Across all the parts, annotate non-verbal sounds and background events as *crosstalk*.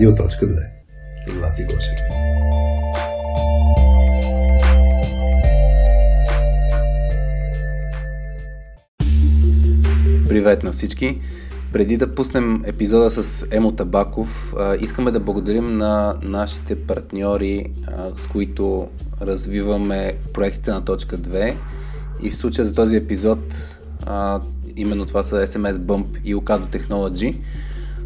Радио.2 С вас и Гошев. Привет на всички! Преди да пуснем епизода с Емо Табаков, искаме да благодарим на нашите партньори, с които развиваме проектите на точка 2. И в случая за този епизод, именно това са SMS Bump и Ocado Technology.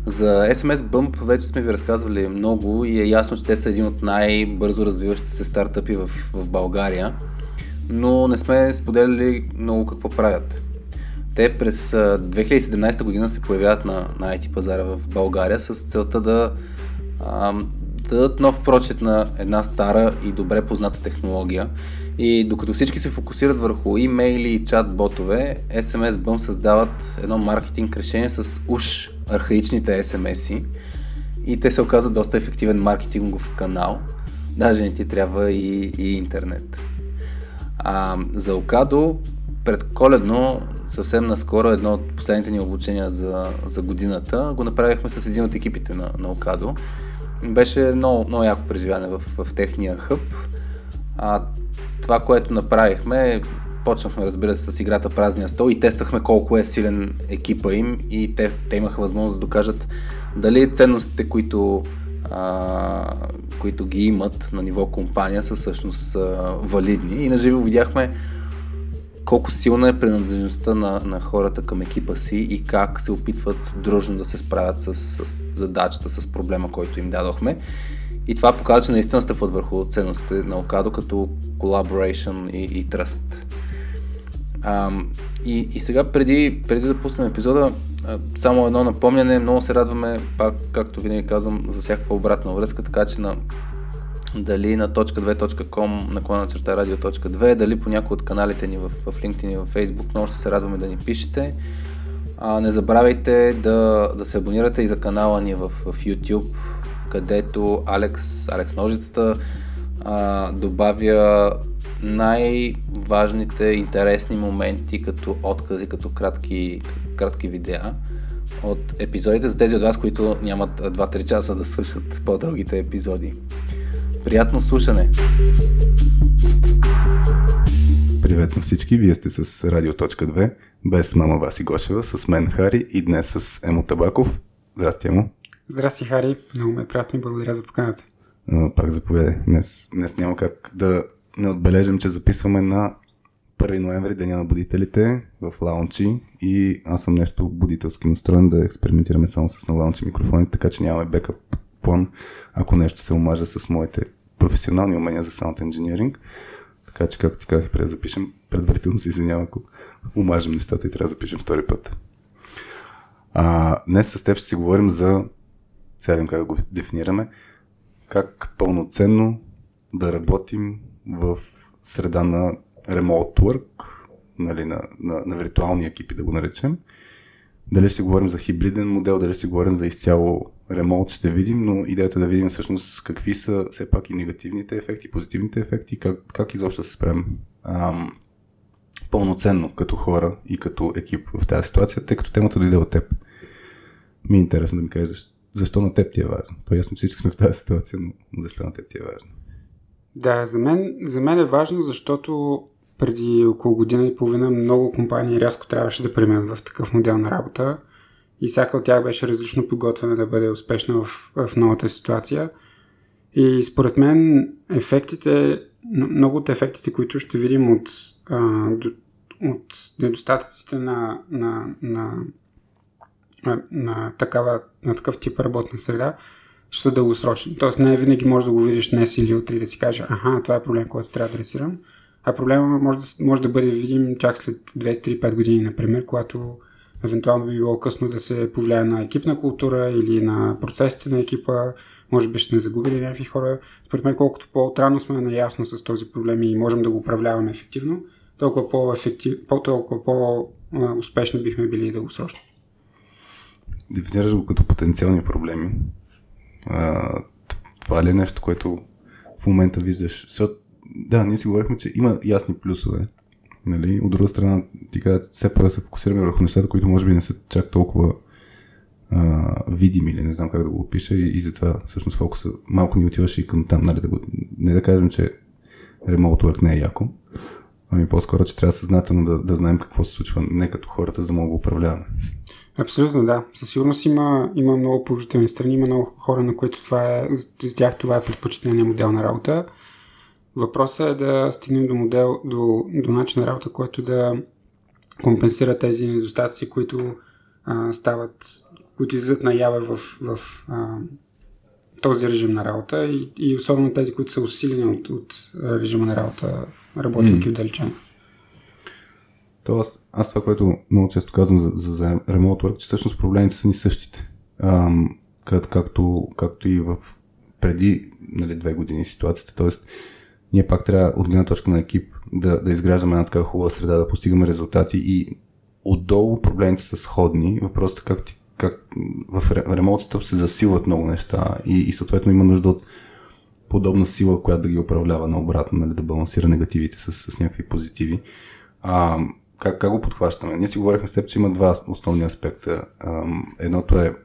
За SMS Bump вече сме ви разказвали много и е ясно, че те са един от най-бързо развиващите се стартъпи в, в България, но не сме споделяли много какво правят. Те през 2017 година се появяват на, на IT пазара в България с целта да, а, да дадат нов прочет на една стара и добре позната технология. И докато всички се фокусират върху имейли и чат-ботове, SMS Bump създават едно маркетинг решение с уж архаичните SMS-и и те се оказват доста ефективен маркетингов канал. Даже не ти трябва и, и интернет. А, за Окадо предколедно, съвсем наскоро, едно от последните ни обучения за, за годината, го направихме с един от екипите на, на Окадо. Беше много, много яко преживяване в, в техния хъб. А, това, което направихме, почнахме, разбира се, с играта Празния стол и тествахме колко е силен екипа им и те, те имаха възможност да докажат дали ценностите, които, а, които ги имат на ниво компания са всъщност а, валидни. И наживо видяхме колко силна е принадлежността на, на хората към екипа си и как се опитват дружно да се справят с, с задачата, с проблема, който им дадохме. И това показва, че наистина стъпват върху ценностите на Окадо като collaboration и, и trust. И, и сега, преди, преди да пуснем епизода, само едно напомняне, много се радваме, пак, както винаги казвам, за всякаква обратна връзка, така че на дали на .2.com, наклона черта радио.2, дали по някои от каналите ни в, в LinkedIn и в Facebook, много ще се радваме да ни пишете. А, не забравяйте да, да се абонирате и за канала ни в, в YouTube, където Алекс, Алекс Ножицата а, добавя най-важните интересни моменти като откази, като кратки, кратки видеа от епизодите за тези от вас, които нямат 2-3 часа да слушат по-дългите епизоди. Приятно слушане! Привет на всички, вие сте с Радио.2, без мама Васи Гошева, с мен Хари и днес с Емо Табаков. Здрасти, Емо. Здрасти, Хари. Много ме е приятно и благодаря за поканата. Пак заповедай. Днес, днес няма как да не отбележим, че записваме на 1 ноември, Деня на будителите в лаунчи и аз съм нещо будителски настроен да експериментираме само с на лаунчи микрофоните, така че нямаме бекъп план, ако нещо се омажа с моите професионални умения за саунд инженеринг. Така че, както ти казах, преди да запишем, предварително се извинявам, ако омажем нещата и трябва да запишем втори път. А, днес с теб ще си говорим за, сега как го дефинираме, как пълноценно да работим в среда на remote work, нали, на, на, на виртуални екипи, да го наречем. Дали ще говорим за хибриден модел, дали ще говорим за изцяло ремонт, ще видим, но идеята е да видим всъщност какви са все пак и негативните ефекти, позитивните ефекти, как, как изобщо се спрем ам, пълноценно като хора и като екип в тази ситуация, тъй като темата дойде от теб. Ми е интересно да ми кажеш защо, на теб ти е важно. То ясно всички сме в тази ситуация, но защо на теб ти е важно? Да, за мен, за мен е важно, защото преди около година и половина много компании рязко трябваше да преминат в такъв модел на работа и всяка от тях беше различно подготвена да бъде успешна в, в новата ситуация. И според мен ефектите, много от ефектите, които ще видим от, а, от недостатъците на, на, на, на, на, такава, на такъв тип работна среда, ще са дългосрочни. Тоест не винаги можеш да го видиш днес или утре да си кажеш, аха, това е проблем, който трябва да адресирам. А проблема може да, може да бъде видим чак след 2-3-5 години, например, когато евентуално би било късно да се повлияе на екипна култура или на процесите на екипа, може би ще сме загубили някакви хора. Според мен, колкото по-отрано сме наясно с този проблем и можем да го управляваме ефективно, толкова по-ефектив, толкова по-успешни бихме били дългосрочно. Дефинираш го като потенциални проблеми. Това ли е нещо, което в момента виждаш? Защото, да, ние си говорихме, че има ясни плюсове. Нали? От друга страна, ти казват, все пак да се фокусираме върху нещата, които може би не са чак толкова а, видими или не знам как да го опиша и, и затова всъщност фокуса малко ни отиваше и към там, нали, да го, не да кажем, че remote work не е яко, ами по-скоро, че трябва съзнателно да, да знаем какво се случва, не като хората, за да мога да управляваме. Абсолютно, да. Със сигурност има, има много положителни страни, има много хора, на които това е, с тях това е предпочитания модел на работа. Въпросът е да стигнем до модел, до, до начин на работа, който да компенсира тези недостатъци, които а, стават, които излизат наяве в, в а, този режим на работа и, и особено тези, които са усилени от, от режима на работа, работейки mm. отдалечено. Тоест, аз това, което много често казвам за, за, за remote work, че всъщност проблемите са ни същите. Ам, как, както, както и в преди нали, две години ситуацията. Тоест, ние пак трябва от гледна точка на екип да, да изграждаме една такава хубава среда, да постигаме резултати и отдолу проблемите са сходни. Въпросът е как, как в ремонтата се засилват много неща и, и съответно има нужда от подобна сила, която да ги управлява наобратно, нали, да балансира негативите с, с някакви позитиви. А, как, как го подхващаме? Ние си говорихме с теб, че има два основни аспекта. Едното е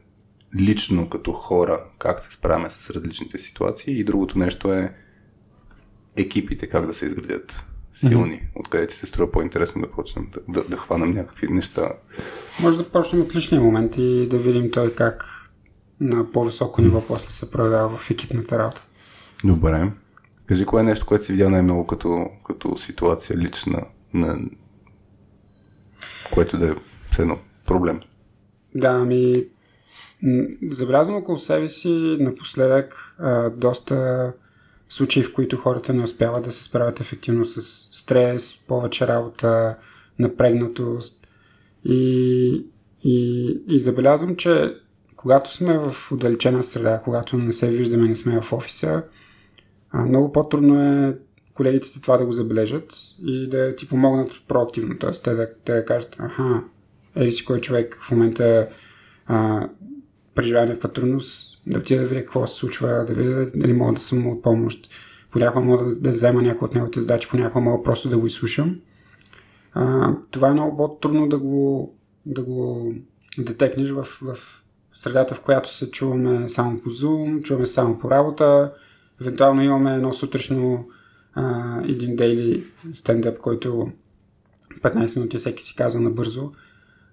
лично като хора, как се справяме с различните ситуации и другото нещо е екипите, как да се изградят силни, mm-hmm. откъде ти се струва по-интересно да почнем да, да, да хванем някакви неща. Може да почнем от личния момент и да видим той как на по-високо ниво после се проявява в екипната работа. Добре. Кажи, кое е нещо, което си видял най-много като, като ситуация лична, на... което да е едно проблем? Да, ами забелязвам около себе си напоследък а, доста случаи, в които хората не успяват да се справят ефективно с стрес, повече работа, напрегнатост. И, и, и забелязвам, че когато сме в отдалечена среда, когато не се виждаме, не сме в офиса, много по-трудно е колегите ти това да го забележат и да ти помогнат проактивно. Т.е. те да, те да кажат, аха, ели си кой човек в момента а, преживява някаква трудност, да отида да видя какво се случва, да видя дали мога да съм от помощ. Понякога мога да, да взема някои от неговите задачи, понякога мога просто да го изслушам. А, това е много по-трудно да го, да го детекнеш в, в средата, в която се чуваме само по Zoom, чуваме само по работа. Евентуално имаме едно сутрешно а, един дейли стендъп, който 15 минути всеки си казва набързо.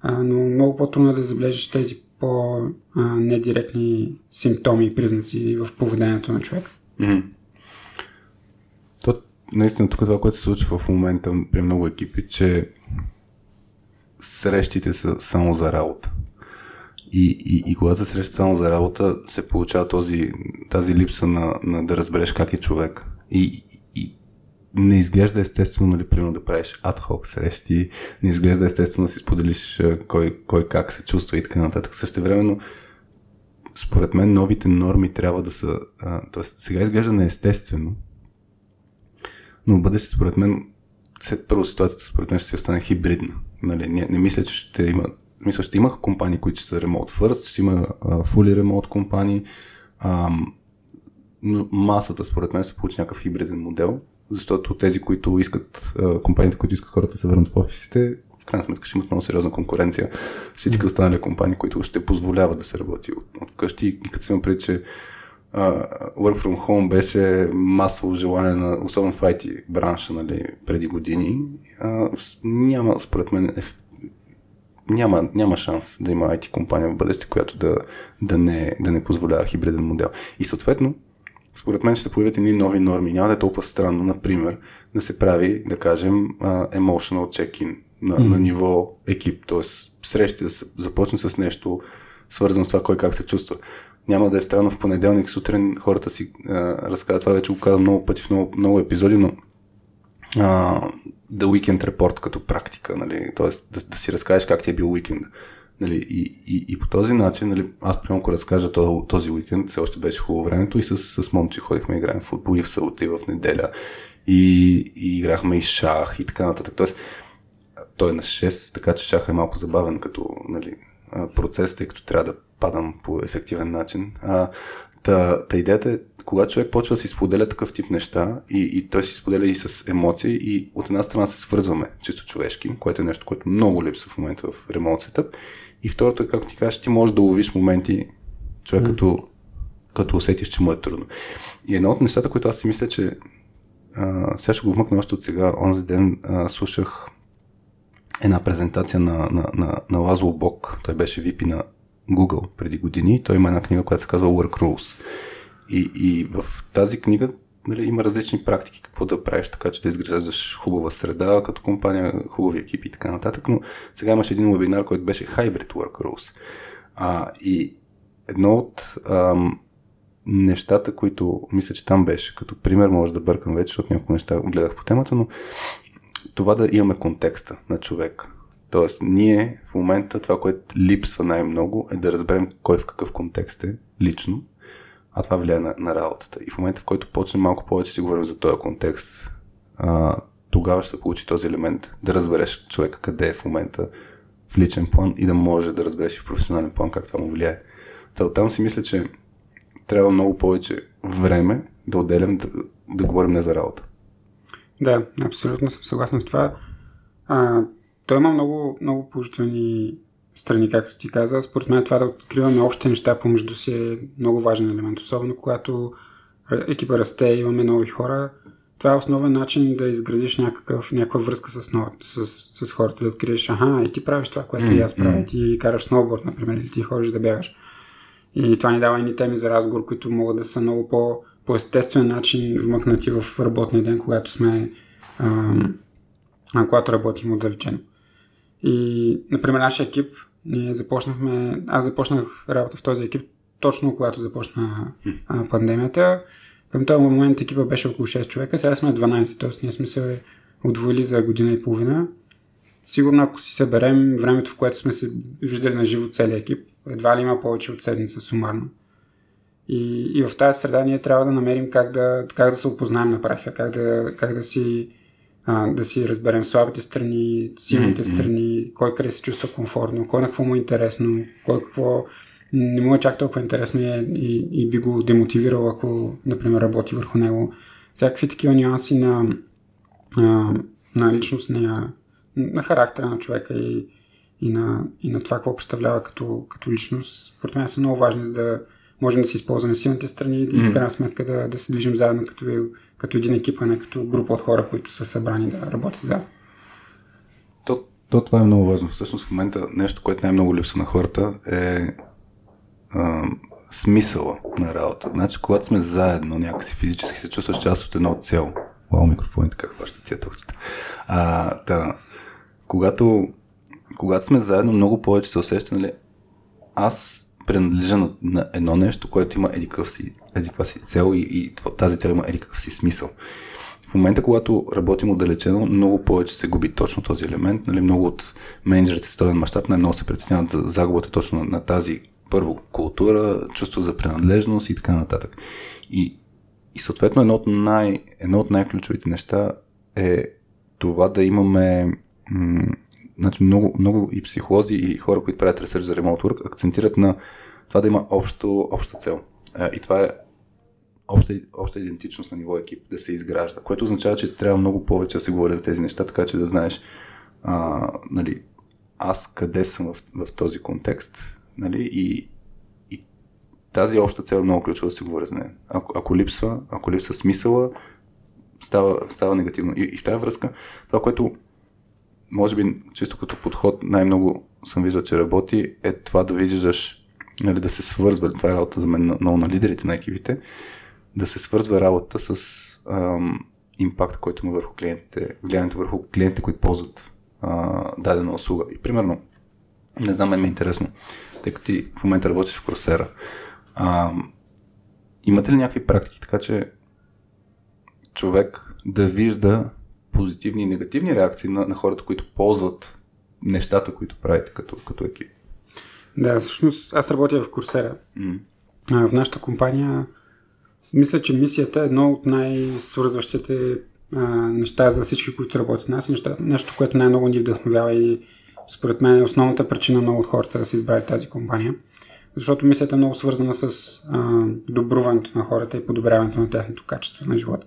А, но много по-трудно е да забележиш тези по-недиректни симптоми и признаци в поведението на човек. Mm-hmm. То, наистина, тук това, което се случва в момента при много екипи, че срещите са само за работа. И, и, и когато се среща само за работа, се получава този, тази липса на, на да разбереш как е човек. И, не изглежда естествено, нали, примерно да правиш адхок срещи, не изглежда естествено да си споделиш кой, кой как се чувства и така нататък. Също времено, според мен, новите норми трябва да са, т.е. сега изглежда неестествено, но в бъдеще, според мен, след първо ситуацията, според мен, ще си остане хибридна. Нали, не, не мисля, че ще има мисля, ще имах компании, които са remote first, ще има uh, fully remote компании, um, но масата, според мен, се получи някакъв хибриден модел, защото тези, които искат, компаниите, които искат хората да се върнат в офисите, в крайна сметка ще имат много сериозна конкуренция. Всички останали компании, които ще позволяват да се работи от, от вкъщи и като си имам преди, че uh, Work from Home беше масово желание на, особено в IT бранша, нали, преди години, uh, няма, според мен, е, няма, няма шанс да има IT компания в бъдеще, която да, да, не, да не позволява хибриден модел. И съответно, според мен ще се появят едни нови норми. Няма да е толкова странно, например, да се прави, да кажем, emotional check-in на, mm. на ниво екип, т.е. срещи да се започне с нещо свързано с това кой как се чувства. Няма да е странно в понеделник сутрин хората си а, разказват, това вече го казвам много пъти в много, много епизоди, но а, The Weekend Report като практика, нали? т.е. Да, да си разкажеш как ти е бил уикенд. Нали, и, и, и по този начин, нали, аз примерно ако разкажа този, уикенд, все още беше хубаво времето и с, с момче ходихме и играем в футбол и в събота и в неделя и, и играхме и шах и така нататък. Тоест, той е на 6, така че шах е малко забавен като нали, процес, тъй като трябва да падам по ефективен начин. А, та, та идеята е, когато човек почва да си споделя такъв тип неща и, и той си споделя и с емоции и от една страна се свързваме чисто човешки, което е нещо, което много липсва в момента в ремонт сетъп И второто е, както ти кажеш, ти можеш да ловиш моменти, човек mm. като, като усетиш, че му е трудно. И едно от нещата, които аз си мисля, че а, сега ще го вмъкна още от сега, онзи ден а, слушах една презентация на, на, на, на Лазло Бок. Той беше VP на Google преди години. Той има една книга, която се казва Work Rules. И, и в тази книга нали, има различни практики какво да правиш, така че да изграждаш хубава среда като компания, хубави екипи и така нататък. Но сега имаше един вебинар, който беше Hybrid Work Rules. А, и едно от ам, нещата, които мисля, че там беше, като пример, може да бъркам вече, защото няколко неща гледах по темата, но това да имаме контекста на човек. Тоест, ние в момента това, което липсва най-много е да разберем кой в какъв контекст е лично, а това влияе на, на работата. И в момента, в който почнем малко повече си говорим за този контекст, а, тогава ще се получи този елемент да разбереш човека къде е в момента в личен план и да може да разбереш и в професионален план как това му влияе. Та оттам си мисля, че трябва много повече време да отделям да, да говорим не за работа. Да, абсолютно съм съгласен с това. А, той има много, много положителни страни, както ти каза. Според мен това да откриваме общите неща помежду си е много важен елемент, особено когато екипа расте и имаме нови хора. Това е основен начин да изградиш някакъв, някаква връзка с, с, с хората, да откриеш, аха, и ти правиш това, което mm-hmm. и аз правя, ти караш сноуборд, например, или ти ходиш да бягаш. И това ни дава и теми за разговор, които могат да са много по, по естествен начин вмъкнати в работния ден, когато сме а, когато работим отдалечено. И, например, нашия екип, ние започнахме, аз започнах работа в този екип точно когато започна а, пандемията. Към този момент екипа беше около 6 човека, сега сме 12, т.е. ние сме се удвоили за година и половина. Сигурно ако си съберем времето, в което сме се виждали на живо целият екип, едва ли има повече от седмица сумарно. И, и в тази среда ние трябва да намерим как да, как да се опознаем на практика, как да, как да си а, да си разберем слабите страни, силните mm-hmm. страни, кой къде се чувства комфортно, кой на какво му е интересно, кой какво не му е чак толкова интересно и, и, и би го демотивирал, ако, например, работи върху него. Всякакви такива нюанси на, а, на личност, на, на характера на човека и, и, на, и на това, какво представлява като, като личност, според мен са много важни, за да можем да си използваме силните страни и в крайна сметка да, да се движим заедно като, като един екип, а не като група от хора, които са събрани да работят заедно. То, то това е много важно. Всъщност в момента нещо, което най-много липсва на хората е а, смисъла на работа. Значи, когато сме заедно, някакси физически се чувстваш част от едно цяло. Вау, микрофоните как хващат тия тълчета. А, да, когато, когато сме заедно, много повече се усеща, нали, аз принадлежа на, на едно нещо, което има едикъв си, си цел и, и тази цел има едикъв си смисъл. В момента, когато работим отдалечено, много повече се губи точно този елемент. Нали, много от менеджерите с този мащаб най-много се притесняват за загубата точно на, на тази първо култура, чувство за принадлежност и така нататък. И, и съответно едно от, най, едно от най-ключовите неща е това да имаме значи много, много и психолози, и хора, които правят ресърч за remote work, акцентират на това да има общо, обща цел. И това е обща, обща идентичност на ниво екип да се изгражда, което означава, че трябва много повече да се говори за тези неща, така че да знаеш а, нали, аз къде съм в, в този контекст нали, и, и тази обща цел е много ключова да се говори за нея. Ако, ако липсва, ако липсва смисъла, става, става негативно. И, и в тази връзка, това, което може би чисто като подход най-много съм виждал, че работи, е това да виждаш, нали, да се свързва, това е работа за мен много на лидерите на екипите, да се свързва работа с ам, импакта, който има върху клиентите, влиянието върху клиентите, които ползват а, дадена услуга. И примерно, не знам, мен ми е интересно, тъй като ти в момента работиш в Кросера, имате ли някакви практики, така че човек да вижда позитивни и негативни реакции на, на хората, които ползват нещата, които правите като, като екип. Да, всъщност аз работя в Курсера. Mm. В нашата компания мисля, че мисията е едно от най-свързващите а, неща за всички, които работят с нас. Неща, нещо, което най-много ни вдъхновява и според мен е основната причина много от хората да се избравят тази компания. Защото мисията е много свързана с а, добруването на хората и подобряването на тяхното качество на живота.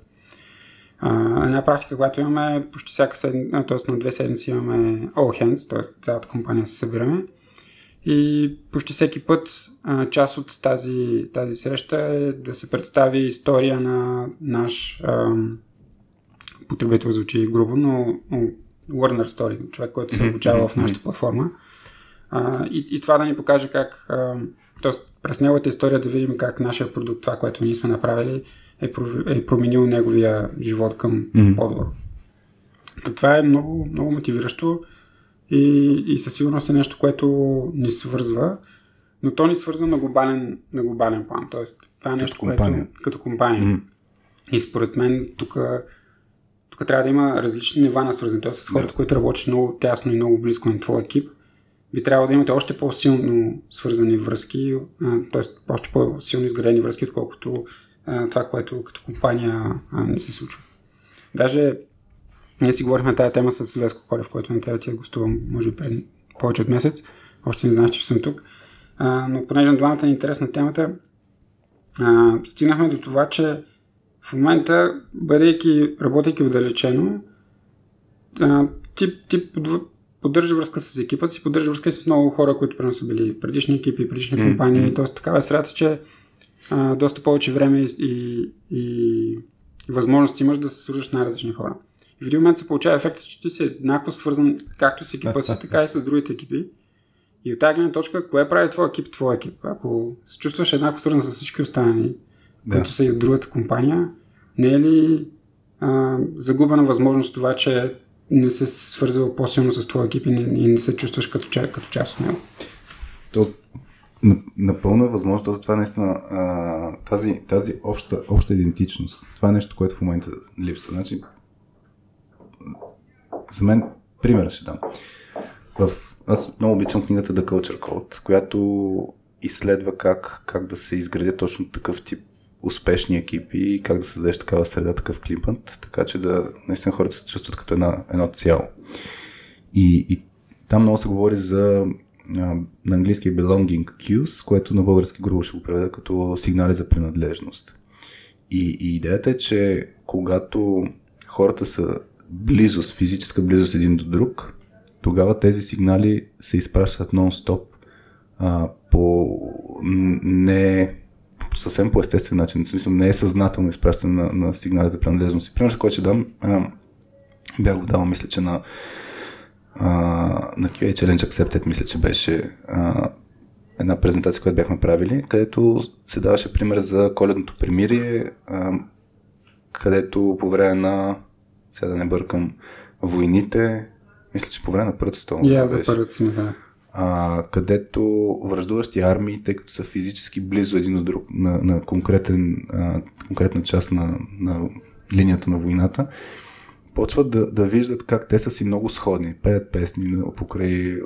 А, една практика, която имаме почти всяка седмица, т.е. на две седмици имаме all hands, т.е. цялата компания се събираме И почти всеки път а, част от тази, тази среща е да се представи история на наш а, потребител, звучи грубо, но, но learner story, човек, който се обучава в нашата платформа. А, и, и това да ни покаже как, т.е. през неговата история да видим как нашия продукт, това, което ние сме направили, е, е променил неговия живот към mm-hmm. по-добро. То това е много, много мотивиращо и, и със сигурност е нещо, което ни свързва, но то ни свързва на глобален, на глобален план. Тоест, това е нещо, като компания. което като компания. Mm. И според мен тук, тук трябва да има различни нива на свързане. Тоест, с хората, yeah. които работят много тясно и много близко на твоя екип, би трябвало да имате още по-силно свързани връзки, т.е. още по-силно изградени връзки, отколкото това, което като компания не се случва. Даже ние си говорихме тази тема с Веско Колев, който на тебе ти е гостувам, може би преди повече от месец. Още не знаеш, че съм тук. А, но понеже на двамата е интересна темата, а, стигнахме до това, че в момента, бъдейки, работейки отдалечено, а, ти, ти поддържа връзка с екипа си, поддържа връзка с много хора, които примерно са били предишни екипи, предишни mm-hmm. компании. Тоест такава е средата, че а, доста повече време и, и, и възможности имаш да се свържеш с най-различни хора. И в един момент се получава ефекта, че ти си еднакво свързан както с екипа си, *laughs* така и с другите екипи. И от тази гледна точка, кое прави твой екип твой екип? Ако се чувстваш еднакво свързан с всички останали, да. които са и от другата компания, не е ли а, загубена възможност това, че не се свързва по-силно с твоя екип и не, и не се чувстваш като, като част от него? То, напълно е възможно, за това наистина тази, тази обща, обща идентичност. Това е нещо, което в момента липсва. Значи, за мен, пример ще дам. В... Аз много обичам книгата The Culture Code, която изследва как, как да се изгради точно такъв тип успешни екипи и как да създадеш такава среда, такъв климат, така че да наистина хората се чувстват като една, едно цяло. И, и там много се говори за на английски belonging cues, което на български грубо ще го преведа като сигнали за принадлежност. И, и идеята е, че когато хората са близост, физическа близост един до друг, тогава тези сигнали се изпращат нон-стоп а, по не съвсем по естествен начин. В смисъл не е съзнателно изпращане на, на сигнали за принадлежност. Пример, който ще дам, а, бях го дал, мисля, че на, а, на QA Challenge Accepted, мисля, че беше а, една презентация, която бяхме правили, където се даваше пример за коледното примирие, а, където по време на сега да не бъркам, войните, мисля, че по време на Първата столна. Я за Първата смеха. А, където връждуващи армии, тъй като са физически близо един от друг на, на конкретен, а, конкретна част на, на линията на войната, почват да, да виждат как те са си много сходни. Пеят песни покрай а,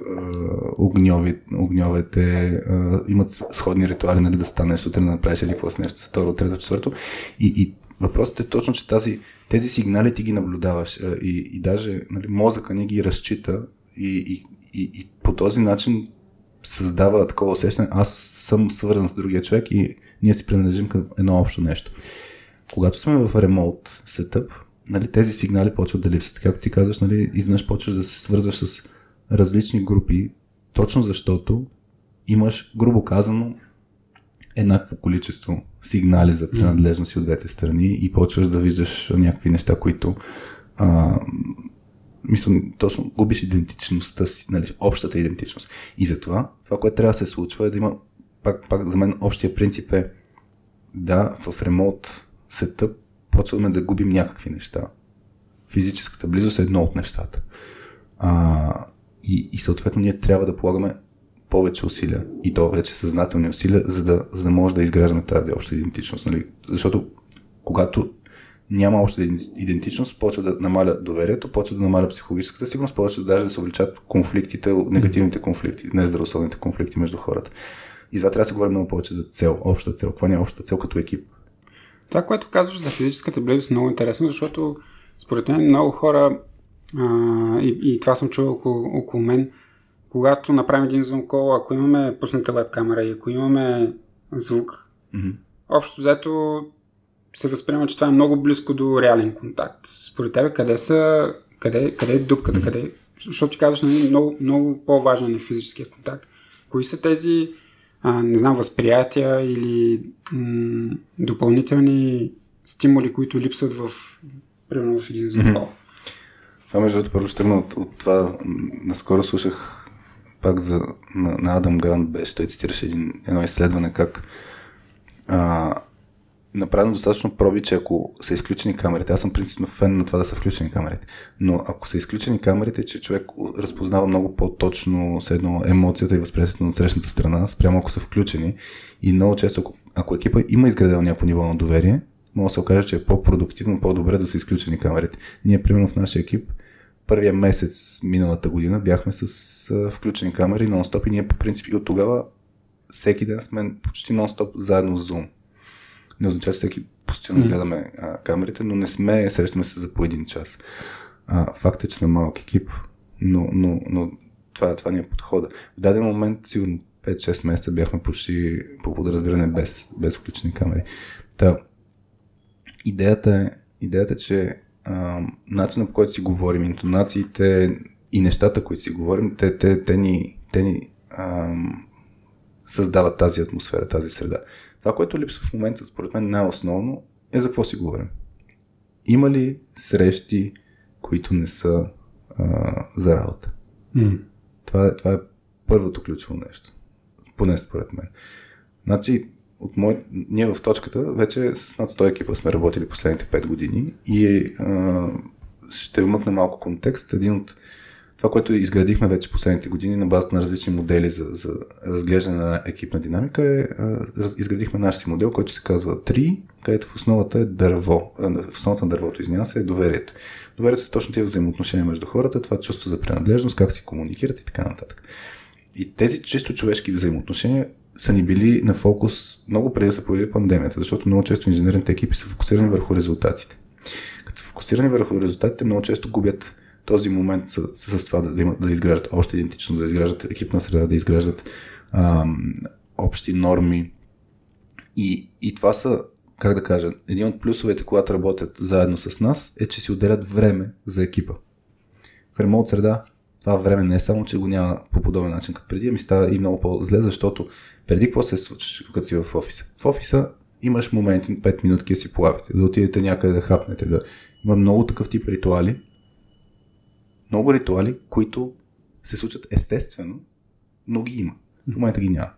огньови, огньовете, а, имат сходни ритуали, нали, да станеш сутрин да направиш един какво с нещо, второ, трето, четвърто. И, и въпросът е точно, че тази тези сигнали ти ги наблюдаваш и, и даже нали, мозъка ни ги разчита и, и, и, и по този начин създава такова усещане, аз съм свързан с другия човек и ние си принадлежим към едно общо нещо. Когато сме в ремонт сетъп, нали, тези сигнали почват да липсват. Както ти казваш, нали, изнъж почваш да се свързваш с различни групи, точно защото имаш, грубо казано, еднакво количество сигнали за принадлежност от двете страни и почваш да виждаш някакви неща, които а, мисля, точно губиш идентичността си, нали, общата идентичност. И затова, това, което трябва да се случва е да има, пак, пак за мен общия принцип е да, в ремонт сетъп почваме да губим някакви неща. Физическата близост е едно от нещата. А, и, и съответно ние трябва да полагаме повече усилия и то вече съзнателни усилия, за да, за да може да изграждаме тази обща идентичност. Нали? Защото когато няма обща идентичност, почва да намаля доверието, почва да намаля психологическата сигурност, почва да даже да се увеличат конфликтите, неgatивните конфликти, нездравословните конфликти между хората. И за трябва да се говори много повече за цел, обща цел. Каква ни е общата цел като екип? Това, което казваш за физическата близост е много интересно, защото според мен много хора, а, и, и това съм чувал около, около мен, когато направим един звон кол, ако имаме пусната веб камера и ако имаме звук, mm-hmm. общо взето се възприема, че това е много близко до реален контакт. Според тебе къде са, къде, къде е дупката, къде, защото ти казваш, нали, много, много по-важен е физическия контакт. кои са тези, а, не знам, възприятия или м- допълнителни стимули, които липсват в, примерно, в един? Mm-hmm. Това, между другото, първо ще от, от това. Наскоро слушах пак за, на, на Адам Грант беше, той цитираше един, едно изследване как а, направено достатъчно проби, че ако са изключени камерите, аз съм принципно фен на това да са включени камерите, но ако са изключени камерите, че човек разпознава много по-точно с едно емоцията и възприятието на срещната страна, спрямо ако са включени и много често, ако, ако екипа има изградено някакво ниво на доверие, може да се окаже, че е по-продуктивно, по-добре да са изключени камерите. Ние, примерно в нашия екип, първия месец миналата година бяхме с а, включени камери нон-стоп и ние по принцип и от тогава всеки ден сме почти нон-стоп заедно с Zoom. Не означава, че всеки постоянно mm. гледаме а, камерите, но не сме, срещаме се за по един час. А, факт е, че сме малък екип, но, но, но това, това ни е подхода. В даден момент, сигурно 5-6 месеца бяхме почти по подразбиране без, без включени камери. Та, идеята е, идеята е че а, начинът по който си говорим, интонациите и нещата, които си говорим, те, те, те ни, те ни а, създават тази атмосфера, тази среда. Това, което липсва в момента, според мен, най-основно е за какво си говорим. Има ли срещи, които не са а, за работа? Mm. Това, е, това е първото ключово нещо. Поне според мен. Значи, от мой... ние в точката вече с над 100 екипа сме работили последните 5 години и а, ще вмъкна малко контекст. Един от това, което изградихме вече последните години на базата на различни модели за, за разглеждане на екипна динамика е, а, изградихме нашия си модел, който се казва 3, където в основата е дърво. В основата на дървото, извинява се, е доверието. Доверието са точно тези взаимоотношения между хората, това чувство за принадлежност, как си комуникират и така нататък. И тези чисто човешки взаимоотношения са ни били на фокус много преди да се появи пандемията, защото много често инженерните екипи са фокусирани върху резултатите. Като са фокусирани върху резултатите, много често губят този момент с, с това да, да, имат, да изграждат още идентичност, да изграждат екипна среда, да изграждат ам, общи норми. И, и това са, как да кажа, един от плюсовете, когато работят заедно с нас, е, че си отделят време за екипа. В ремонт среда това време не е само, че го няма по подобен начин като преди, ми става и много по-зле, защото преди какво се случваше, като си в офиса? В офиса имаш моменти, 5 минутки да си плавите, да отидете някъде да хапнете, да... Има много такъв тип ритуали, много ритуали, които се случат естествено, но ги има. В момента ги няма.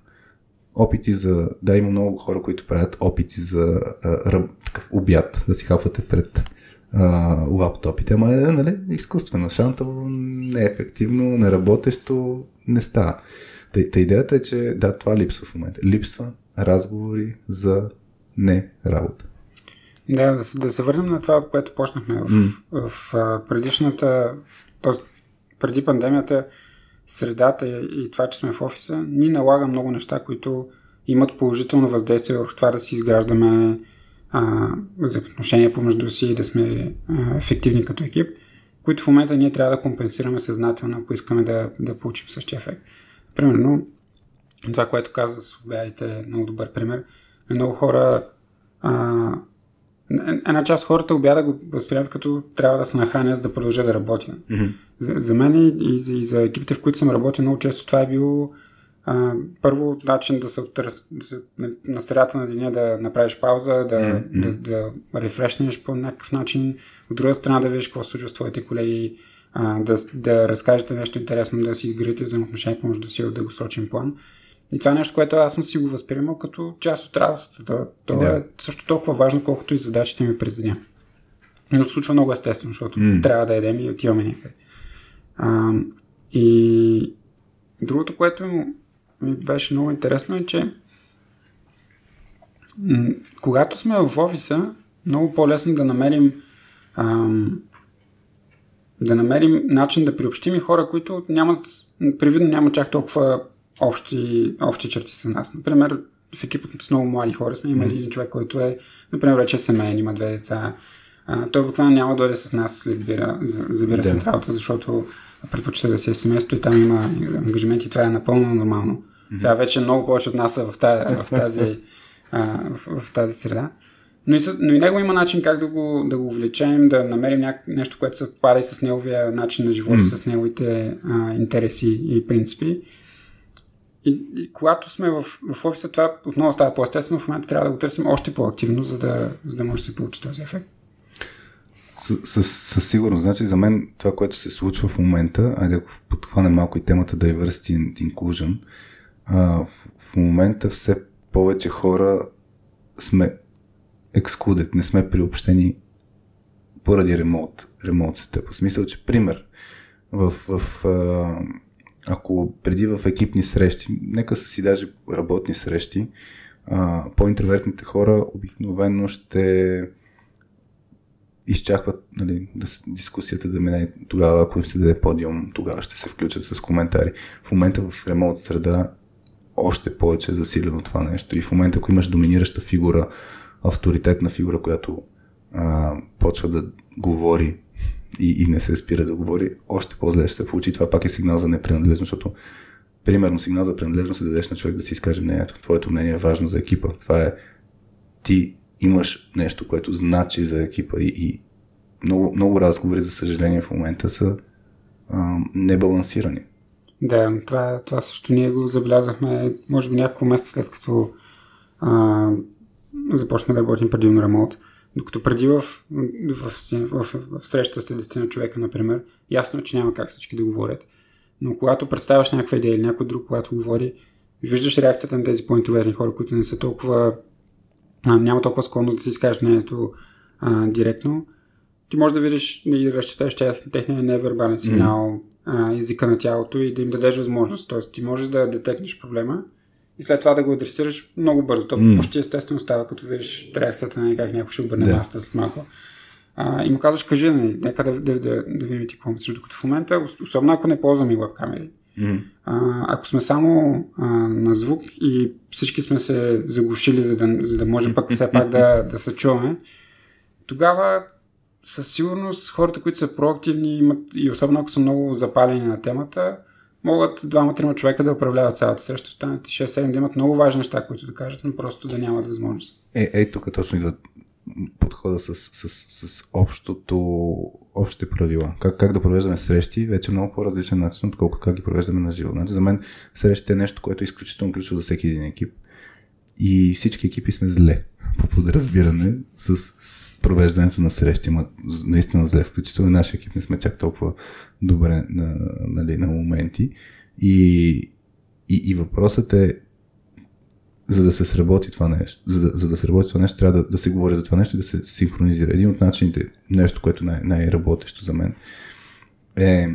Опити за... Да, има много хора, които правят опити за а, такъв обяд, да си хапвате пред а, лаптопите, ама е, нали, изкуствено, шантово, неефективно, неработещо, не става. Та, та идеята е, че да, това липсва в момента. Липсва разговори за не работа. Да, да, да се върнем на това, от което почнахме в, mm. в, в предишната, т.е. преди пандемията, средата и това, че сме в офиса, ни налага много неща, които имат положително въздействие върху това да си изграждаме взаимоотношения помежду си и да сме а, ефективни като екип, които в момента ние трябва да компенсираме съзнателно, ако искаме да, да получим същия ефект. Примерно, това, което каза с обядите е много добър пример. Много хора а, една част от хората обяда го възприемат като трябва да се нахраня, за да продължа да работя. Mm-hmm. За, за мен и, за, и за екипите, в които съм работил, много често това е било а, първо начин да се, оттърс, да се на средата на деня да направиш пауза, да, mm-hmm. да, да рефрешнеш по някакъв начин, от друга страна да видиш какво случва с твоите колеги, а, да, да разкажете нещо интересно, да си изградите взаимоотношения помежду си в дългосрочен план. И това е нещо, което аз съм си го възприемал като част от работата. То yeah. е също толкова важно, колкото и задачите ми през деня. Но случва много естествено, защото mm. трябва да едем и отиваме някъде. А, и другото, което ми беше много интересно е, че м- когато сме в офиса, много по-лесно да намерим ам, да намерим начин да приобщим и хора, които нямат, привидно нямат чак толкова общи, общи черти с нас. Например, в екипът с много млади хора сме имали един човек, който е, например, вече е семейен, има две деца. А, той буквално няма да дойде с нас след бира, забира да. след работа, защото предпочита да си е семейство и там има ангажименти. Това е напълно нормално. Сега вече много повече от нас са в тази, в тази, а, в, в тази среда. Но и, но и него има начин как да го, да го влечем, да намерим няк... нещо, което се пада и с неговия начин на живота, mm. с неговите а, интереси и принципи. И, и когато сме в, в офиса, това отново става по-естествено. В момента трябва да го търсим още по-активно, за да, за да може да се получи този ефект. Със сигурност. Значи за мен това, което се случва в момента, айде ако подхване малко и темата Diversity and Inclusion, а, в, в момента все повече хора сме excluded, не сме приобщени поради ремонт, ремонт сетъп. В смисъл, че пример, в, в, а, ако преди в екипни срещи, нека са си даже работни срещи, а, по-интровертните хора обикновено ще изчакват нали, да, дискусията да мине тогава, ако им се даде подиум, тогава ще се включат с коментари. В момента в ремонт среда още повече е засилено това нещо и в момента, ако имаш доминираща фигура, авторитетна фигура, която а, почва да говори и, и не се спира да говори, още по-зле ще се получи. Това пак е сигнал за непринадлежност, защото примерно сигнал за принадлежност е да дадеш на човек да си изкаже мнението. Твоето мнение е важно за екипа. Това е ти имаш нещо, което значи за екипа и, и много, много разговори, за съжаление, в момента са а, небалансирани. Да, това, това също ние го забелязахме, може би няколко месеца след като а, започнахме да работим предимно ремонт. Докато преди в, в, в, в, в среща с 10 на човека, например, ясно е, че няма как всички да говорят. Но когато представяш някаква идея или някой друг, когато говори, виждаш реакцията на тези по-интроверни хора, които не са толкова а, няма толкова склонност да си изкажеш мнението а, директно, ти можеш да видиш и разчетеш техния невербален сигнал, mm. а, езика на тялото и да им дадеш възможност. Тоест ти можеш да детекнеш проблема и след това да го адресираш много бързо. То mm. почти естествено става, като видиш реакцията на как някой ще обърне yeah. маста след малко. А, и му казваш, кажи, нали, нека да, да, да, да видим ти какво мислиш. Докато в момента, особено ако не ползваме веб-камери, Mm. А, ако сме само а, на звук и всички сме се заглушили, за да, за да можем пък все пак да, да се чуваме, тогава със сигурност хората, които са проактивни имат, и особено ако са много запалени на темата, могат двама-трима човека да управляват цялата среща, останалите 6-7 да имат много важни неща, които да кажат, но просто да нямат възможност. Е, е тук точно идват подхода с, с, с, с общото, общите правила. Как, как да провеждаме срещи, вече е много по-различен начин, отколкото как ги провеждаме на живо. Значи, за мен срещите е нещо, което е изключително ключово за всеки един екип. И всички екипи сме зле по подразбиране с, с провеждането на срещи. Ма, наистина зле, включително нашия екип не сме чак толкова добре на, нали, на моменти. И, и, и въпросът е за да се сработи това нещо, за да, за да се работи това нещо, трябва да, да се говори за това нещо и да се синхронизира. Един от начините, нещо, което най- най-работещо за мен, е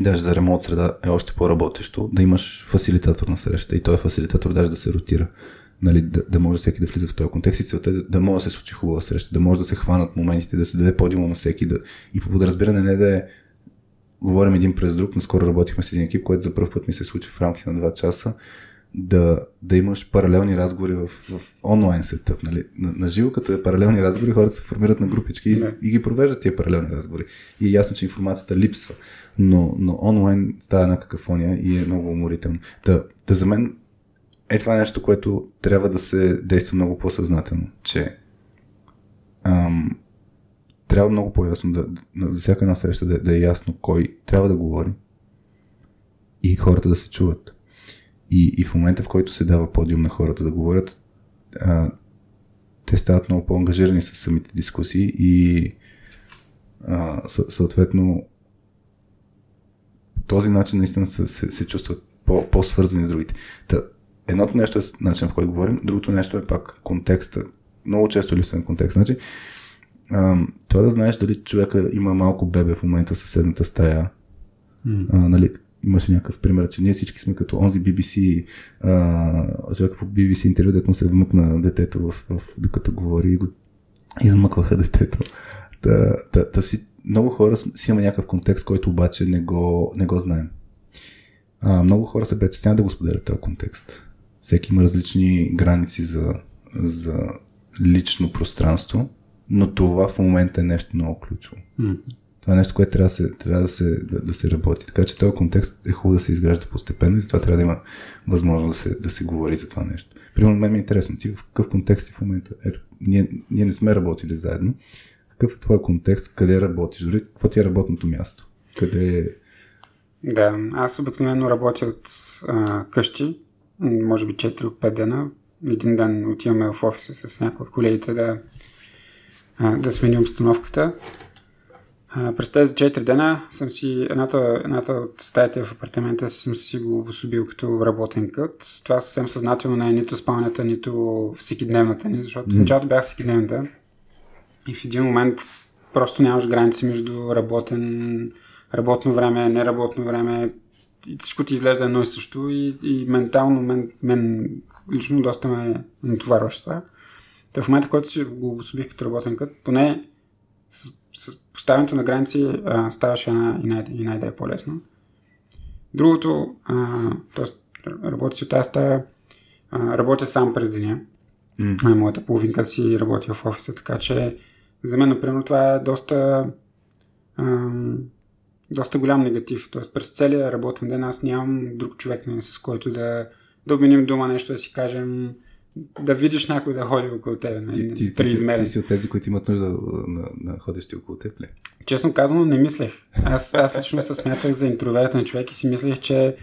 даже за ремонт среда е още по-работещо, да имаш фасилитатор на среща и той е фасилитатор даже да се ротира. Нали, да, да може всеки да влиза в този контекст и целта е да, да може да се случи хубава среща, да може да се хванат моментите, да се даде подиума на всеки да, и по подразбиране не да е говорим един през друг. Наскоро работихме с един екип, което за първ път ми се случи в рамките на 2 часа да, да имаш паралелни разговори в, в онлайн сетъп. Нали? На, на живо, като е паралелни разговори, хората се формират на групички и, и ги провеждат тия паралелни разговори. И е ясно, че информацията липсва. Но, но онлайн става една какафония и е много уморително. Да, да за мен е това нещо, което трябва да се действа много по-съзнателно, че ам, трябва много по-ясно да, за всяка една среща да, да е ясно кой трябва да говори и хората да се чуват. И, и в момента, в който се дава подиум на хората да говорят, а, те стават много по-ангажирани с самите дискусии и а, съответно този начин наистина се, се, се чувстват по, по-свързани с другите. Та, едното нещо е начин, в който говорим, другото нещо е пак контекста. Много често липсва на контекст. Значи, а, това да знаеш дали човека има малко бебе в момента в съседната стая, mm. а, нали, имаше някакъв пример, че ние всички сме като онзи BBC, а, човек по BBC интервю, дето му се вмъкна детето, в, в, докато говори и го измъкваха детето. Та, та, та си, много хора си има някакъв контекст, който обаче не го, не го знаем. А, много хора се притесняват да го споделят този контекст. Всеки има различни граници за, за лично пространство, но това в момента е нещо много ключово. Mm-hmm. Това е нещо, което трябва да се, трябва да се, да, да се работи. Така че този контекст е хубаво да се изгражда постепенно и затова трябва да има възможност да се, да се говори за това нещо. Примерно, мен ми е интересно, ти в какъв контекст си в момента? Ето, ние, ние не сме работили заедно. Какъв е твой контекст? Къде работиш? Дори какво ти е работното място? Къде Да, аз обикновено работя от а, къщи, може би 4-5 дена. Един ден отиваме в офиса с някои от колегите да, да сменим обстановката. През тези 4 дена съм си, едната, едната от стаите в апартамента съм си го обособил като работен кът. Това съвсем съзнателно не е нито спалнята, нито всекидневната ни, защото в началото бях всекидневната и в един момент просто нямаш граници между работен, работно време, неработно време и всичко ти изглежда едно и също и, и ментално мен, мен лично доста ме натоварваше това. Та в момента, който си го обособих като работен кът, поне с, с поставянето на граници а, ставаше една, и, най- и най- да е по-лесно. Другото, т.е. работя си от тази стая, а, работя сам през деня. Mm. Моята половинка си работи в офиса, така че за мен, например, това е доста ам, доста голям негатив. Тоест през целия работен ден аз нямам друг човек, не, с който да, да обменим дума нещо, да си кажем да видиш някой да ходи около тебе. Не, ти, ти, ти, ти, си от тези, които имат нужда на, на ходещи около теб ли? Честно казано, не мислех. Аз, аз лично се смятах за интровертен човек и си мислех, че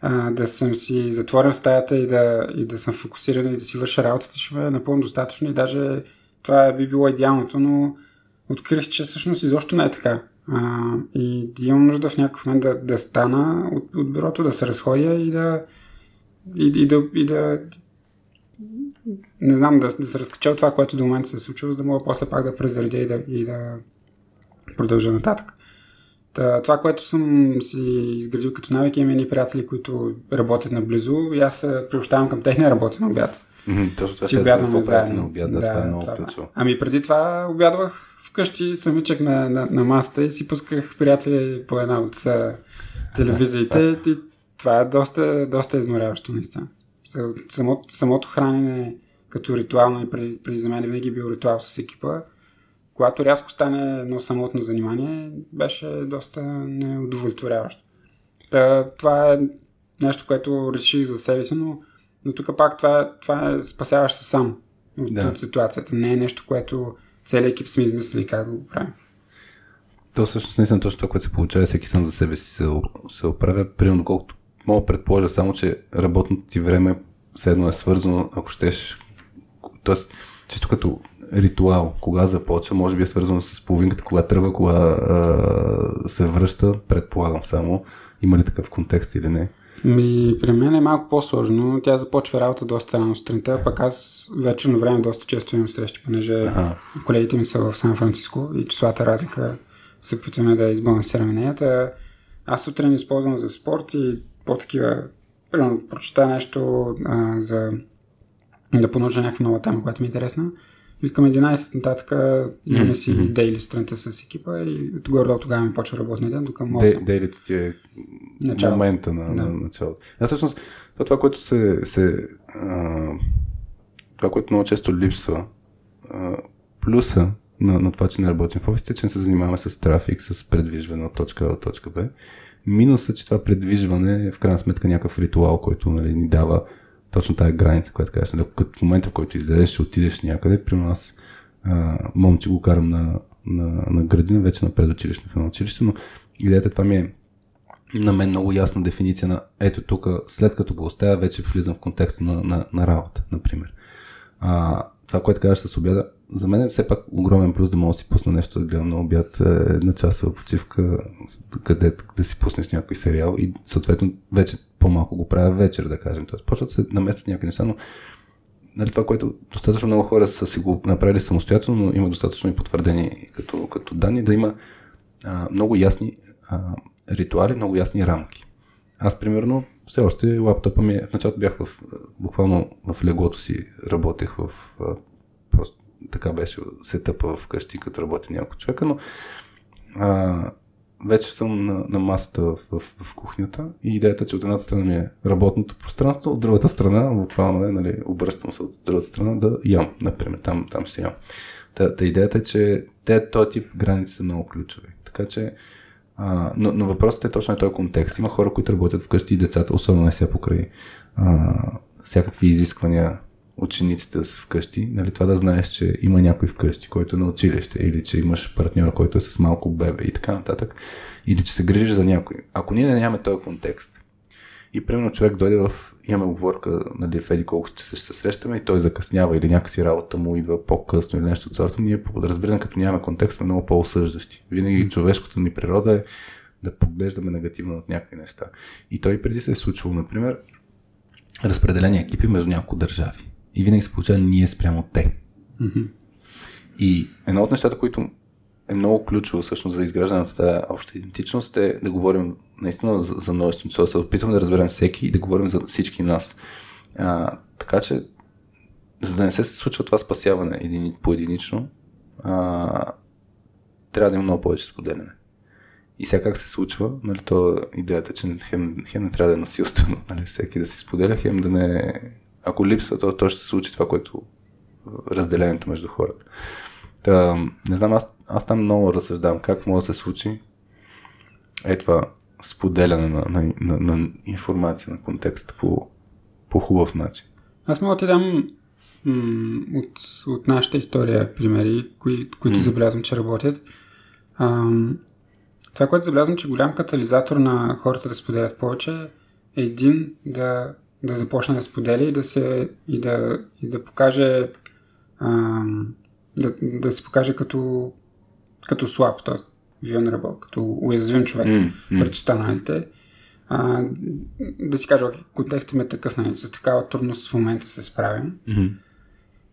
а, да съм си затворен в стаята и да, и да съм фокусиран и да си върша работата ще ме е напълно достатъчно и даже това би било идеалното, но открих, че всъщност изобщо не е така. А, и имам нужда в някакъв момент да, да стана от, от бюрото, да се разходя и да, и, и, да, и да не знам, да, да се разкача от това, което до момента се е случило, за да мога после пак да презаредя и да, и да продължа нататък. Та, това, което съм си изградил като навик, имам едни приятели, които работят наблизо и аз се приобщавам към техния работен обяд. Mm-hmm, точно това си обядваме заедно. На обяд, да, това е много това. Ами преди това обядвах вкъщи, самичък на, на, на масата и си пусках приятели по една от телевизиите и това е доста, доста изморяващо наистина. Самото, самото хранене като ритуално и преди, преди за мен винаги е бил ритуал с екипа. Когато рязко стане едно самотно занимание, беше доста неудовлетворяващо. Та, това е нещо, което реших за себе си, но, но тук пак това, това е спасяваш се сам от, да. от ситуацията. Не е нещо, което целият екип сме измислили как да го правим. То всъщност не съм точно това, което се получава, всеки сам за себе си се, се оправя. Примерно, колкото мога предположа само, че работното ти време все едно е свързано, ако щеш, т.е. чисто като ритуал, кога започва, може би е свързано с половинката, кога тръгва, кога а, се връща, предполагам само. Има ли такъв контекст или не? Ми, при мен е малко по-сложно. Тя започва работа доста рано сутринта, пък аз вече на време доста често имам срещи, понеже ага. колегите ми са в Сан Франциско и числата разлика се опитваме да избалансираме неята. Аз сутрин използвам за спорт и по-такива, примерно, прочета нещо а, за да понауча някаква нова тема, която ми е интересна. И към 11 нататък имаме си mm-hmm. дейли сутринта с екипа и отгоре до тогава ми почва работния ден, до към 8. Дейлито ти е Начало. момента на, да. на началото. А всъщност това, което се, се а, това, което много често липсва, а, плюса на, на това, че не работим в офисите, че не се занимаваме с трафик, с предвижване от точка А до точка Б. Минусът, че това предвижване е в крайна сметка някакъв ритуал, който нали, ни дава точно тази граница, която казваш. Нали, като в момента, в който излезеш, отидеш някъде. При нас момче го карам на, на, на градина, вече на предучилищно в едно училище, но идеята това ми е на мен много ясна дефиниция на ето тук, след като го оставя, вече влизам в контекста на, на, на работа, например. А, това, което казваш с обяда, за мен е все пак огромен плюс да мога да си пусна нещо да гледам на обяд, е, една часова почивка, къде да си пуснеш някой сериал и съответно вече по-малко го правя вечер, да кажем. Тоест, почват се наместят някакви неща, но нали, това, което достатъчно много хора са си го направили самостоятелно, но има достатъчно и потвърдени като, като данни, да има а, много ясни а, ритуали, много ясни рамки. Аз, примерно, все още лаптопа ми, е, в началото бях в, буквално в леглото си, работех в, просто така беше сетъпа в къщи, като работи няколко човека, но а, вече съм на, на масата в, в, в кухнята и идеята, че от едната страна ми е работното пространство, от другата страна, буквално е, нали, обръщам се от другата страна да ям, например, там, там ще ям. Та, та идеята е, че те, този тип граници са много ключови. Така че, а, но, но въпросът е точно на този контекст. Има хора, които работят вкъщи и децата, особено не сега покрай а, всякакви изисквания учениците да са вкъщи, нали, това да знаеш, че има някой вкъщи, който е на училище, или че имаш партньор, който е с малко бебе и така нататък, или че се грижиш за някой. Ако ние не нямаме този контекст, и примерно човек дойде в, имаме оговорка, нали, в еди колко че се срещаме и той закъснява или някакси работа му идва по-късно или нещо от сорта, ние разбираме, като нямаме контекст, сме много по-осъждащи. Винаги човешкото ни природа е да поглеждаме негативно от някакви неща. И той преди се е случвало, например, разпределени екипи между няколко държави. И винаги се получава ние спрямо те. Mm-hmm. И едно от нещата, които е много ключово всъщност за изграждането на тази обща идентичност е да говорим наистина за, за множество да се опитваме да разберем всеки и да говорим за всички нас. А, така че, за да не се случва това спасяване един, по-единично, а, трябва да има много повече споделяне. И сега как се случва, нали, то идеята, че хем, хем не трябва да е насилствено, *laughs* нали, всеки да си споделя, хем да не... Ако липсва, то, то ще се случи това, което разделението между хората. Та, не знам, аз, аз там много разсъждавам как може да се случи е това споделяне на, на, на, на информация, на контекста по, по хубав начин. Аз мога да ти дам м- от, от нашата история примери, кои, които mm. забелязвам, че работят. Ам, това, което забелязвам, че голям катализатор на хората да споделят повече е един да, да започне да споделя и да се и да, и да покаже ам, да, да се покаже като, като слаб, т.е. vulnerable, като уязвим човек mm, mm. пред останалите. А, да си кажа, контекстът ми е такъв, нали, с такава трудност в момента се справим. Mm-hmm.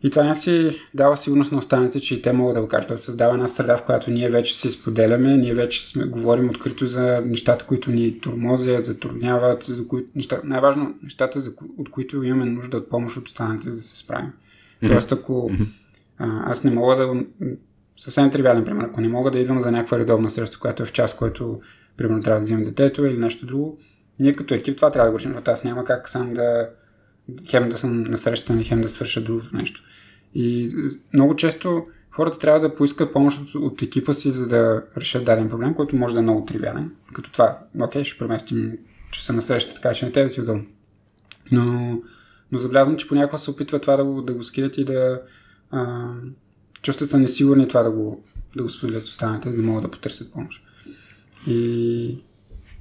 И това някакси дава сигурност на останалите, че и те могат да го кажат. Да създава една среда, в която ние вече се споделяме, ние вече сме, говорим открито за нещата, които ни тормозят, затрудняват, за които, неща, най-важно нещата, за, от които имаме нужда от помощ от останалите, за да се справим. Mm-hmm. Тоест, ако а, аз не мога да... Съвсем тривиален пример. Ако не мога да идвам за някаква редовна среща, която е в час, който примерно трябва да вземем детето или нещо друго, ние като екип това трябва да го решим, защото аз няма как сам да хем да съм на среща, хем да свърша другото нещо. И много често хората трябва да поискат помощ от, от екипа си, за да решат даден проблем, който може да е много тривиален. Като това, окей, ще преместим, че са на среща, така че не тебе ти удобно. Но, но забелязвам, че понякога се опитва това да го, да го скидат и да, а, чувстват се несигурни това да го, да го споделят с останалите, за да могат да потърсят помощ. И...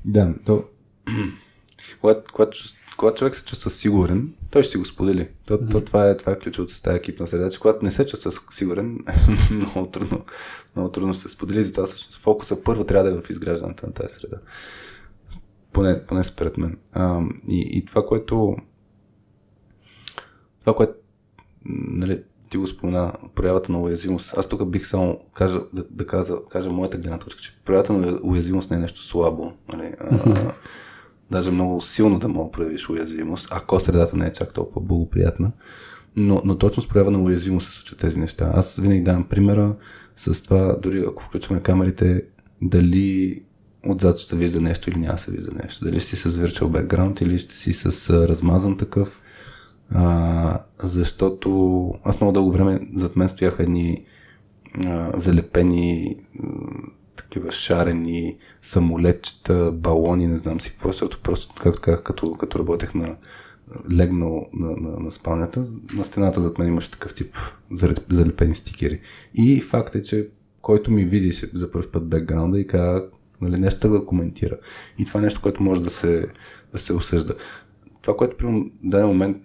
Да, то... когато, когато, когато човек се чувства сигурен, той ще си го сподели. То, mm-hmm. то, това, е, това е ключовото с тази екипна среда, че когато не се чувства сигурен, *laughs* много трудно, много трудно ще се сподели. Затова всъщност фокуса първо трябва да е в изграждането на тази среда. Поне, поне според мен. А, и, и това, което това, което нали, ти го спомена, проявата на уязвимост. Аз тук бих само кажа, да, да кажа, кажа моята гледна точка, че проявата на уязвимост не е нещо слабо. Нали? А, даже много силно да мога проявиш уязвимост, ако средата не е чак толкова благоприятна. Но, но точно с проява на уязвимост се случват тези неща. Аз винаги давам примера с това, дори ако включваме камерите, дали отзад ще се вижда нещо или няма се вижда нещо. Дали ще си с virtual background или ще си с размазан такъв а, защото аз много дълго време зад мен стояха едни а, залепени такива шарени самолетчета, балони, не знам си какво, защото просто, както казах, като, като работех на легнал на, на, на спалнята, на стената зад мен имаше такъв тип залепени стикери. И факт е, че който ми види за първ път бекграунда и каза, нали, нещо да коментира. И това е нещо, което може да се, да се осъжда. Това, което при даден момент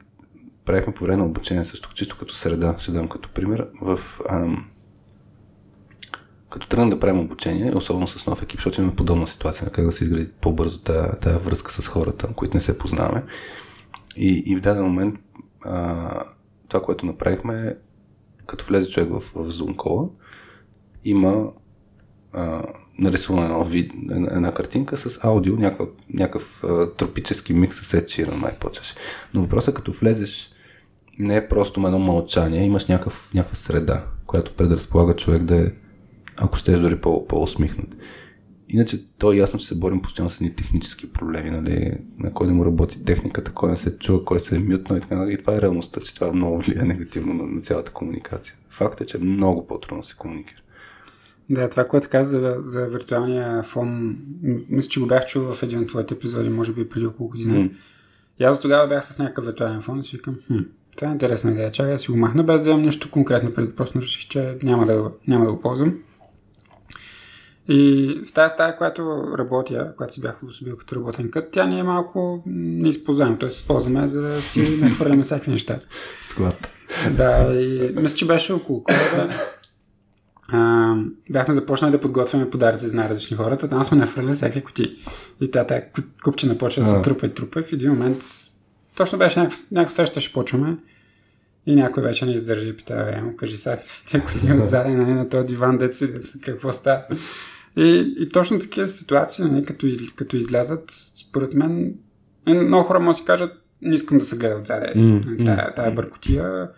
правихме по време на обучение също, чисто като среда, ще дам като пример, в, ам, като тръгнем да правим обучение, особено с нов екип, защото имаме подобна ситуация, как да се изгради по-бързо тази, тази връзка с хората, които не се познаваме. И, и в даден момент а, това, което направихме, като влезе човек в, в Zoom кола, има а, нарисувана една, една картинка с аудио, някакъв, някакъв а, тропически микс с Ed Sheeran, май почваш. Но въпросът е като влезеш не е просто едно мълчание, имаш някакъв, някаква среда, която предразполага човек да е, ако щеш дори по, по-усмихнат. Иначе то е ясно, че се борим постоянно с едни технически проблеми, нали, на кой не му работи техниката, кой не се чува, кой се е мютно и така. Нали, и това е реалността, че това много влияе негативно на, на цялата комуникация. Факт е, че много по-трудно се комуникира. Да, това, което каза за, за виртуалния фон, мисля, че го бях чул в един от твоите епизоди, може би преди около година. Mm. И аз тогава бях с някакъв виртуален фон и си викам, хм, това е интересна идея. Чакай да си го махна, без да имам нищо конкретно преди. Просто реших, че няма да, няма да го ползвам. И в тази стая, която работя, която си бях обособил като работен кът, тя ни е малко неизползваема. Тоест, използваме за да си *laughs* нахвърляме всякакви неща. Склад. Да, и мисля, че беше около коледа. *laughs* А, бяхме започнали да подготвяме подаръци за най-различни хората. Там сме нахвърляли всякакви кути. И тя тая купчина почва да се трупа и трупа. И в един момент точно беше някаква, някаква среща, ще почваме. И някой вече не издържа и пита, е, му кажи сега, те кутия отзади нали, на този диван, деци, какво става. И, и точно такива ситуации, нали, като, из, като излязат, според мен, е, много хора може да си кажат, не искам да се гледа отзади. Mm, тая, тая бъркотия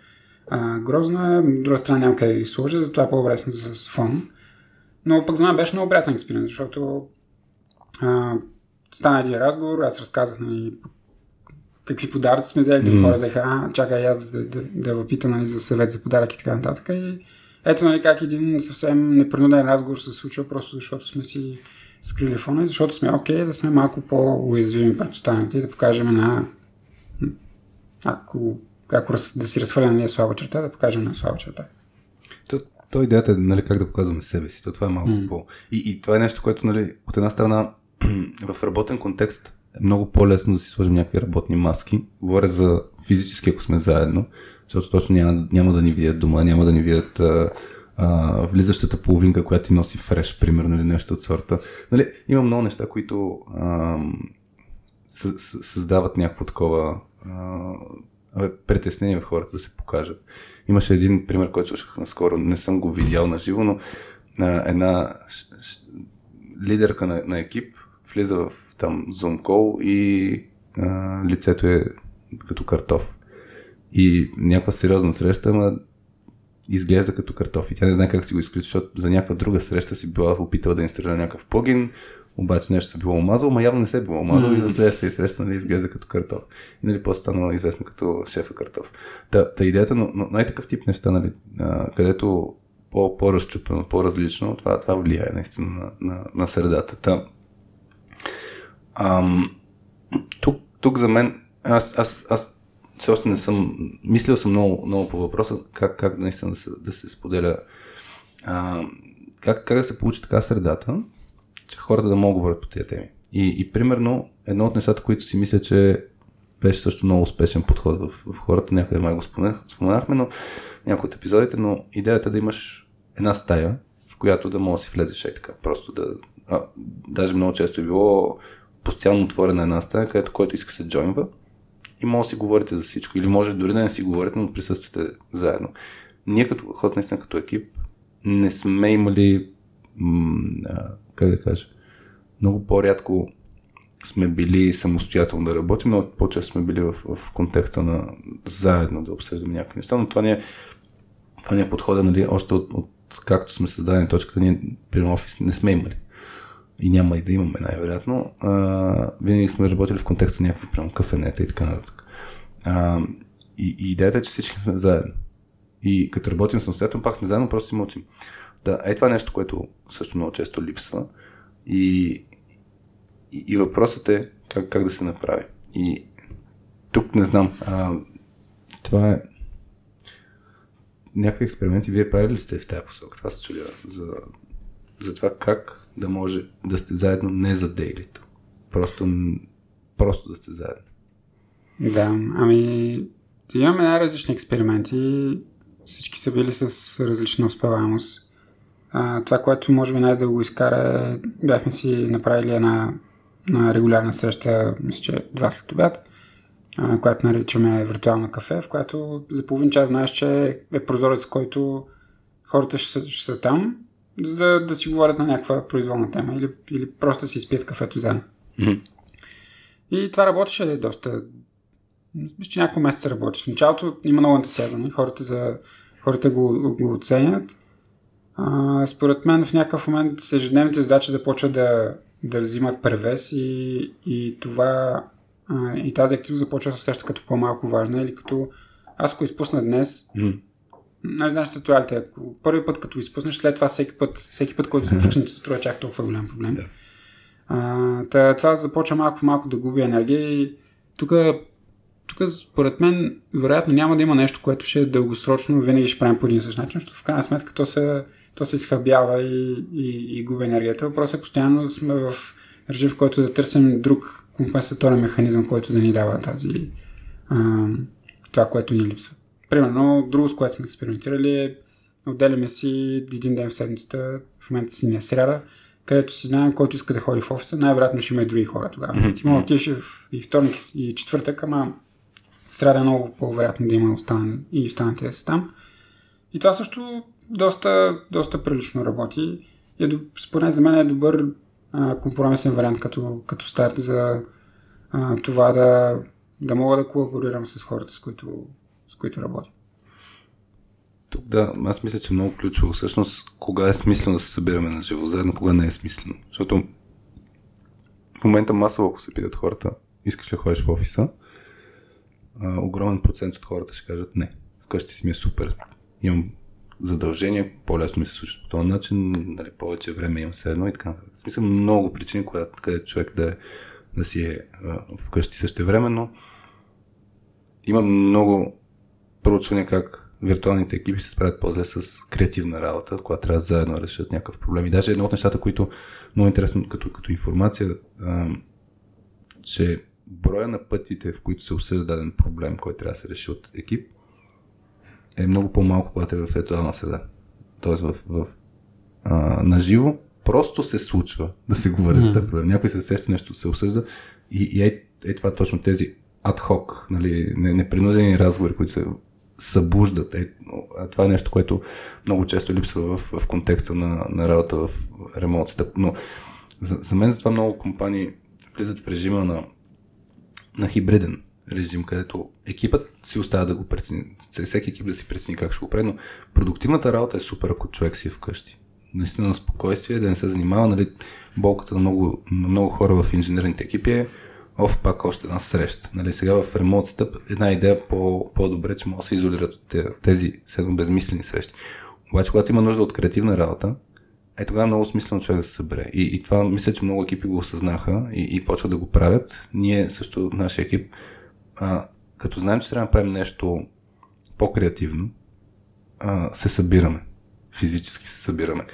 а, грозна е, друга страна няма къде да ги сложа, затова е по-добре съм с фон. Но пък за мен беше много приятен експеримент, защото а, стана един разговор, аз разказах нали, какви подаръци сме взели, други mm. хора взеха, а, чакай аз да, да, да, да питам нали, за съвет за подарък и така нататък. И ето нали, как един съвсем непринуден разговор се случва, просто защото сме си скрили фона и защото сме окей okay, да сме малко по-уязвими пред останалите и да покажем на ако, ако да си разхвърля на слаба черта, да покажем на слаба черта. То, то идеята е нали, как да показваме себе си. То това е малко mm. по... И, и това е нещо, което нали, от една страна *clears throat* в работен контекст е много по-лесно да си сложим някакви работни маски. Говоря за физически, ако сме заедно, защото точно няма, няма да ни видят дома, няма да ни видят а, а, влизащата половинка, която ти носи фреш, примерно, или нещо от сорта. Нали, има много неща, които а, създават някакво такова а, притеснение в хората да се покажат. Имаше един пример, който слушах наскоро, не съм го видял на живо, но а, една ш, ш, лидерка на, на екип влиза в там call и а, лицето е като картоф. И някаква сериозна среща, ама изглежда като картоф. И тя не знае как си го изключи, защото за някаква друга среща си била опитала да инсталира някакъв плагин, обаче нещо се било омазал, но явно не се е било омазал mm-hmm. и за следващия среща нали, изглежда като картоф. И нали, после станала известно като шефа картоф. Та, та идеята, но, но най-такъв тип неща, нали, а, където по, по-разчупено, по-различно, това, това влияе наистина на, на, на средата. Та, ам, тук, тук за мен, аз, аз, аз все още не съм, мислил съм много, много по въпроса, как, как наистина да се, да се споделя, а, как, как да се получи така средата, че хората да могат да говорят по тези теми. И, и примерно, едно от нещата, които си мисля, че беше също много успешен подход в, в хората, някъде май го споменах, споменахме, но някои от епизодите, но идеята е да имаш една стая, в която да можеш да си влезеш и така. Просто да. А, даже много често е било постоянно отворена една стая, където който иска се джойнва и може да си говорите за всичко. Или може дори да не си говорите, но присъствате заедно. Ние като ход, наистина като екип, не сме имали как да кажа, много по-рядко сме били самостоятелно да работим, но по-често сме били в, в контекста на заедно да обсъждаме някакви неща, но това не е, това не е подхода, нали, още от, от както сме създадени точката, ние при офис не сме имали. И няма и да имаме най-вероятно. А, винаги сме работили в контекста на някакви прямо кафенета и така нататък. А, и, и идеята е, че всички сме заедно. И като работим самостоятелно, пак сме заедно, просто си мълчим. Да, е това нещо, което също много често липсва. И, и, и въпросът е как, как да се направи. И тук не знам. А, това е някакви експерименти вие правили ли сте в тази посока? Това се чудя за, за това как да може да сте заедно не за дейлито. Просто, просто да сте заедно. Да, ами имаме най-различни експерименти. Всички са били с различна успеваемост. А, това, което може би най-дълго изкара е, бяхме си направили една, една регулярна среща, мисля, че два след обяд, която наричаме виртуална кафе, в която за половин час знаеш, че е прозорец, в който хората ще са, ще са там, за да, да си говорят на някаква произволна тема или, или просто си спият кафето заедно. Mm-hmm. И това работеше доста. Мисля, че няколко месеца работи. В началото има много ентусиазъм. Хората, за, хората го, го оценят. А, според мен в някакъв момент ежедневните задачи започват да, да взимат превес и, и това а, и тази активност започва да се усеща като по-малко важна или като аз ако изпусна днес, mm. Не знаеш ситуалите, ако първи път като изпуснеш, след това всеки път, всеки път, който слушаш, не се струва чак толкова голям проблем. Yeah. А, това започва малко по малко да губи енергия и тук тук според мен вероятно няма да има нещо, което ще е дългосрочно, винаги ще правим по един същ начин, защото в крайна сметка то се, то се изхабява и, и, и губи енергията. Въпросът е постоянно да сме в режим, в който да търсим друг компенсаторен механизъм, който да ни дава тази, а, това, което ни липсва. Примерно, друго, с което сме експериментирали е отделяме си един ден в седмицата, в момента си не е сряда, където си знаем, който иска да ходи в офиса, най-вероятно ще има и други хора тогава. Mm-hmm. Ти мога да и вторник и четвъртък, ама сряда е много по-вероятно да има останали и останалите да са там. И това също доста, доста прилично работи. И е, според за мен е добър а, компромисен вариант като, като старт за а, това да, да мога да колаборирам с хората, с които, които работя. Тук да, аз мисля, че е много ключово всъщност кога е смислено да се събираме на живо заедно, кога не е смислено. Защото в момента масово, ако се питат хората, искаш ли ходиш в офиса, а, огромен процент от хората ще кажат не. Вкъщи си ми е супер. Имам задължение, по-лесно ми се случва по този начин, нали, повече време имам все едно и така. В смисъл много причини, когато къде човек да, е, да си е а, вкъщи също време, но има много проучвания как виртуалните екипи се справят по-зле с креативна работа, когато трябва заедно да решат някакъв проблем. И даже едно от нещата, които много интересно като, като информация, а, че броя на пътите, в които се обсъжда даден проблем, който трябва да се реши от екип, е много по-малко, когато е в виртуална среда. Тоест в, в а, наживо просто се случва да се говори mm. за този проблем. Някой се сеща нещо, се обсъжда и, и е, е това точно тези адхок, нали, непринудени разговори, които се събуждат. Е, това е нещо, което много често липсва в, в контекста на, на работа в ремонтата. Но за, за мен за това много компании влизат в режима на, на хибриден режим, където екипът си остава да го прецени, всеки екип да си прецени как ще го прави, но продуктивната работа е супер, ако човек си е вкъщи. Наистина на спокойствие, да не се занимава, нали, болката на много, на много хора в инженерните екипи е оф, пак още една среща. Нали, сега в ремонт стъп една идея по, по-добре, че могат да се изолират от тези седно безмислени срещи. Обаче, когато има нужда от креативна работа, е тогава много смислено човек да се събере. И, и това мисля, че много екипи го осъзнаха и, и почват да го правят. Ние също, нашия екип, а, като знаем, че трябва да правим нещо по-креативно, а, се събираме. Физически се събираме.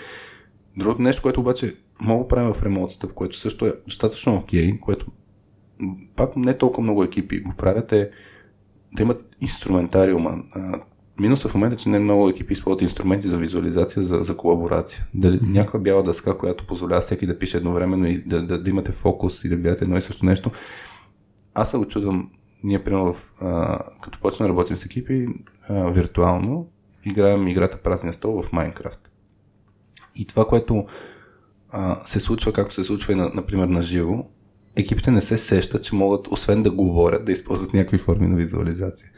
Другото нещо, което обаче мога да правим в ремонт стъп, което също е достатъчно окей, okay, което пак не толкова много екипи го правят, е да имат инструментариума. Минуса в момента, че не много екипи използват инструменти за визуализация, за, за колаборация. Да, някаква бяла дъска, която позволява всеки да пише едновременно и да, да, да имате фокус и да гледате едно и също нещо. Аз се очудвам, ние примерно в, а, като почнем да работим с екипи а, виртуално, играем играта Празния стол в Майнкрафт. И това, което а, се случва, както се случва и, на, например, на живо, екипите не се сещат, че могат, освен да говорят, да използват някакви форми на визуализация.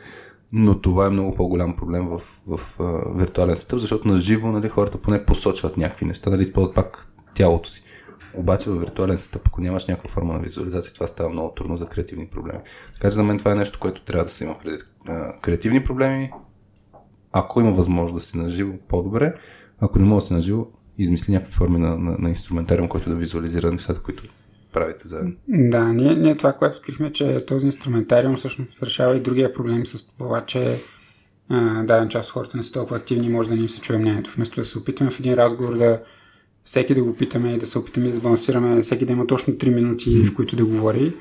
Но това е много по-голям проблем в, в, uh, виртуален стъп, защото на живо нали, хората поне посочват някакви неща, нали, използват пак тялото си. Обаче в виртуален стъп, ако нямаш някаква форма на визуализация, това става много трудно за креативни проблеми. Така че за мен това е нещо, което трябва да се има преди. Креативни проблеми, ако има възможност да си наживо, по-добре. Ако не може да си наживо, измисли някакви форми на, на, на инструментариум, който да визуализира нещата, които правите заедно. Да, ние, ние това, което открихме, че този инструментариум всъщност решава и другия проблем с това, че а, даден част от хората не са толкова активни и може да ни им се чуе мнението. Вместо да се опитаме в един разговор да всеки да го питаме и да се опитаме да сбалансираме, всеки да има точно 3 минути, в които да говори.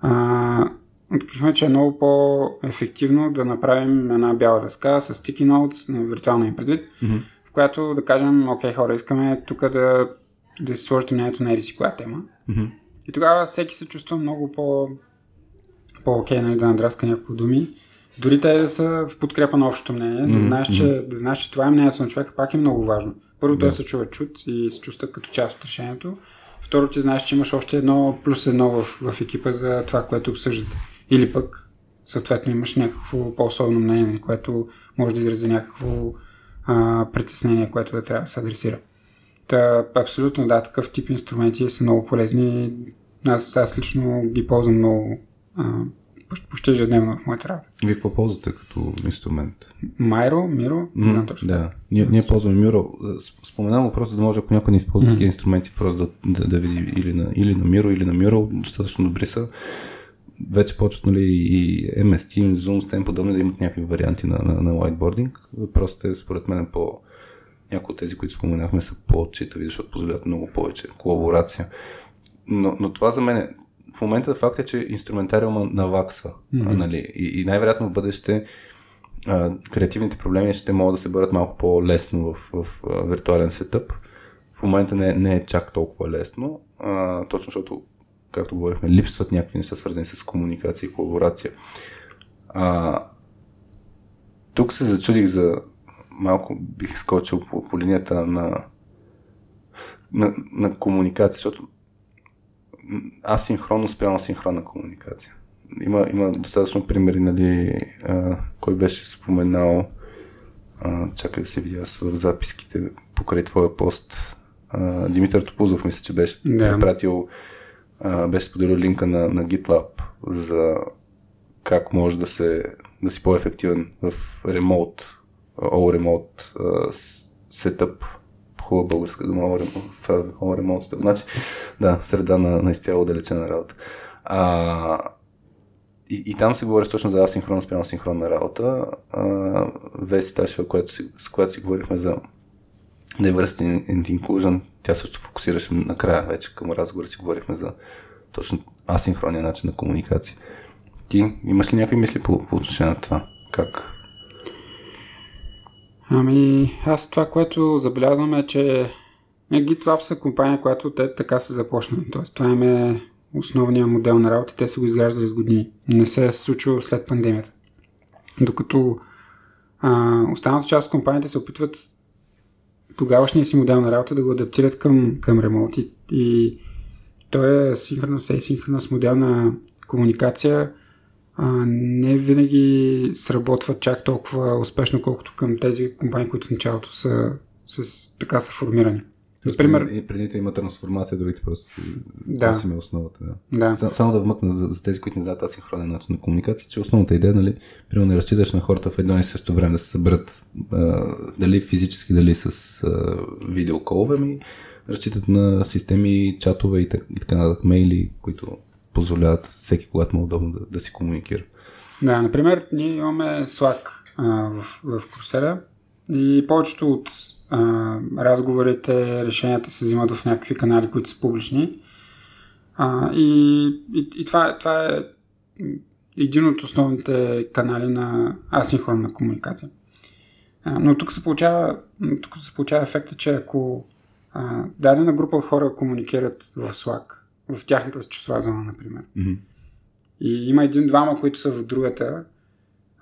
А, открихме, че е много по-ефективно да направим една бяла дъска с sticky notes на виртуална им предвид, mm-hmm. в която да кажем, окей хора, искаме тук да, да си сложите мнението на ери си коя тема. Mm-hmm. И тогава всеки се чувства много по, по-окей нали, да надраска няколко думи. Дори те да са в подкрепа на общото мнение, mm-hmm. да, знаеш, че, да знаеш, че това е мнението на човека, пак е много важно. Първо, той се чува чут и се чувства като част от решението. Второ, ти знаеш, че имаш още едно плюс едно в, в екипа за това, което обсъждате. Или пък, съответно, имаш някакво по-особено мнение, което може да изрази някакво а, притеснение, което да трябва да се адресира. Та, абсолютно да, такъв тип инструменти са много полезни. Аз, аз лично ги ползвам много, а, почти, ежедневно в моята работа. Вие какво ползвате като инструмент? Майро, Миро, mm, не знам точно. Да, ние, ние ползваме Миро. Споменавам просто да може, ако някой не използва mm. такива инструменти, просто да, да, да види или на, или на Миро, или на Миро, достатъчно добри са. вече почват нали, и MS Teams, Zoom, тем подобни да имат някакви варианти на, на, на whiteboarding. Въпросът е според мен по някои от тези, които споменахме, са по-отчитави, защото позволяват много повече колаборация. Но, но това за мен е, в момента факт е, че инструментариума наваксва. Mm-hmm. Нали? И, и най-вероятно в бъдеще а, креативните проблеми ще могат да се бъдат малко по-лесно в, в, в а, виртуален сетъп. В момента не, не е чак толкова лесно, а, точно защото, както говорихме, липсват някакви неща, свързани с комуникация и колаборация. А, тук се зачудих за малко бих скочил по, по линията на, на, на комуникация, защото асинхронно спрямо синхронна комуникация. Има, има достатъчно примери, нали, а, кой беше споменал, а, чакай да се видя в записките покрай твоя пост. А, Димитър Топузов, мисля, че беше yeah. пратил, а, беше споделил линка на, на GitLab за как може да, се, да си по-ефективен в ремоут, all remote сетъп хубава българска дума, фраза remote setup. Значи, да, среда на, на изцяло далечена работа. А, и, и там се говори точно за асинхронна спрямо синхронна работа. Веси Ташева, която с която си говорихме за Diversity and Inclusion, тя също фокусираше накрая вече към разговора си говорихме за точно асинхронния начин на комуникация. Ти имаш ли някакви мисли по, по отношение на това? Как? Ами, аз това, което забелязвам е, че GitLab са компания, която те така са започнали. Тоест, това им е основния модел на работа. Те са го изграждали с години. Не се е случило след пандемията. Докато а, останалата част от компаниите се опитват тогавашния си модел на работа да го адаптират към, към ремонт и, и той е синхронност, е синхронност модел на комуникация а, не винаги сработват чак толкова успешно, колкото към тези компании, които в началото са, с, така са формирани. Например... И предните има трансформация, другите просто си да. си ме основата. Да. да. Само да вмъкна за, за тези, които не знаят асинхронен начин на комуникация, че основната идея, нали, примерно не разчиташ на хората в едно и също време да се съберат, а, дали физически, дали с а, видеоколове, ми разчитат на системи, чатове и така, и така нататък, мейли, които позволяват всеки, когато му е удобно да, да си комуникира. Да, например, ние имаме Slack а, в, в Coursera и повечето от а, разговорите, решенията се взимат в някакви канали, които са публични. А, и, и, и това, това е един от основните канали на асинхронна комуникация. А, но тук се получава, тук се получава ефекта, че ако а, дадена група хора комуникират в Slack, в тяхната часова зона, например. Mm-hmm. И има един-двама, които са в другата.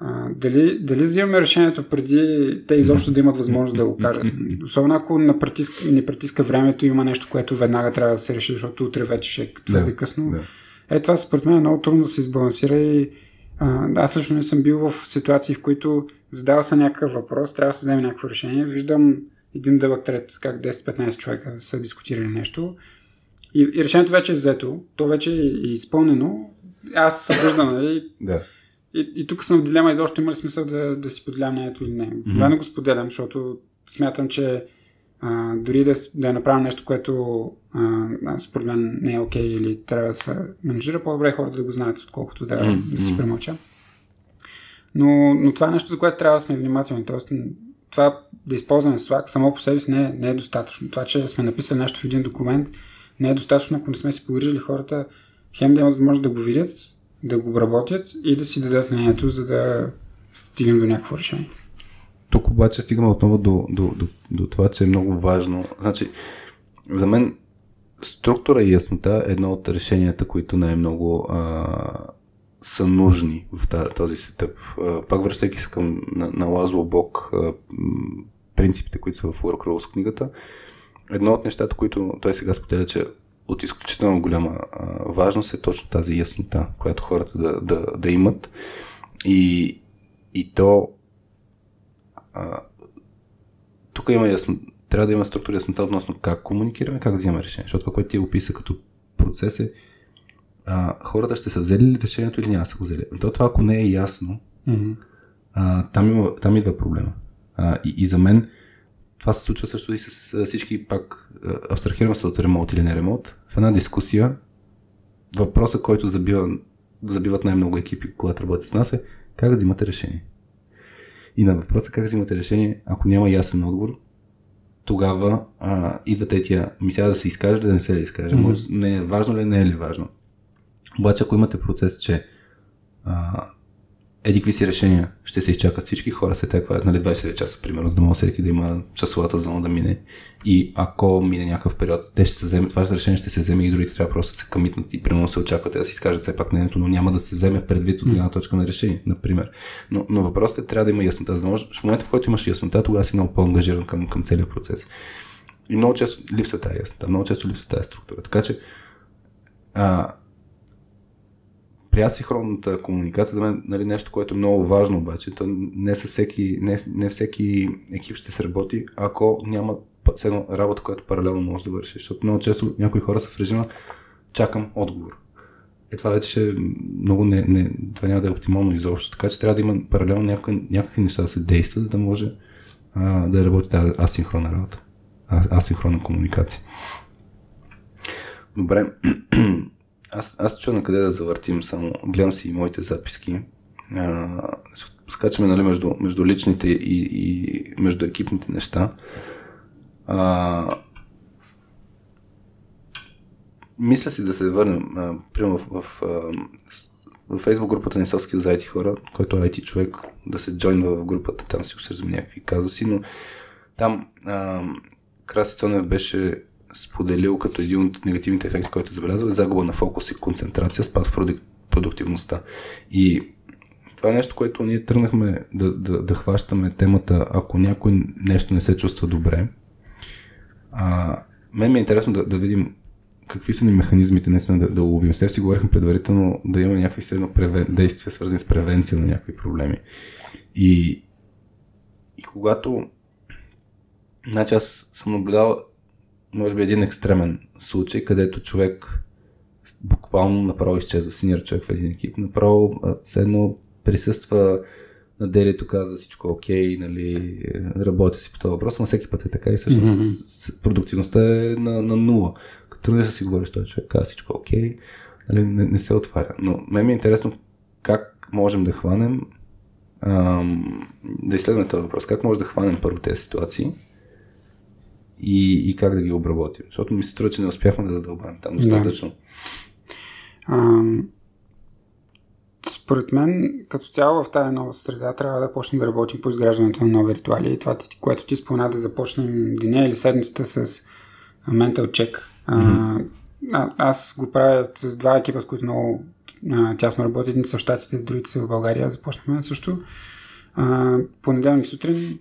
А, дали, дали взимаме решението преди те изобщо да имат възможност да го кажат? *laughs* Особено ако не притиска, не притиска времето има нещо, което веднага трябва да се реши, защото утре вече ще е твърде yeah, късно. Yeah. Е, това според мен е много трудно да се избалансира и а, аз също не съм бил в ситуации, в които задава се някакъв въпрос, трябва да се вземе някакво решение, виждам един дълъг трет, как 10-15 човека са дискутирали нещо и, и решението вече е взето, то вече е изпълнено. Аз се събуждам, нали? да. И, и тук съм в дилема изобщо има ли смисъл да, да си поделям мнението или не. Mm-hmm. не го споделям, защото смятам, че а, дори да, да направя нещо, което а, според мен не е окей okay, или трябва да се менеджира, по-добре е хората да го знаят, отколкото да, mm-hmm. да си премълча. Но, но това е нещо, за което трябва да сме внимателни. Тоест, това да използваме Slack само по себе си не, не е достатъчно. Това, че сме написали нещо в един документ, не е достатъчно, ако не сме си погрижили хората, хем да имат възможност да го видят, да го обработят и да си дадат мнението, за да стигнем до някакво решение. Тук обаче стигаме отново до, до, до, до това, че е много важно. Значи, за мен структура и яснота е едно от решенията, които най-много а, са нужни в този сетъп. Пак връщайки се към на, на Лазло Бог, а, принципите, които са в Work Rules книгата, едно от нещата, които той сега споделя, че от изключително голяма а, важност е точно тази яснота, която хората да, да, да имат. И, и то а, тук има ясно, трябва да има структура яснота относно как комуникираме, как взимаме решение. Защото това, което ти описа като процес е а, хората ще са взели ли решението или няма са го взели. То това, ако не е ясно, mm-hmm. а, там, има, там идва проблема. А, и, и за мен това се случва също и с всички пак абстрахираме се от ремонт или не ремонт. В една дискусия въпросът, който забива забиват най-много екипи, когато работят с нас е как взимате решение. И на въпроса как взимате решение, ако няма ясен отговор, тогава а, идва тетия, ми сега да се изкаже, да не се ли изкаже. Mm-hmm. Може, не е важно ли, не е ли важно. Обаче, ако имате процес, че а, еди какви си решения ще се изчакат всички хора след таква, нали, 20 часа, примерно, за да може всеки да има часовата зона да мине. И ако мине някакъв период, те ще се вземе, това решение ще се вземе и другите трябва просто да се къмитнат и примерно се очаквате да си изкажат все пак мнението, но няма да се вземе предвид от една точка на решение, например. Но, но въпросът е, трябва да има яснота. За да може, в момента, в който имаш яснота, тогава си много по-ангажиран към, към целият процес. И много често липсва тази яснота, много често липсва тази структура. Така че а, при асинхронната комуникация за мен нали, нещо, което е много важно обаче, то не, със всеки, не, не всеки екип ще се работи, ако няма едно работа, която паралелно може да върши. Защото много често някои хора са в режима чакам отговор. Е, това вече ще много не, не, това няма да е оптимално изобщо. Така че трябва да има паралелно някакви, някакви неща да се действат, за да може а, да работи тази асинхронна работа. Асинхронна комуникация. Добре. Аз, аз чуя на къде да завъртим само. Гледам си и моите записки. А, скачаме нали, между, между личните и, и между екипните неща. А, мисля си да се върнем, а, примерно в, в, в, в Facebook групата на Селски за IT хора, който е IT човек, да се джойнва в групата, там си обсъждаме някакви казуси, но там а, Краси Цонев беше споделил като един от негативните ефекти, който е забелязал, е загуба на фокус и концентрация, спад в продуктивността. И това е нещо, което ние тръгнахме да, да, да хващаме темата, ако някой нещо не се чувства добре. А, мен ми е интересно да, да видим какви са ни механизмите наистина да, да уловим. Сега си говорихме предварително да има някакви следно превен... действия, свързани с превенция на някакви проблеми. И, и когато Значи аз съм наблюдал може би един екстремен случай, където човек буквално направо изчезва, синьор човек в един екип, направо седно присъства на делито, казва всичко окей, нали, работя си по този въпрос, но всеки път е така и всъщност mm-hmm. продуктивността е на, на нула. Като не си говори с този човек, казва всичко окей, нали, не, не се отваря. Но мен ми е интересно как можем да хванем ам, да изследваме този въпрос. Как може да хванем първо тези ситуации и, и как да ги обработим. Защото ми се струва, че не успяхме да задълбаем там достатъчно. Да. А, според мен, като цяло в тази нова среда, трябва да почнем да работим по изграждането на нови ритуали. И това, което ти спомена, да започнем деня или седмицата с ментал чек. Mm-hmm. А, аз го правя с два екипа, с които много а, тясно работят. Едни са в Штатите, другите са в България. Започнахме също. А, понеделник сутрин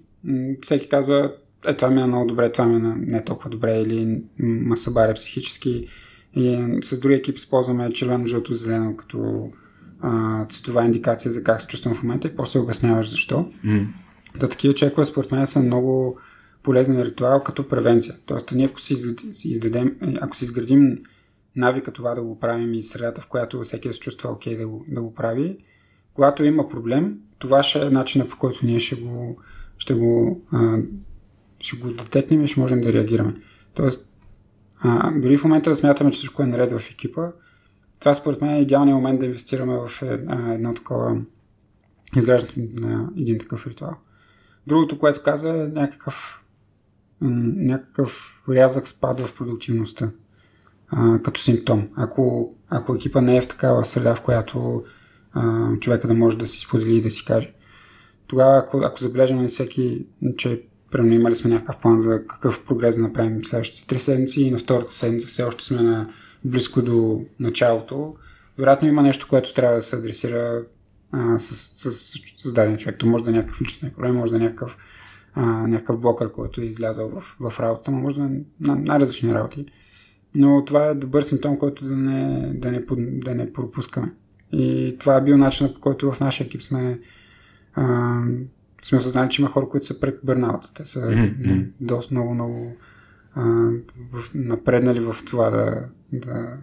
всеки казва е, това ми е много добре, това ми е не толкова добре или ма събаря психически. И с други екип използваме червено, жълто, зелено като а, цветова индикация за как се чувствам в момента и после обясняваш защо. Mm. Да, такива чекове според мен са много полезен ритуал като превенция. Тоест, ние ако си, издадем, ако си изградим навика това да го правим и средата, в която всеки се чувства окей okay да, го, да го прави, когато има проблем, това ще е начинът по който ние ще го, ще го а, ще го детекнем и ще можем да реагираме. Тоест, а, дори в момента да смятаме, че всичко е наред в екипа, това според мен е идеалният момент да инвестираме в едно такова изграждане на един такъв ритуал. Другото, което каза е някакъв, някакъв рязък спад в продуктивността а, като симптом. Ако, ако екипа не е в такава среда, в която а, човека да може да си сподели и да си каже. Тогава, ако, ако забележим всеки, че Примерно имали сме някакъв план за какъв прогрес да направим следващите три седмици и на втората седмица все още сме на близко до началото. Вероятно има нещо, което трябва да се адресира а, с, с, с, с даден човек. То може да е някакъв личен проблем, може да е някакъв, а, някакъв блокър, който е излязъл в, в работа, но може да е на най-различни работи. Но това е добър симптом, който да не, да не, да не пропускаме. И това е бил начинът, по който в нашия екип сме а, сме осъзнали, че има хора, които са пред бърнаута. Те са mm-hmm. доста много, много а, в, напреднали в това да, да,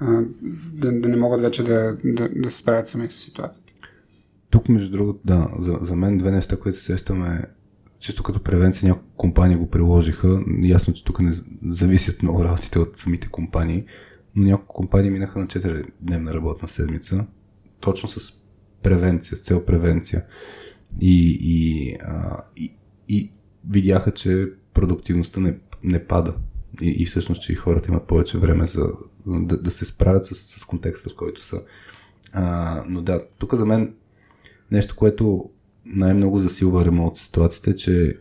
а, да, да не могат вече да, да, да се справят сами с ситуацията. Тук, между другото, да, за, за мен две неща, които се сещаме, чисто като превенция, някои компании го приложиха. Ясно, че тук не зависят много работите от самите компании, но няколко компании минаха на 4-дневна работна седмица, точно с превенция, с цел превенция. И, и, а, и, и видяха, че продуктивността не, не пада. И, и всъщност, че хората имат повече време за да, да се справят с, с контекста, в който са. А, но да, тук за мен нещо, което най-много засилва ремонт ситуацията е, че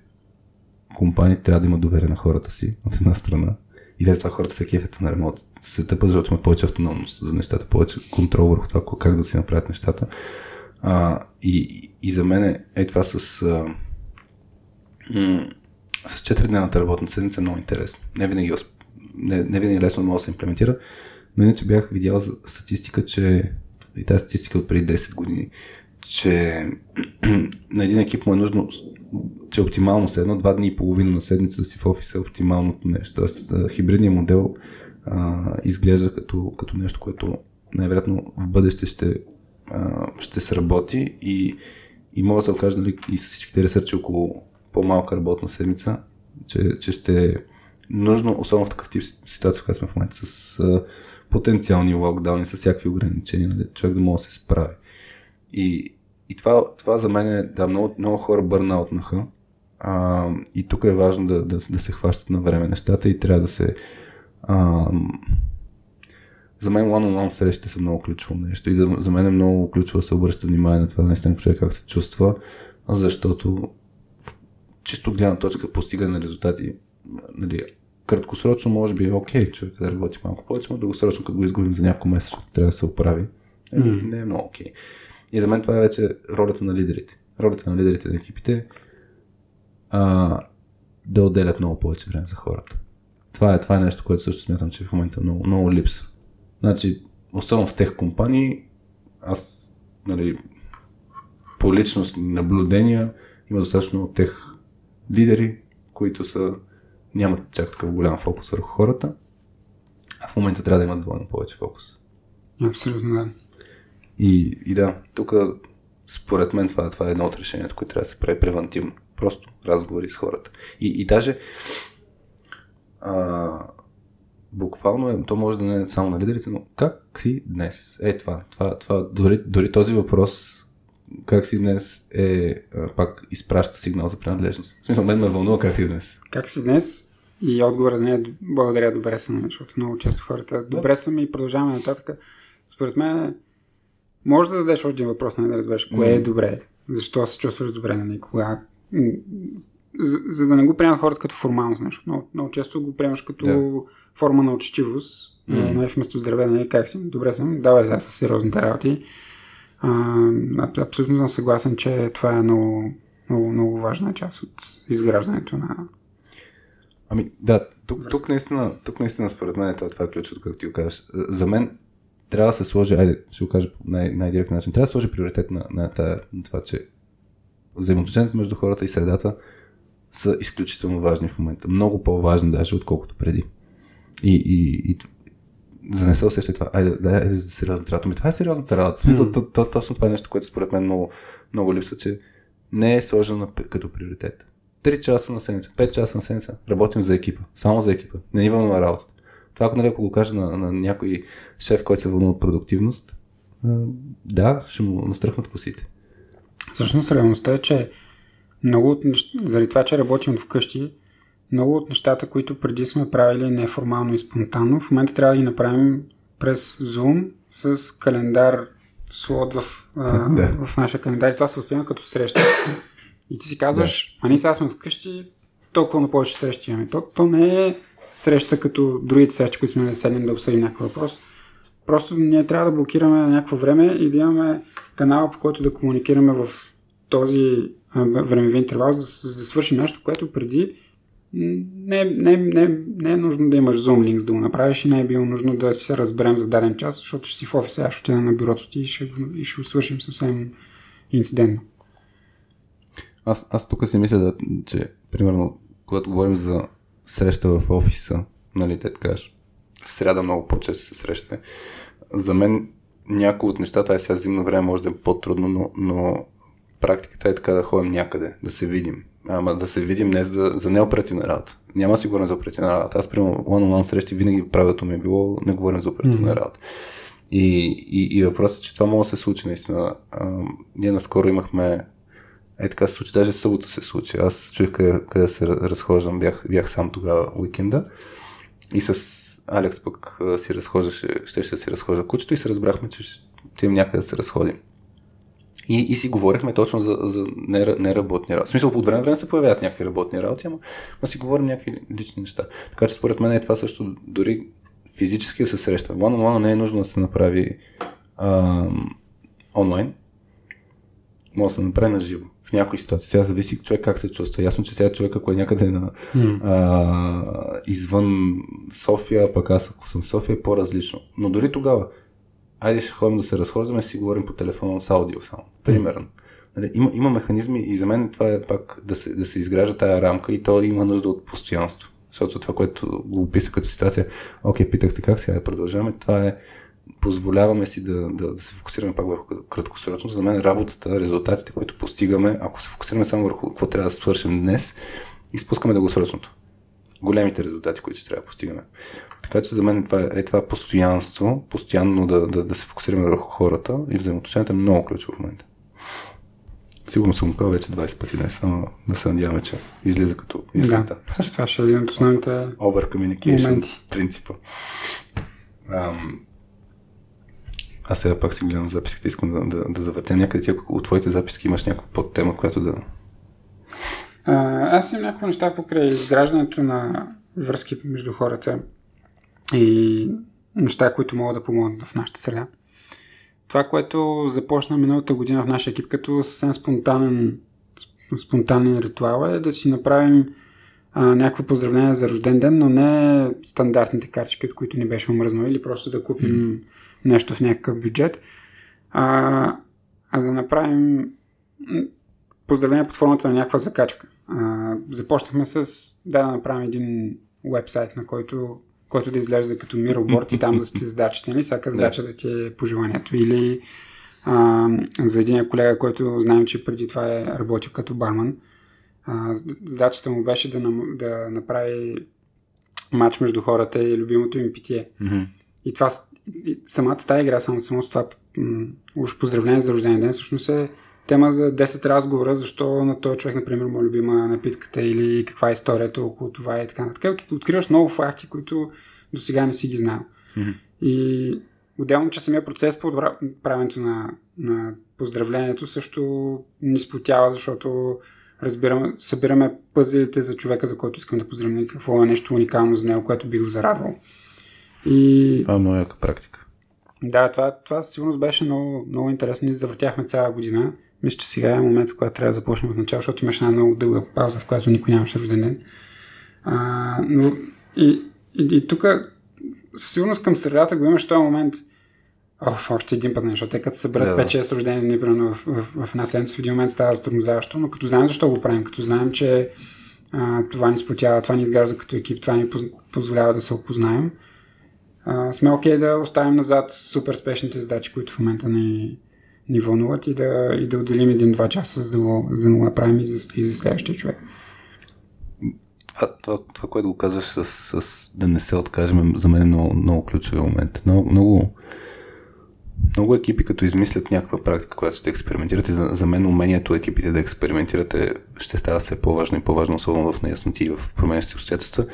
компании трябва да имат доверие на хората си, от една страна. И да това хората се кефят на ремонт. Се тъпа, защото има повече автономност за нещата, повече контрол върху това как да си направят нещата. А, и, и за мен е, е това с, а, с 4-дневната работна седмица е много интересно. Не винаги, не, не винаги лесно може да се имплементира, но иначе бях видял статистика, че и тази статистика от преди 10 години, че *clears throat* на един екип му е нужно, че оптимално се едно, два дни и половина на седмица да си в офиса е оптималното нещо. Тоест, хибридният модел а, изглежда като, като нещо, което най-вероятно в бъдеще ще, а, ще сработи и, и мога да се окаже нали, и с всичките ресърчи около по-малка работна седмица, че, че ще е нужно, особено в такъв тип ситуация, в която сме в момента с а, потенциални локдауни, с всякакви ограничения, нали, човек да може да се справи. И, и това, това за мен е, да, много, много хора бърнаутнаха. А, и тук е важно да, да, да се хващат на време нещата и трябва да се. А, за мен one-on-one срещите са много ключово нещо и да, за мен е много ключово да се обръща внимание на това наистина човек как се чувства, защото чисто от гледна точка постигане на резултати, нали, краткосрочно може би е окей човек да работи малко повече, но дългосрочно като го изгубим за няколко месеца, трябва да се оправи. Mm. Не е много окей. И за мен това е вече ролята на лидерите. Ролята на лидерите на екипите а, да отделят много повече време за хората. Това е, това е нещо, което също смятам, че в момента много, много липса. Значи, особено в тех компании, аз, нали, по личност наблюдения, има достатъчно тех лидери, които са, нямат чак такъв голям фокус върху хората, а в момента трябва да имат двойно повече фокус. Абсолютно, да. И, и да, тук според мен това, това е едно от решенията, което трябва да се прави превентивно. Просто разговори с хората. И, и даже а, буквално е, то може да не е само на лидерите, но как си днес? Е това, това, това дори, дори този въпрос как си днес е пак изпраща сигнал за принадлежност. В смисъл, мен ме вълнува как си днес. Как си днес? И отговорът не е благодаря, добре съм, защото много често хората добре съм и продължаваме нататък. Според мен може да зададеш още един въпрос, не нали, да разбереш кое е добре, защо се чувстваш добре на нали, кога. За, за да не го приемат хората като формалност, нещо. Много, много често го приемаш като да. форма на учтивост. Mm. Нали, вместо здраве, нали, как си, добре съм, давай сега с сериозните работи. А, абсолютно съм съгласен, че това е много, много, много важна част от изграждането на. Ами, да, тук, тук, наистина, тук наистина според мен е това, това е ключът, както ти го кажеш. За мен трябва да се сложи, айде, ще го кажа по най- най-директен начин, трябва да се сложи приоритет на, на, на това, че взаимоотношението между хората и средата са изключително важни в момента. Много по-важни даже, отколкото преди. И, и, и за да не се усеща това, айде, да, айде за сериозната работа. Ами това е сериозната работа. Mm. То, то, точно това е нещо, което според мен много, много липсва, че не е сложено като приоритет. 3 часа на седмица, 5 часа на седмица, работим за екипа, само за екипа. Не ни вълнува работа. Това, нали, ако го кажа на, на някой шеф, който се вълнува от продуктивност, да, ще му настръхнат косите. Всъщност реалността е, че много от неща, заради това, че работим вкъщи, много от нещата, които преди сме правили неформално и спонтанно, в момента трябва да ги направим през Zoom с календар слот в, а, *laughs* да. в нашия календар и това се възприема като среща. И ти си казваш, да. а ние сега сме вкъщи, толкова на повече срещи имаме. То, то не е среща като другите срещи, които сме да седнем да обсъдим някакъв въпрос. Просто ние трябва да блокираме някакво време и да имаме канала, по който да комуникираме в този времеви интервал, за да, за да свършим нещо, което преди не, не, не, не е нужно да имаш Zoom Links да го направиш и не е било нужно да се разберем за даден час, защото ще си в офиса, аз ще отида на бюрото ти и ще, и ще го свършим съвсем инцидентно. Аз, аз тук си мисля, да, че примерно, когато говорим за среща в офиса, нали, те така в сряда много по-често се срещате. За мен някои от нещата, ай сега зимно време може да е по-трудно, но, но практиката е така да ходим някъде, да се видим. ама да се видим днес за, за неоперативна работа. Няма сигурно за оперативна работа. Аз, примерно, one-on-one срещи винаги правилото ми е било, не говорим за оперативна mm-hmm. работа. И, и, и въпросът е, че това може да се случи наистина. А, ние наскоро имахме е така се случи, даже събота се случи. Аз чух къде, къде се разхождам, бях, бях сам тогава уикенда и с Алекс пък си разхождаше, ще, ще си разхожда кучето и се разбрахме, че ще отидем някъде да се разходим. И, и си говорихме точно за, за неработни работи. В смисъл, от време време се появяват някакви работни работи, ама, ама си говорим някакви лични неща. Така че според мен е това също дори физически да се среща. One on one не е нужно да се направи а, онлайн. Може да се направи на живо. В някои ситуации. Сега зависи човек как се чувства. Ясно, че сега човек, ако е някъде на, mm. а, извън София, пък аз ако съм София, е по-различно. Но дори тогава, айде ще ходим да се разхождаме, си говорим по телефона с аудио само. Примерно. Нали, има, има механизми и за мен това е пак да се, да се изгражда тая рамка и то има нужда от постоянство. Защото това, което го описа като ситуация, окей, питахте как сега да продължаваме, това е позволяваме си да, да, да се фокусираме пак върху краткосрочно. За мен работата, резултатите, които постигаме, ако се фокусираме само върху какво трябва да свършим днес, изпускаме дългосрочното. Големите резултати, които ще трябва да постигаме. Така че за мен това е, е това постоянство, постоянно да, да, да се фокусираме върху хората и взаимоотношенията е много ключово в момента. Сигурно съм казал вече 20 пъти днес, но да се надяваме, че излиза като мисълта. Да, също това ще е един от основните Over communication принципа. Ам, аз сега пак си гледам записките, искам да, да, да завъртя някъде. Ти, от твоите записки имаш някаква подтема, която да... А, аз имам някакви неща покрай изграждането на връзки между хората и неща, които могат да помогнат в нашата среда. Това, което започна миналата година в нашия екип като съвсем спонтанен, спонтанен ритуал е да си направим а, някакво поздравление за рожден ден, но не стандартните картички, от които ни беше омръзнало, или просто да купим mm. нещо в някакъв бюджет, а, а да направим поздравление под формата на някаква закачка. А, започнахме с да, да направим един вебсайт, на който който да изглежда като мироборд и там да сте задачите, нали? всяка задача да. да ти е пожеланието. Или а, за един колега, който знаем, че преди това е работил като барман, а, задачата му беше да, да направи матч между хората и любимото им питие. Mm-hmm. И това, самата тази игра, само само това м- уж поздравление за рождения ден, всъщност е тема за 10 разговора, защо на този човек, например, му е любима напитката или каква е историята около това и така нататък. Откриваш много факти, които до сега не си ги знал. Mm-hmm. И отделно, че самия процес по правенето на, на поздравлението също ни сплотява, защото разбираме, събираме пъзелите за човека, за който искам да поздравя, какво е нещо уникално за него, което би го зарадвал. И... Това е яка практика. Да, това, това сигурно беше много, много интересно. Ние завъртяхме цяла година. Мисля, че сега е момента, когато трябва да започнем от начало, защото имаше една много дълга пауза, в която никой нямаше рожден ден. А, но и, и, и тук със сигурност към средата го имаш този момент. Оф, още един път, защото те като се съберат да, 5-6 рождени дни, примерно в, в, в, една седмица, в един момент става стормозаващо, но като знаем защо го правим, като знаем, че а, това ни сплотява, това ни изгражда като екип, това ни позволява да се опознаем, а, сме окей okay да оставим назад супер спешните задачи, които в момента ни, ни вълнуват и да, и да отделим един-два часа, за да, го, за да го направим и за, и за следващия човек. Това, това, това, което го казваш с, с да не се откажем, за мен е много, много ключови момент. Много, много, много екипи, като измислят някаква практика, която ще експериментирате, за, за мен умението екипите да експериментирате ще става все по-важно и по-важно, особено в неясноти и в променящи обстоятелства,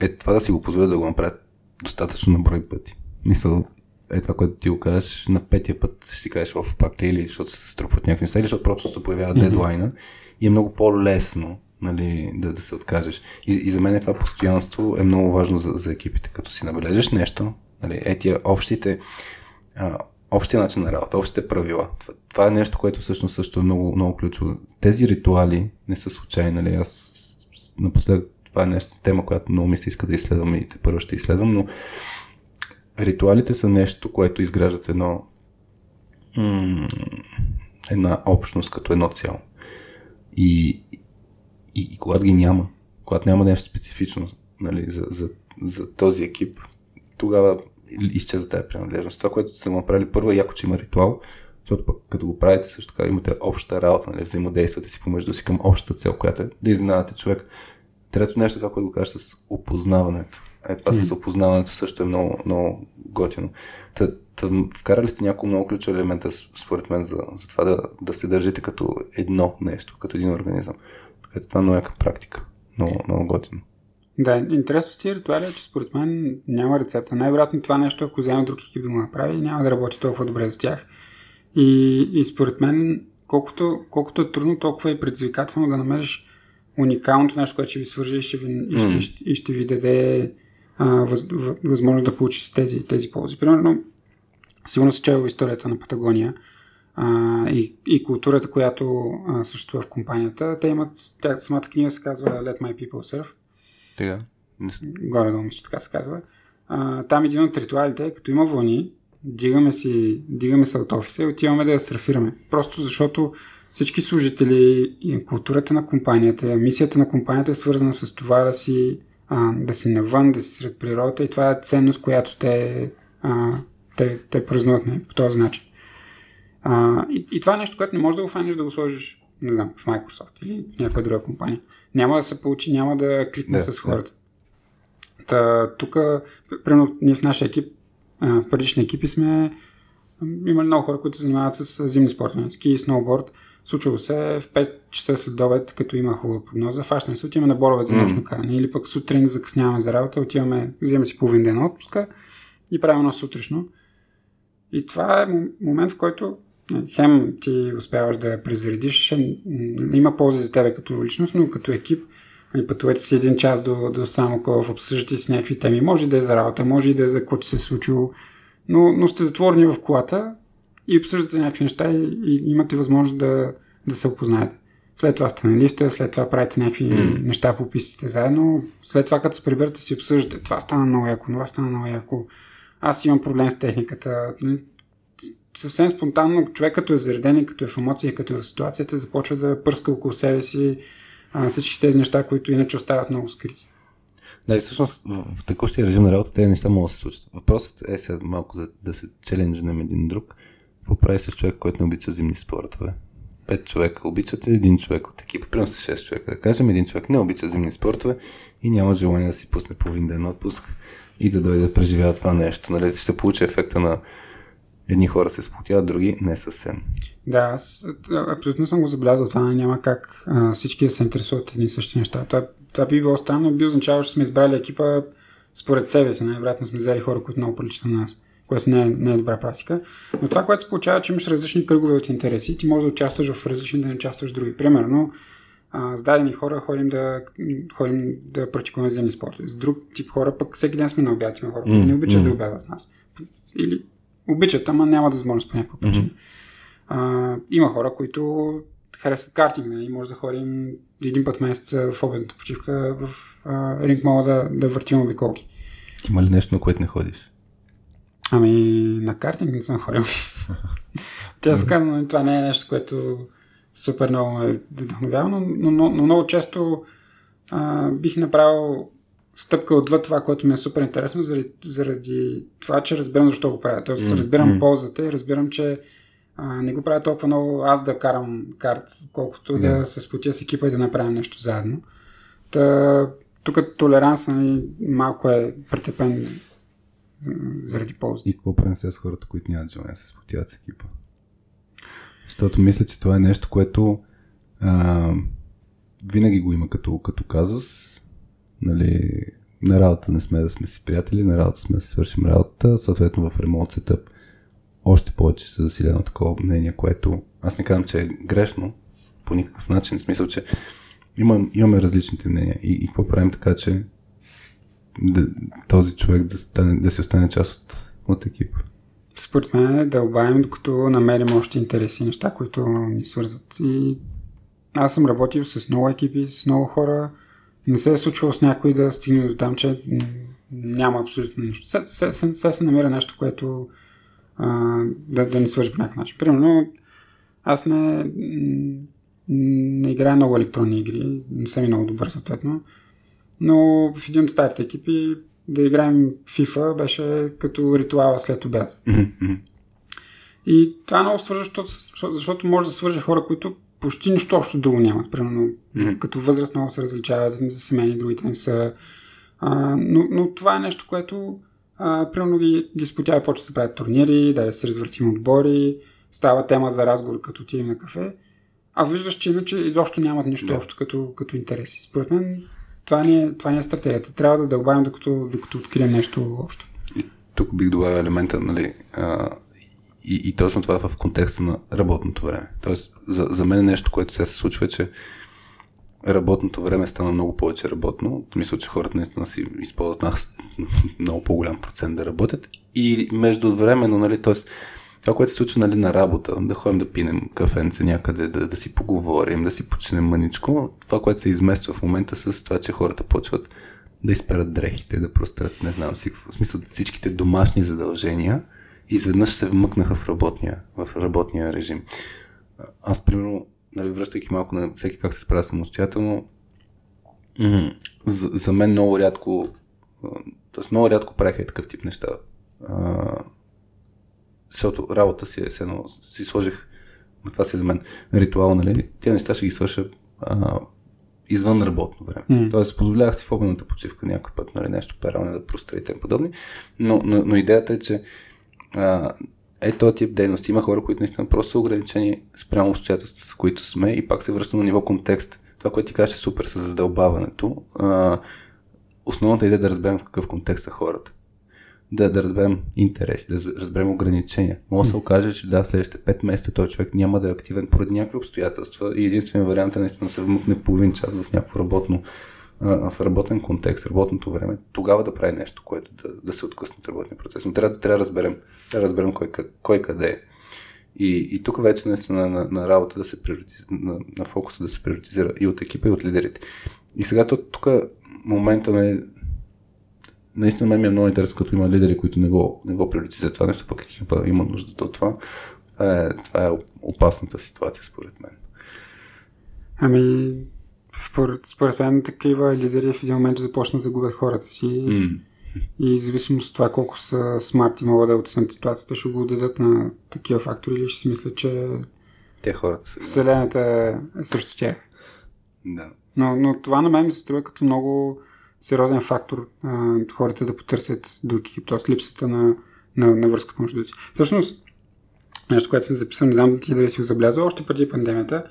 е това да си го позволят да го направят достатъчно на брой пъти. Мисъл, е това, което ти го кажеш, на петия път ще си кажеш, оф, пак ли, или защото се струпват някакви неща, или защото просто се появява mm-hmm. дедлайна и е много по-лесно нали, да, да се откажеш. И, и за мен е това постоянство е много важно за, за екипите. Като си набележиш нещо, нали, е тия общите, а, общия начин на работа, общите правила. Това, това е нещо, което всъщност също е много, много ключово. Тези ритуали не са случайни. Нали, аз напоследък това е нещо, тема, която много ми се иска да изследвам и те първо ще изследвам, но ритуалите са нещо, което изграждат едно една общност като едно цяло. И, и, и когато ги няма, когато няма нещо специфично нали, за, за, за този екип, тогава изчезва тази принадлежност. Това, което са направили първо е яко, че има ритуал, Защото пък като го правите също така имате обща работа, нали, взаимодействате си помежду си към общата цел, която е да изненадате човек. Трето нещо, това, което го кажа с опознаването. Е, това mm. с опознаването също е много, много готино. Та, та, вкарали сте няколко много ключови елемента, според мен, за, за това да, да се държите като едно нещо, като един организъм. Ето това много е практика. Много, много готино. Да, интересно с тези ритуали е, че според мен няма рецепта. Най-вероятно това нещо, ако взема друг екип да го направи, няма да работи толкова добре за тях. И, и според мен, колкото, колкото е трудно, толкова е предизвикателно да намериш уникалното нещо, което ще ви свържи и ще ви, mm. и ще, и ще, и ще ви даде а, въз, възможност да получите тези, тези ползи. Примерно, сигурно се чел историята на Патагония а, и, и културата, която а, съществува в компанията. Те имат, тя самата книга се казва Let My People Surf. Тега. Горе-долу, мисля, така се казва. А, там един от ритуалите е, като има вълни, дигаме, си, дигаме се от офиса и отиваме да я сърфираме. Просто защото всички служители и културата на компанията, мисията на компанията е свързана с това да си, а, да си навън, да си сред природата и това е ценност, която те, а, те, те празнуват не, по този начин. А, и, и това е нещо, което не можеш да го фаниш да го сложиш, не знам, в Microsoft или някаква друга компания. Няма да се получи, няма да кликне да, с хората. Та, тук, примерно, ние в нашия екип, в предишни екипи сме имали много хора, които се занимават с зимни спортове, ски, сноуборд. Случвало се в 5 часа след обед, като има хубава прогноза, фащаме се, отиваме на борове за нощно каране. Или пък сутрин закъсняваме за работа, отиваме, вземаме си половин ден отпуска и правим едно сутрешно. И това е момент, в който хем ти успяваш да презаредиш, има полза за тебе като личност, но като екип. Нали, пътувате си един час до, до Самоков, обсъждате с някакви теми. Може да е за работа, може и да е за което се е случило, но, но сте затворени в колата и обсъждате някакви неща и, и имате възможност да, да се опознаете. След това сте на лифта, след това правите някакви mm. неща по пистите заедно. След това, като се приберете, си обсъждате. Това стана много яко, това стана много яко. Аз имам проблем с техниката. Нали, съвсем спонтанно човек като е зареден и като е в емоция, като е в ситуацията, започва да пърска около себе си а, всички тези неща, които иначе остават много скрити. Да, и всъщност в текущия режим на работа тези неща могат да се случат. Въпросът е сега малко за да се челенджнем един друг. Какво прави с човек, който не обича зимни спортове? Пет човека обичат един човек от екипа, примерно сте 6 човека, да кажем, един човек не обича зимни спортове и няма желание да си пусне половин ден отпуск и да дойде да преживява това нещо. Нали? Ще получи ефекта на едни хора се сплотяват, други не съвсем. Да, аз абсолютно съм го забелязал. Това няма как а, всички да се интересуват едни и същи неща. Това, това би било странно, би означавало, че сме избрали екипа според себе си. Най-вероятно сме взели хора, които много приличат на нас, което не е, не е добра практика. Но това, което се получава, че имаш различни кръгове от интереси, ти можеш да участваш в различни, да не участваш в други. Примерно, а, с дадени хора ходим да, ходим да практикуваме земни спортове. С друг тип хора пък всеки ден сме на обяд. Има хора, които не обичат mm. да обядат с нас. Или обичат, ама няма възможност по някаква причина. Mm-hmm. А, има хора, които харесват картинг, и нали? може да ходим един път в месеца в обедната почивка в а, ринг мога да, да въртим обиколки. Има ли нещо, на което не ходиш? Ами, на картинг не съм ходил. *laughs* Тя се казва, нали, това не е нещо, което супер много ме вдъхновява, но, но, но, но много често а, бих направил стъпка отвъд това, което ми е супер интересно, заради, заради това, че разбирам защо го правя. Тоест, mm-hmm. разбирам ползата и разбирам, че а, не го правя толкова много аз да карам карт, колкото yeah. да се сплотя с екипа и да направим нещо заедно. Та, тук толеранса ми малко е претепен заради ползата. И какво правим с хората, които нямат желание да се сплотят с екипа? Защото мисля, че това е нещо, което а, винаги го има като, като казус. Нали, на работа не сме да сме си приятели, на работа сме да си свършим работата, съответно в ремонт сетъп още повече се заsilено такова мнение, което аз не казвам, че е грешно. По никакъв начин, в смисъл, че имам, имаме различните мнения. И, и какво правим така, че да, този човек да, стане, да си остане част от, от екипа. Според мен е да обаем, докато намерим още интереси неща, които ни свързват. И аз съм работил с много екипи, с много хора, не се е случвало с някой да стигне до там, че няма абсолютно нищо. Сега се, се, намира нещо, което а, да, да не свържи по някакъв начин. Примерно, аз не, не играя много електронни игри, не съм и много добър съответно, но в един от старите екипи да играем FIFA беше като ритуала след. Mm-hmm. И това е много свързващо, защото, може да свърже хора, които почти нищо общо друго нямат. Примерно, mm-hmm. като възраст много се различават, за семейни, другите не са. А, но, но това е нещо, което а, примерно ги, ги спотява, почва да се правят турнири, да се развъртим отбори, става тема за разговор, като отидем на кафе, а виждаш, че иначе изобщо нямат нищо yeah. общо като, като интереси. Според мен това ни, е, това ни е стратегията. Трябва да дълбавим, докато, докато открием нещо общо. И тук бих добавил елемента, нали, а, и, и точно това в контекста на работното време. Тоест, за, за мен нещо, което сега се случва е, че работното време стана много повече работно. Мисля, че хората наистина си използват *laughs* много по-голям процент да работят. И междувременно, нали, т.е. това, което се случва нали, на работа, да ходим да пинем кафенце някъде, да, да си поговорим, да си починем мъничко, това, което се измества в момента с това, че хората почват да изперат дрехите, да прострат, не знам си, в смисъл всичките домашни задължения, изведнъж се вмъкнаха в работния, в работния режим. Аз, примерно, нали, връщайки малко на всеки как се справя самостоятелно, за, за мен много рядко, т.е. много рядко правиха и такъв тип неща. Защото работа си е едно, си сложих, това си за мен ритуал, нали, тези неща ще ги свърша а, извън работно време. Mm. Тоест, позволявах си в обедната почивка някой път, нали, нещо пералне да простра и тем подобни, но, но, но идеята е, че а, е този тип дейност. Има хора, които наистина просто са ограничени спрямо обстоятелствата, с които сме и пак се връщам на ниво контекст. Това, което ти кажеш е супер с задълбаването. А, основната идея е да разберем в какъв контекст са хората. Да, да разберем интереси, да разберем ограничения. Може да се окаже, че да, следващите 5 месеца този човек няма да е активен поради някакви обстоятелства и единствен вариант е наистина да се вмъкне половин час в някакво работно в работен контекст, работното време, тогава да прави нещо, което да, да се откъсне от работния процес. Но трябва, трябва да разберем, трябва да разберем кой, кой къде е. И, и тук вече наистина на, на работа да се приоритизира, на, на фокуса да се приоритизира и от екипа, и от лидерите. И сега тук момента на наистина мен ми е много интересно, като има лидери, които не го, не го приоритизират това нещо, пък екипа има нужда от това. Това е, това е опасната ситуация, според мен. Ами, според, според мен такива лидери в един момент започнат да губят хората си. Mm. И зависимост от това колко са смарт и могат да оценят ситуацията, ще го дадат на такива фактори или ще си мислят, че те хората са. Вселената е срещу тях. Да. Но, но това на мен ми се струва като много сериозен фактор а, хората да потърсят друг екип, т.е. липсата на, на, на връзка между си. Всъщност, нещо, което съм записал, не знам ти дали си го заблязал, още преди пандемията,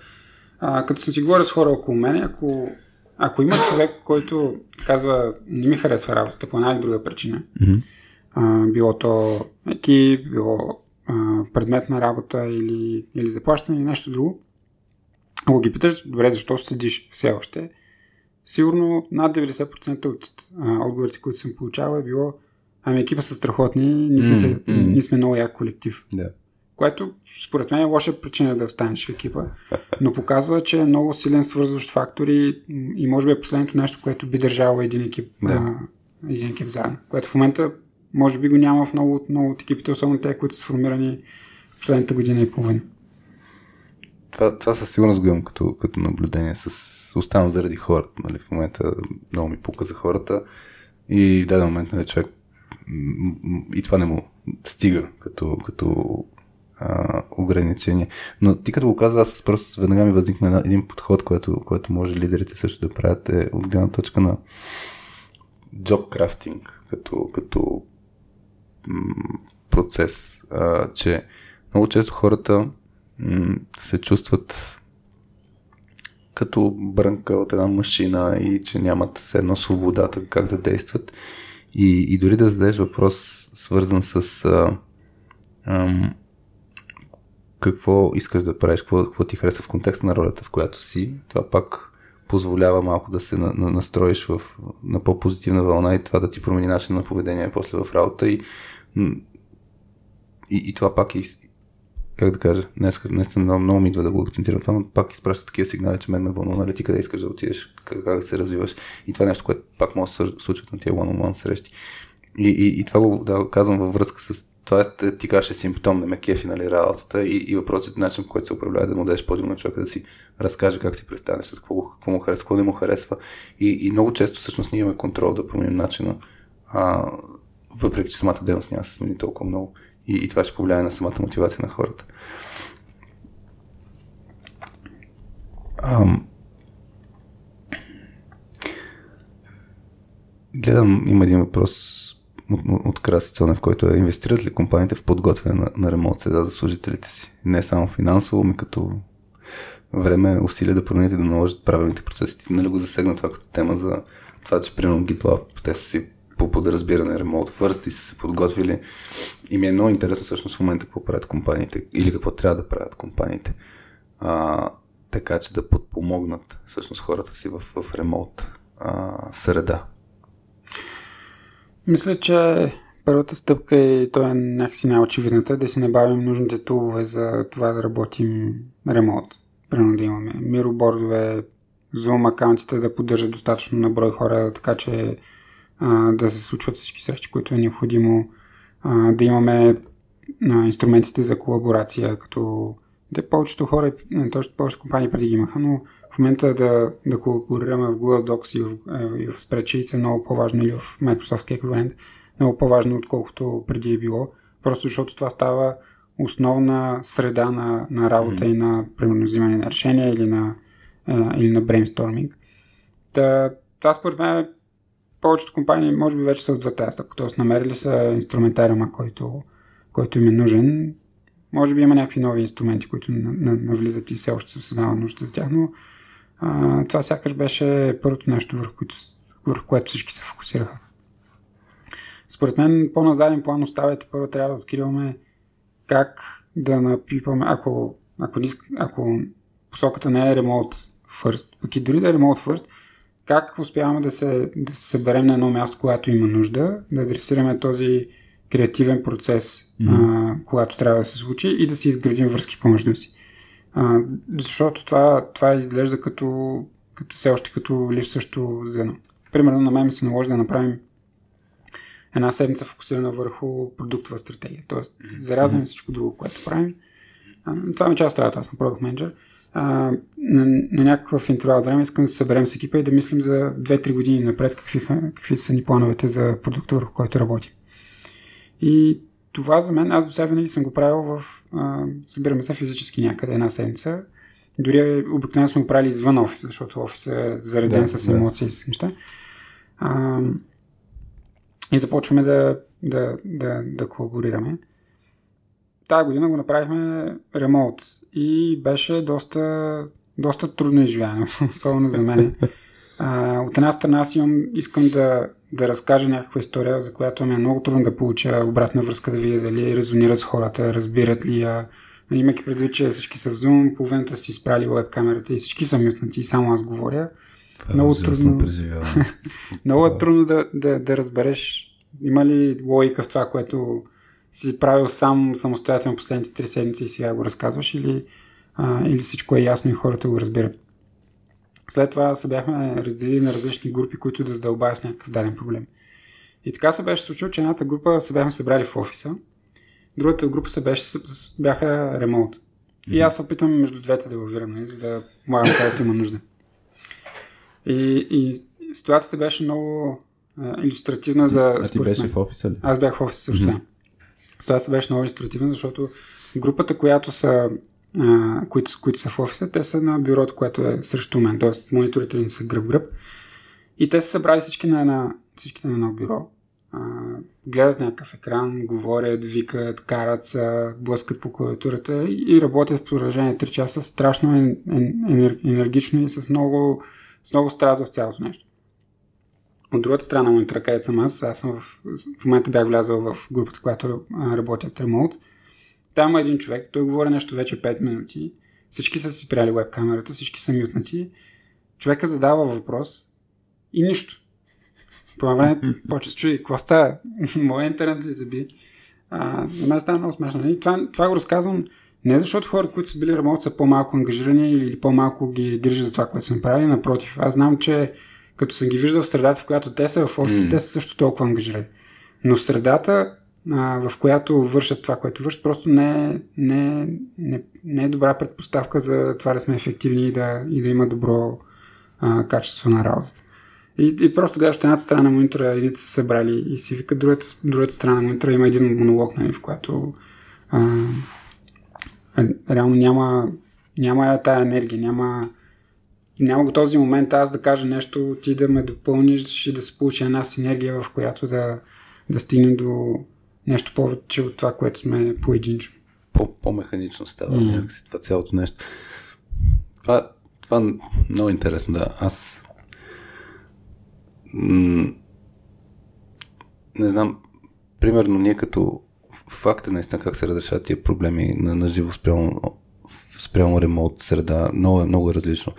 а, като съм си говорил с хора около мен, ако, ако има човек, който казва не ми харесва работата по една или друга причина, mm-hmm. а, било то екип, било а, предмет на работа или, или заплащане или нещо друго, ако ги питаш, добре, защо седиш все още, сигурно над 90% от а, отговорите, които съм получавал е било ами екипа са страхотни, ние сме, mm-hmm. ние сме много як колектив. Yeah което според мен е лоша причина да останеш в екипа, но показва, че е много силен свързващ фактор и, и може би е последното нещо, което би държало един екип, да. а, един екип заедно, което в момента може би го няма в много, много от екипите, особено те, които са сформирани последната година и половина. Това, това със сигурност го имам като, като наблюдение. С, оставам заради хората. Нали? В момента много ми пука за хората и в даден момент нали, човек и това не му стига като, като а, ограничения. Но ти като го каза, аз просто веднага ми възникна един подход, който, който може лидерите също да правят е от гледна точка на job crafting, като, като процес, а, че много често хората се чувстват като брънка от една машина и че нямат едно свободата как да действат. И, и дори да зададеш въпрос, свързан с а, ам, какво искаш да правиш, какво, какво ти харесва в контекста на ролята, в която си. Това пак позволява малко да се на, на, настроиш в, на по-позитивна вълна и това да ти промени начин на поведение после в работа и, и, и това пак е как да кажа, днес, днес много, много ми идва да го акцентирам това, но пак изпраща такива сигнали, че мен ме вълнува, нали ти къде искаш да отидеш, как, как да се развиваш. И това е нещо, което пак може да се случва на тия one-on-one срещи. И, и, и това го да, казвам във връзка с това е, ти кажеш симптом, не ме нали, работата и, и въпросът е начин, по който се управлява, да му дадеш подиум на човека, да си разкаже как си представяш, какво, какво му харесва, какво не му харесва. И, и много често всъщност ние имаме контрол да променим начина, а, въпреки че самата дейност няма да се смени толкова много. И, и това ще повлияе на самата мотивация на хората. Ам... Гледам, има един въпрос от, от Краси Цонев, който е инвестират ли компаниите в подготвяне на, на ремонт среда за служителите си? Не само финансово, ми като време, усилия да променят и да наложат правилните процеси. Нали го засегна това като тема за това, че примерно GitLab, те са си по подразбиране ремонт first и са се подготвили. И ми е много интересно всъщност в момента какво правят компаниите или какво трябва да правят компаниите. А, така че да подпомогнат всъщност хората си в, в ремонт а, среда. Мисля, че първата стъпка и то е някакси най-очевидната, да си набавим нужните тулове за това да работим ремонт. Примерно да имаме миробордове, Zoom акаунтите да поддържат достатъчно на брой хора, така че а, да се случват всички срещи, които е необходимо, а, да имаме а, инструментите за колаборация, като да повечето хора, точно повечето компании преди ги имаха, но в момента да, да колаборираме в Google Docs и в, и в Spreadsheets е много по-важно или в Microsoft еквивалент, много по-важно, отколкото преди е било, просто защото това става основна среда на, на работа mm-hmm. и на примерно взимане на решения или на, а, или на брейнсторминг. Та, това според мен повечето компании може би вече са от тази стъпка, т.е. намерили са инструментариума, който, който им е нужен. Може би има някакви нови инструменти, които навлизат и все още се създава нужда за тях, но а, това сякаш беше първото нещо, върху което, върху което всички се фокусираха. Според мен по-назаден план оставяйте първо трябва да откриваме как да напипаме, ако, ако, ако посоката не е remote first, пък и дори да е remote first, как успяваме да се, да се съберем на едно място, когато има нужда, да адресираме този креативен процес, mm-hmm. а, когато трябва да се случи и да си изградим връзки помежду си. А, защото това, това изглежда като, като все още като липсващо звено. Примерно на мен ми се наложи да направим една седмица фокусирана върху продуктова стратегия. Тоест, зарязваме mm-hmm. всичко друго, което правим. А, това ми е част от работа, аз съм продукт менеджер. На, на някакъв интервал време искам да се съберем с екипа и да мислим за 2-3 години напред какви, какви са ни плановете за продукта, върху който работим. И това за мен, аз до сега винаги съм го правил в... А, събираме се физически някъде една седмица. Дори обикновено сме го правили извън офиса, защото офис е зареден да, с емоции и с неща. А, и започваме да, да, да, да колаборираме. Тая година го направихме ремонт и беше доста, доста трудно изживяно, *laughs* особено за мен. А, от една страна аз имам, искам да, да разкажа някаква история, за която ми е много трудно да получа обратна връзка, да видя дали резонира с хората, разбират ли я. Имайки предвид, че всички са в Zoom, половината си изправили веб камерата и всички са мютнати и само аз говоря. Това много трудно. *laughs* много е трудно да, да, да разбереш има ли логика в това, което си правил сам самостоятелно последните три седмици и сега го разказваш или, а, или всичко е ясно и хората го разбират. След това се бяхме разделили на различни групи, които да задълбаят в някакъв даден проблем. И така се беше случило, че едната група се бяхме събрали в офиса, другата група се беше, бяха ремонт. И аз се опитвам между двете да лавирам, нали, за да помагам където има нужда. И, и ситуацията беше много а, иллюстративна за... А ти беше мен. в офиса ли? Аз бях в офиса също, mm-hmm. да. Ситуацията беше много иллюстративна, защото групата, която са а, които, които са в офиса, те са на бюрото, което е срещу мен, т.е. мониторите ни са гръб-гръб. И те са събрали всички на една, всичките на едно бюро, а, гледат някакъв екран, говорят, викат, карат се, блъскат по клавиатурата и, работят в продължение 3 часа страшно енер, енергично и с много, с много страз в цялото нещо. От другата страна монитора, където съм аз, аз съм в, в момента бях влязъл в групата, която работят ремонт. Там е един човек, той говори нещо вече 5 минути. Всички са си пряли веб камерата, всички са мютнати. Човека задава въпрос и нищо. По време *laughs* почва се чуди, какво става? Моя интернет ли заби? А, на мен става много смешно. И това, това го разказвам не защото хората, които са били ремонт, са по-малко ангажирани или по-малко ги грижат за това, което съм правили. Напротив, аз знам, че като съм ги виждал в средата, в която те са в офиса, mm. те са също толкова ангажирани. Но средата, а, в която вършат това, което вършат, просто не, не, не, не е добра предпоставка за това да сме ефективни и да, и да има добро а, качество на работата. И, и просто гледаш едната страна на монитора, едните са събрали и си вика другата, другата страна на монитора има един монолог, нали, в която а, реално няма, няма тая енергия, няма, няма го този момент аз да кажа нещо, ти да ме допълниш и да се получи една синергия, в която да, да стигнем до нещо повече от това, което сме поединчо. По, по-механично става mm. някакси това цялото нещо. Това, това е много интересно, да. Аз м- не знам, примерно ние като факт е наистина как се разрешават тия проблеми на, на живо спрямо, спрямо ремонт среда. Много, много е различно.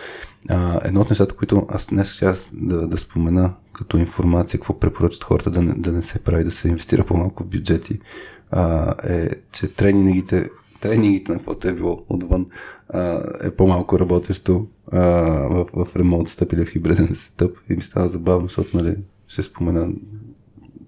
А, едно от нещата, които аз днес ще да, да спомена като информация, какво препоръчат хората да не, да не се прави, да се инвестира по-малко в бюджети, а, е, че тренингите, тренингите на каквото е било отвън, а, е по-малко работещо а, в, в ремонт стъп или в хибриден стъп. И ми стана забавно, защото нали, ще спомена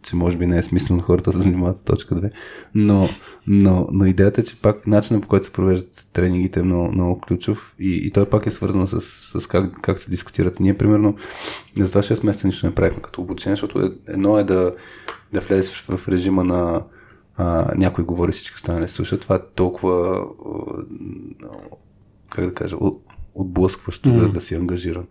че може би не е смислено хората да се занимават с точка 2, но, но, но идеята е, че пак начинът по който се провеждат тренингите е много, много ключов и, и той пак е свързан с, с как, как се дискутират. Ние, примерно, за това 6 месеца нищо не правихме като обучение, защото едно е да, да влезеш в, режима на а, някой говори, всички останали слушат. Това е толкова, как да кажа, от, отблъскващо mm. да, да си ангажиран.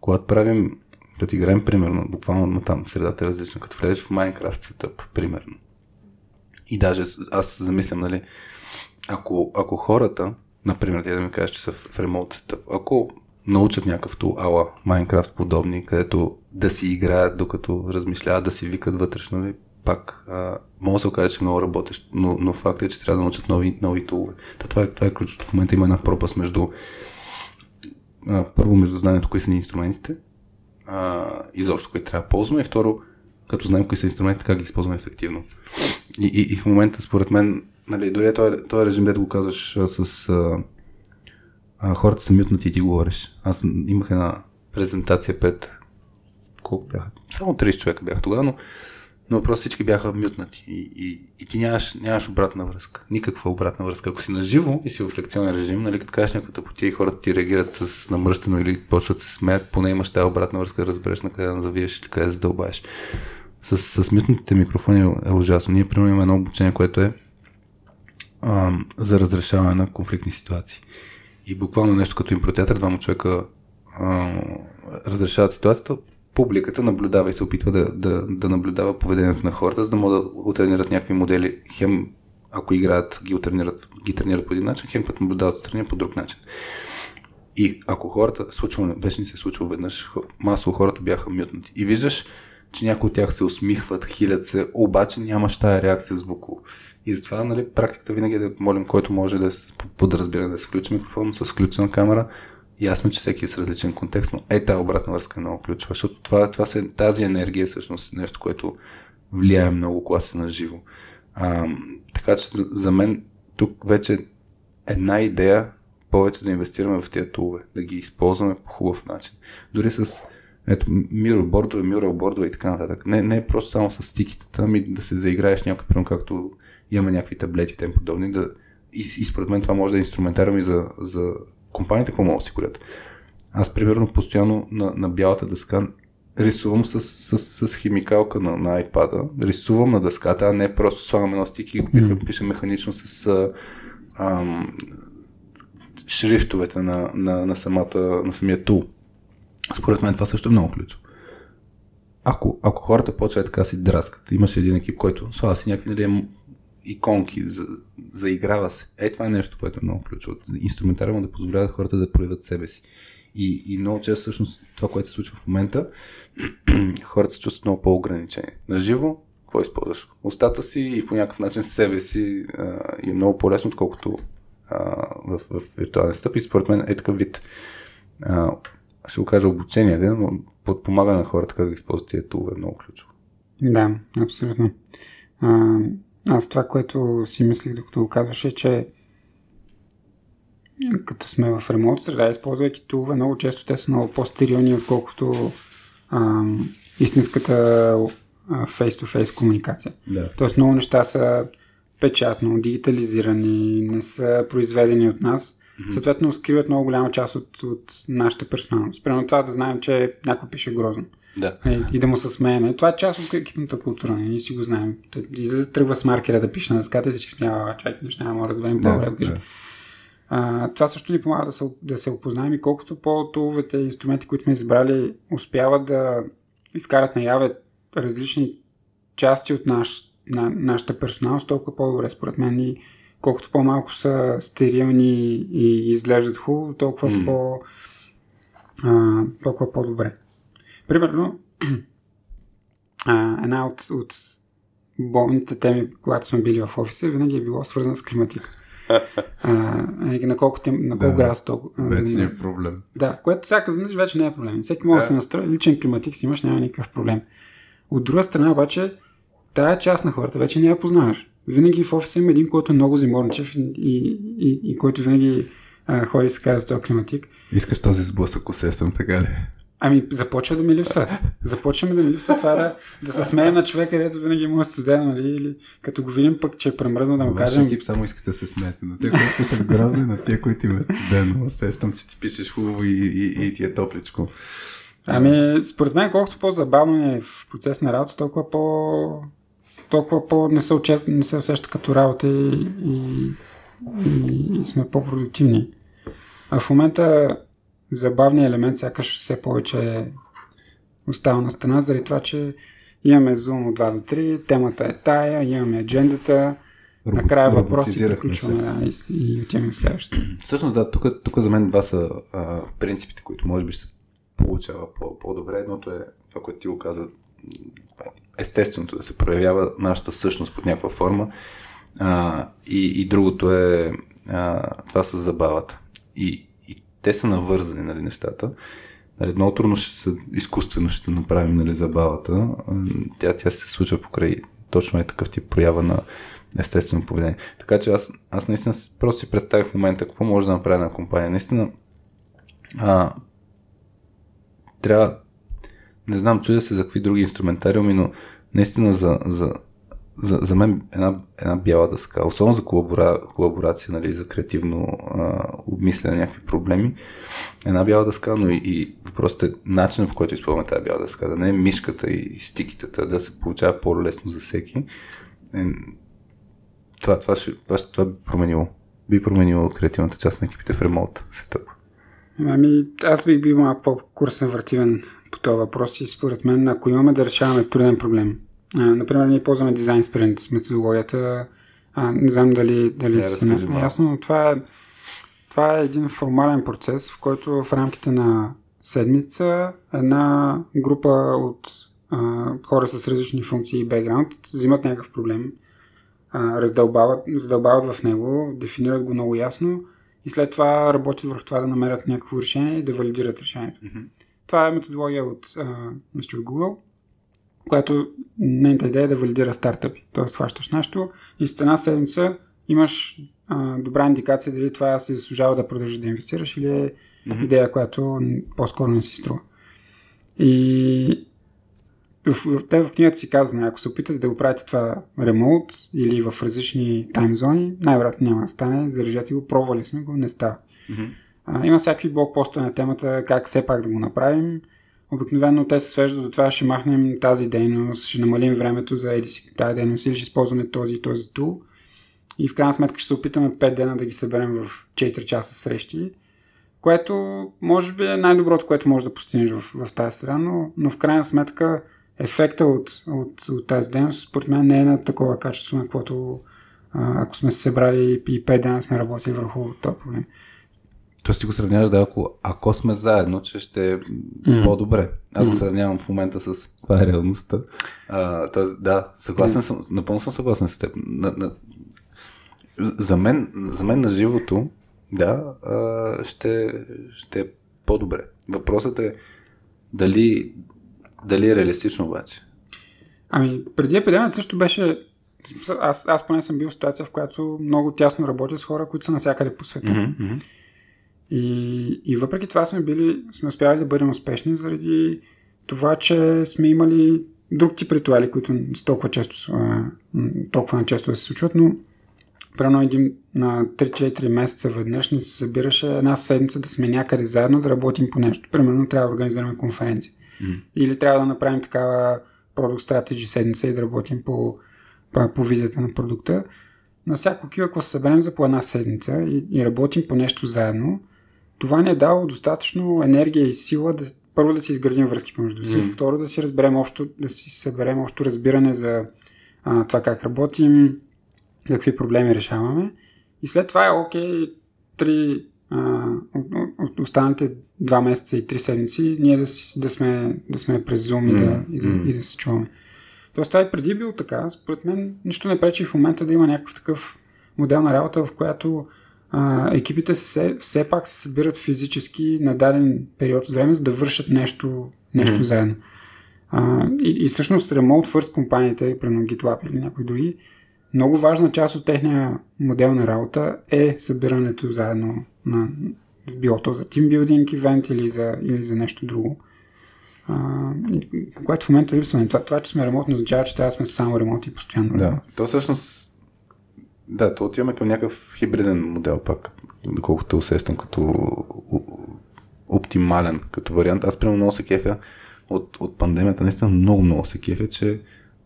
Когато правим като играем, примерно, буквално там средата е различна, като влезеш в Minecraft Setup, примерно. И даже аз замислям, нали, ако, ако хората, например, те да ми кажеш, че са в ремонт Setup, ако научат някакъв тул, ала Minecraft подобни, където да си играят, докато размишляват, да си викат вътрешно, нали, пак а, мога да се окаже, че много работещ, но, но факт е, че трябва да научат нови, нови тулове. това, е, това е ключото. В момента има една пропаст между а, първо между знанието кои са ни инструментите а, изобщо, които трябва да ползваме и второ, като знаем кои са инструменти, как ги използваме ефективно. И, и, и в момента, според мен, нали, дори този, този режим, дето го казваш с а, а, хората са мютнати и ти говориш. Аз имах една презентация пред колко бяха? Само 30 човека бяха тогава, но но просто всички бяха мютнати и, и, и ти нямаш, нямаш обратна връзка. Никаква обратна връзка. Ако си на живо и си в лекционен режим, нали, като кажеш някаква тъпотия и хората ти реагират с намръщено или почват се смеят, поне имаш тази обратна връзка да разбереш на къде да завиеш или къде да задълбаеш. С, с мютнатите микрофони е, е ужасно. Ние, примерно, имаме едно обучение, което е а, за разрешаване на конфликтни ситуации. И буквално нещо като импротеатър, двама човека а, разрешават ситуацията, публиката наблюдава и се опитва да, да, да наблюдава поведението на хората, за да могат да отренират някакви модели. Хем, ако играят, ги, отренират, ги тренират по един начин, хем път наблюдават страни по друг начин. И ако хората, случва, беше ни се случва веднъж, масово хората бяха мютнати. И виждаш, че някои от тях се усмихват, хилят се, обаче нямаш тая реакция звуково. И затова нали, практиката винаги е да молим, който може да подразбира да се включи микрофон с включена камера, Ясно, че всеки е с различен контекст, но е тази обратна връзка е много ключова, защото това, това се, тази енергия е всъщност нещо, което влияе много, когато на живо. А, така че за, за мен тук вече една идея повече да инвестираме в тези тулове, да ги използваме по хубав начин. Дори с ето, мирорбордове, мюралбордове и така нататък. Не, не е просто само с стиките, ами да се заиграеш някой, примерно както имаме някакви таблети, тем подобни, да, и, и според мен това може да е инструментарно и за, за компаниите какво могат да осигурят. Аз, примерно, постоянно на, на бялата дъска рисувам с, с, с, химикалка на, на iPad-а, рисувам на дъската, а не просто слагам едно стик и го mm. пиша механично с а, ам, шрифтовете на, на, на, самата, на самия тул. Според мен това също е много ключово. Ако, ако хората почват така си драскат, имаш един екип, който слава си някакви нали, иконки, за, заиграва се. Е, това е нещо, което е много ключово. Инструментариум да позволява хората да проявят себе си. И, и много често всъщност това, което се случва в момента, *clears throat* хората се чувстват много по-ограничени. Наживо, какво използваш? Остата си и по някакъв начин себе си а, е много по-лесно, отколкото а, в, в виртуален стъп. И според мен е такъв вид, а, ще го кажа обучение, но подпомага на хората как да използват тия тулове е много ключово. Да, абсолютно. А, аз това, което си мислих докато го казваше, че като сме в ремонт среда, използвайки тулове, много често те са много по-стерилни, отколкото а, истинската face-to-face комуникация. Да. Тоест много неща са печатно, дигитализирани, не са произведени от нас Mm-hmm. Съответно, скриват много голяма част от, от нашата персоналност. Примерно това да знаем, че някой пише грозно. Да. И, и да му се смеем. Това е част от екипната култура. Ние си го знаем. И за тръгва с маркера да пише на дъската и всички смява, чак нещо няма да разберем по-добре. Да, да. А, това също ни помага да се, да се опознаем и колкото по-туловете инструменти, които сме избрали, успяват да изкарат наяве различни части от наш, на, нашата персоналност, толкова по-добре според мен и колкото по-малко са стерилни и изглеждат хубаво, толкова mm. по, а, толкова по-добре. Примерно, а, една от, от болните теми, когато сме били в офиса, винаги е било свързана с климатика. А, на колко, тем, на колко да, градуса толкова. Вече не е проблем. Да, което всяка замисли вече не е проблем. Всеки може да се настрои, личен климатик си имаш, няма никакъв проблем. От друга страна обаче, тая част на хората вече не я познаваш. Винаги в офиса има един, който е много зиморничев и, и, и, и който винаги а, ходи се кара с този климатик. Искаш този сблъсък, усещам така ли? Ами, започва да ми липсва. Започваме да ми липсва това да, да се смеем на човек, където винаги има студено, нали? Или като го видим пък, че е премръзна да му кажем. екип само искате да се смеете. На те, които са грозни, на те, които им е студено. Усещам, че ти пишеш хубаво и, и, и ти е топличко. Ами, според мен, колкото по-забавно е в процес на работа, толкова по толкова по не се, участ... не се усеща като работа и, и, и, и сме по-продуктивни. А в момента забавният елемент сякаш все повече остава на страна, заради това, че имаме Zoom от 2 до 3, темата е тая, имаме аджендата, Робот, накрая въпроси приключваме да, и, и отиваме в следващото. Всъщност да, тук, тук за мен два са а, принципите, които може би се получава по, по-добре. Едното е това, което ти го каза, естественото да се проявява нашата същност под някаква форма. А, и, и другото е а, това с забавата. И, те са навързани нали, нещата. Нали, много трудно ще се, изкуствено ще направим нали, забавата. Тя, тя се случва покрай точно е такъв тип проява на естествено поведение. Така че аз, аз наистина просто си представих в момента какво може да направи на компания. Наистина а, трябва не знам, чудя се за какви други инструментариуми, но наистина за, за за, за мен една, една бяла дъска, особено за колабора, колаборация, нали, за креативно а, обмислене на някакви проблеми, една бяла дъска, но и, и въпросът е начинът, по който използваме тази бяла дъска, да не е мишката и стиките, да се получава по-лесно за всеки. Е, това, това, ще, това, това би променило. Би променило креативната част на екипите в ремонт сетъп. Ами, аз бих бил малко по-консервативен по този въпрос и според мен, ако имаме да решаваме труден проблем, например, ние ползваме дизайн спринт методологията. А, не знам дали, дали си не ясно, но това е, това е един формален процес, в който в рамките на седмица една група от а, хора с различни функции и бекграунд взимат някакъв проблем, а, раздълбават, задълбават в него, дефинират го много ясно и след това работят върху това да намерят някакво решение и да валидират решението. Mm-hmm. Това е методология от а, Google която нейната идея е да валидира стартъпи. Тоест, хващаш нещо и с една седмица имаш а, добра индикация дали това си заслужава да продължиш да инвестираш или е mm-hmm. идея, която по-скоро не си струва. И в, те в книгата си казват, ако се опитате да го правите това ремонт или в различни таймзони, най-вероятно няма да стане, зарежете го, пробвали сме го, не става. Mm-hmm. А, има всякакви блокпоста на темата как все пак да го направим Обикновено те се свеждат до това, ще махнем тази дейност, ще намалим времето за еди тази дейност или ще използваме този и този тул. И в крайна сметка ще се опитаме 5 дена да ги съберем в 4 часа срещи, което може би е най-доброто, което може да постигнеш в, в тази страна, но, но в крайна сметка ефекта от, от, от тази дейност, според мен не е на такова качество, на което ако сме се събрали и 5 дена сме работили върху този проблем. Тоест ти го сравняваш да ако, ако сме заедно, че ще е mm. по-добре. Аз mm. го сравнявам в момента с това е реалността. А, тъз, да, съгласен mm. съм, напълно съм съгласен с теб. На, на, за, мен, за мен на живото, да, а, ще, ще е по-добре. Въпросът е дали, дали е реалистично обаче. Ами, преди епидемията също беше аз, аз поне съм бил в ситуация, в която много тясно работя с хора, които са навсякъде по света. Mm-hmm. И, и въпреки това сме били, сме успявали да бъдем успешни заради това, че сме имали друг тип ритуали, които толкова често, толкова често да се случват, но Прено един на 3-4 месеца веднъж не се събираше една седмица да сме някъде заедно да работим по нещо. Примерно трябва да организираме конференция. Mm. Или трябва да направим такава продукт стратегия седмица и да работим по, по, по визията на продукта. На всяко кио, ако се съберем за по една седмица и, и работим по нещо заедно, това ни е дало достатъчно енергия и сила да първо да си изградим връзки помежду си, mm. второ да си разберем общо, да си съберем общо разбиране за а, това как работим, какви проблеми решаваме. И след това е окей, три, а, останалите два месеца и три седмици ние да, да, сме, да сме през Zoom mm. и, да, и, да, и да се чуваме. Тоест това и преди бил така. Според мен нищо не пречи в момента да има някакъв такъв модел на работа, в която а, екипите все, все пак се събират физически на даден период от време, за да вършат нещо, нещо mm-hmm. заедно. А, и, и всъщност Remote First компаниите, примерно GitLab или някои други, много важна част от техния модел на работа е събирането заедно на било то за тимбилдинг ивент или за, или за нещо друго. А, което в момента липсва. Това, това, че сме ремонтни, означава, че трябва да сме само ремонти постоянно. Да, то всъщност да, то отиваме към някакъв хибриден модел пак, доколкото усещам като оптимален като вариант. Аз примерно много се кефя от, от пандемията, наистина много, много се кефя, че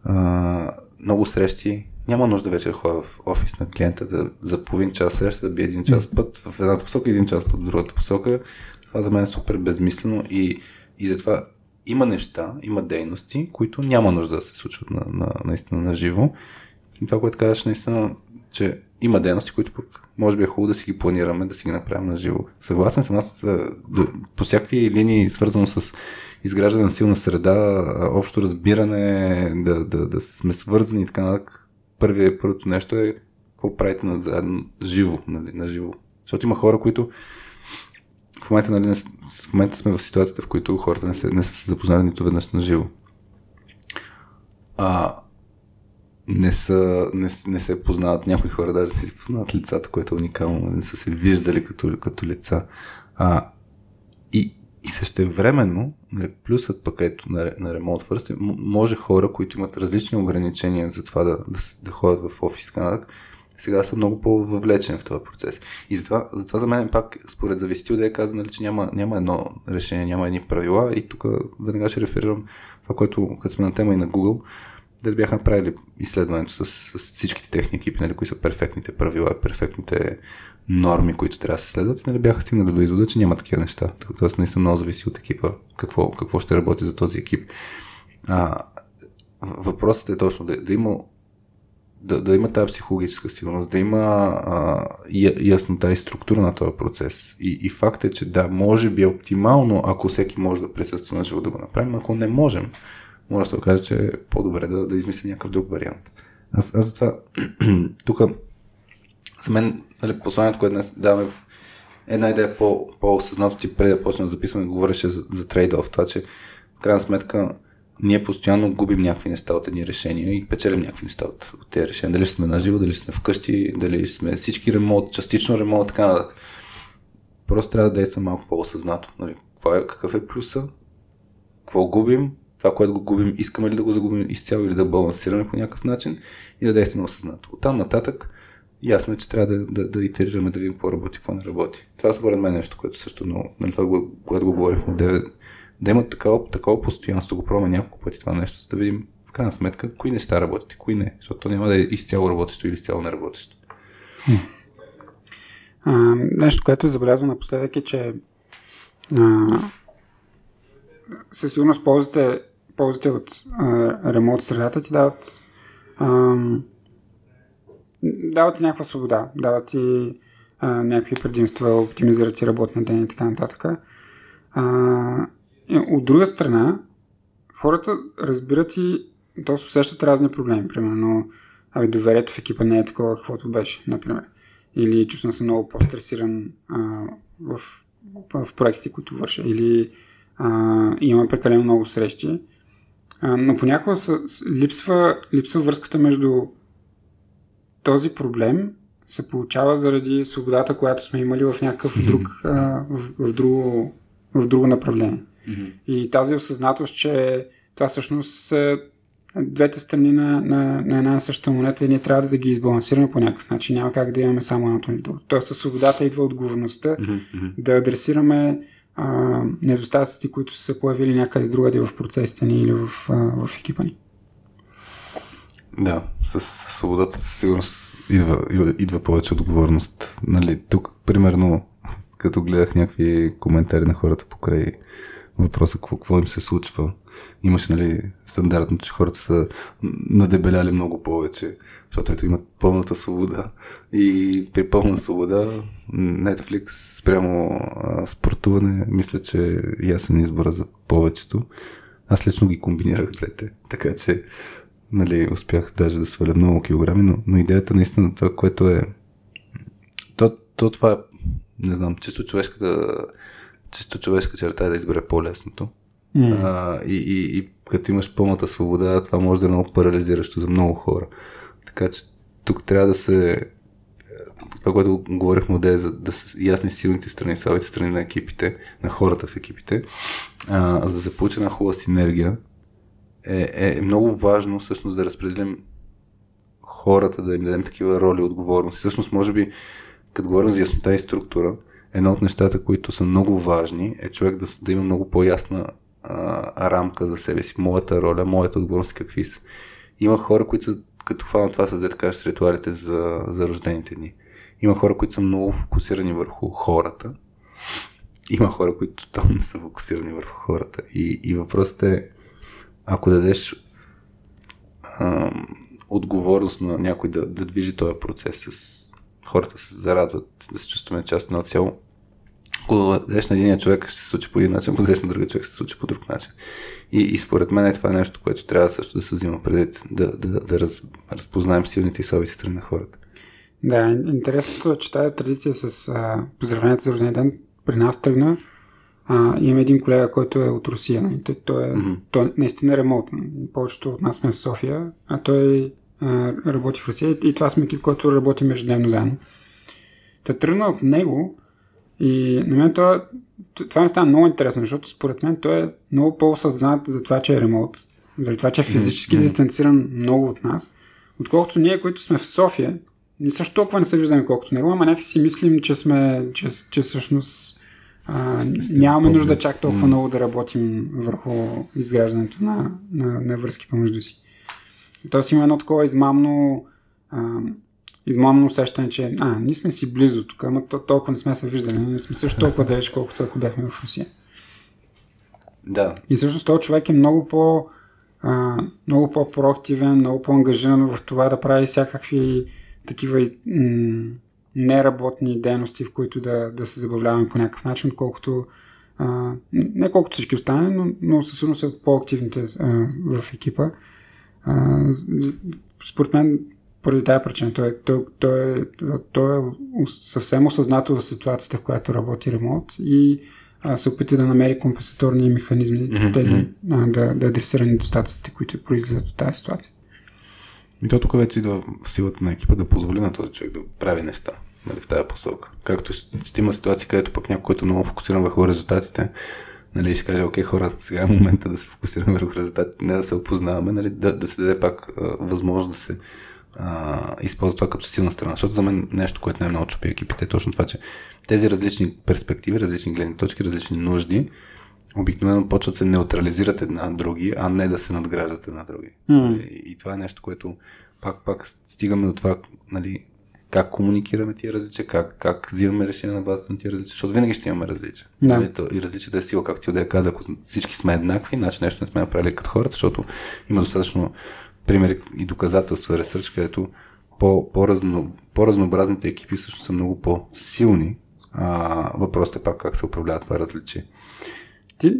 а, много срещи няма нужда вече да ходя в офис на клиента да, за половин час среща да би един час път в едната посока, един час път в другата посока. Това за мен е супер безмислено и, и затова има неща, има дейности, които няма нужда да се случват на, на, наистина на живо. И това, което казваш, наистина че има дейности, които пък може би е хубаво да си ги планираме, да си ги направим на живо. Съгласен съм аз по всякакви линии, свързано с изграждане на силна среда, общо разбиране, да, да, да сме свързани и така нататък. Първият, първото нещо е какво правите на заедно, живо, нали, на живо. Защото има хора, които в момента, нали, в момента сме в ситуацията, в които хората не, се, не са се запознали нито веднъж на живо. А, не, са, не, не се познават някои хора, даже не си познават лицата, което е уникално, не са се виждали като, като лица. А, и, и същевременно, нали, плюсът пък ето на, на First е, може хора, които имат различни ограничения за това да, да, да ходят в офис и сега са много по-въвлечени в този процес. И затова, затова за мен пак, според зависити да е казано, нали, че няма, няма едно решение, няма едни правила и тук веднага ще реферирам това, което като сме на тема и на Google, да бяха направили изследването с, с всичките техни екипи, нали, кои са перфектните правила, перфектните норми, които трябва да се следват, нали, бяха стигнали до извода, че няма такива неща. Тоест, наистина много зависи от екипа, какво, какво ще работи за този екип. А, въпросът е точно да, да има да, да има тази психологическа сигурност, да има а, яснота и структура на този процес. И, и факт е, че да, може би е оптимално, ако всеки може да присъства на живо да го направим, ако не можем, може да се окаже, че е по-добре да, да измислим някакъв друг вариант. Аз, аз затова *clears throat* тук за мен нали, посланието, което днес даваме една идея по, по-осъзнато ти преди да почнем да записваме, говореше за, за трейд-оф, това, че в крайна сметка ние постоянно губим някакви неща от едни решения и печелим някакви неща от, от тези решения. Дали сме на живо, дали сме вкъщи, дали сме всички ремонт, частично ремонт, така нататък. Просто трябва да действаме малко по-осъзнато. Нали? Е, какъв е плюса? Какво губим? Това, което го губим, искаме ли да го загубим изцяло или да балансираме по някакъв начин и да действаме осъзнато. От там нататък ясно е, че трябва да, да, да итерираме да видим какво работи, какво не работи. Това според мен е нещо, което също много, нали, това, което го говорихме, да, да има такова, такова постоянство, го пробваме няколко пъти това нещо, за да видим в крайна сметка кои неща работят и кои не, защото то няма да е изцяло работещо или изцяло не работещо. А, нещо, което забелязвам напоследък е, че а, със сигурност ползите ползите от а, ремонт средата ти дават а, дават ти някаква свобода, дават ти а, някакви предимства, оптимизират ти работния ден и така нататък. А, от друга страна, хората разбират и т.е. усещат разни проблеми. Примерно, абе, доверието в екипа не е такова, каквото беше, например. Или чувствам се много по-стресиран а, в, в проектите, които върша. Или а, имам прекалено много срещи а, но понякога са, липсва, липсва връзката между този проблем се получава заради свободата, която сме имали в някакъв друг, а, в, в, друго, в друго направление. Mm-hmm. И тази осъзнатост, че това всъщност е двете страни на, на, на една съща монета и ние трябва да ги избалансираме по някакъв начин. Няма как да имаме само едното или другото. Тоест, със свободата идва отговорността Mm-hmm. да адресираме а, недостатъците, които са се появили някъде другаде в процесите ни или в, а, в екипа ни. Да, с, свободата със сигурност идва, идва, повече отговорност. Нали, тук, примерно, *laughs* като гледах някакви коментари на хората покрай въпроса какво, какво им се случва, имаше нали, стандартно, че хората са надебеляли много повече, защото ето имат пълната свобода. И при пълна свобода Netflix спрямо а, спортуване, мисля, че е ясен избор за повечето. Аз лично ги комбинирах двете, така че нали, успях даже да сваля много килограми, но, но идеята наистина това, което е то, то това е, не знам, чисто човешката чисто човешка черта е да избере по-лесното. Mm. А, и, и, и като имаш пълната свобода, това може да е много парализиращо за много хора. Така че тук трябва да се това, което говорихме от е за да са ясни силните страни, слабите страни на екипите, на хората в екипите, а, за да се получи една хубава синергия, е, е много важно всъщност да разпределим хората, да им дадем такива роли отговорности. Всъщност, може би, като говорим за яснота и структура, едно от нещата, които са много важни, е човек да, да има много по-ясна а, рамка за себе си. Моята роля, моята отговорност какви са. Има хора, които са, като хванат това, са да така с ритуалите за, за рождените дни. Има хора, които са много фокусирани върху хората. Има хора, които тотално не са фокусирани върху хората. И, и въпросът е, ако дадеш а, отговорност на някой да, да движи този процес с хората се зарадват, да се чувстваме част от цяло. Ако дадеш на единия човек, ще се случи по един начин, ако дадеш на другия човек, ще се случи по друг начин. И, и според мен е това е нещо, което трябва също да се взима предвид, да, да, да раз, разпознаем силните и слабите страни на хората. Да, интересното е, че тази традиция с а, поздравлението за рожден ден при нас тръгна. А, има един колега, който е от Русия. Нали? Той, той, е, mm-hmm. той е наистина ремонтен. Повечето от нас сме в София, а той а, работи в Русия и това сме екип, който работи междудневно заедно. Та тръгна от него и на мен това, това ми става много интересно, защото според мен той е много по-осъзнат за това, че е ремонт, за това, че е физически mm-hmm. дистанциран много от нас, отколкото ние, които сме в София, ние също толкова не се виждаме колкото него, ама някакси си мислим, че сме, че, че всъщност а, нямаме нужда чак толкова много да работим върху изграждането на, на, на връзки помежду си. Тоест има едно такова измамно а, измамно усещане, че а, ние сме си близо тук, ама то, толкова не сме се виждали, ние сме също толкова далеч, колкото ако бяхме в Русия. Да. И всъщност този човек е много по а, много по-проактивен, много по-ангажиран в това да прави всякакви такива м- неработни дейности, в които да, да се забавляваме по някакъв начин, колкото а, не колкото всички останали, но, но със сигурност са по-активните а, в екипа. А, според мен, поради тази причина, той, той, той, той е съвсем осъзнато в ситуацията, в която работи ремонт и а, се опита да намери компенсаторни механизми mm-hmm. тези, а, да, да адресира недостатъците, които произлизат от тази ситуация. И то тук вече идва в силата на екипа да позволи на този човек да прави неща нали, в тази посока. Както ще има ситуации, където пък някой, който е много фокусиран върху резултатите, нали, ще каже, окей, хора, сега е момента да се фокусираме върху резултатите, не да се опознаваме, нали, да, да се даде пак а, възможност да се а, използва това като силна страна. Защото за мен нещо, което не е чупи екипите, е точно това, че тези различни перспективи, различни гледни точки, различни нужди, обикновено почват се неутрализират една други, а не да се надграждат една други. Mm. И, това е нещо, което пак, пак стигаме до това, нали, как комуникираме тия различия, как, как взимаме решение на базата на тия различия, защото винаги ще имаме различия. Да. Нали, то, и различията е сила, както ти да каза, ако всички сме еднакви, значи нещо не сме направили като хората, защото има достатъчно примери и доказателства, ресърч, където по, по-разно, по-разнообразните екипи всъщност са много по-силни. А, въпросът е пак как се управлява това различие. Ти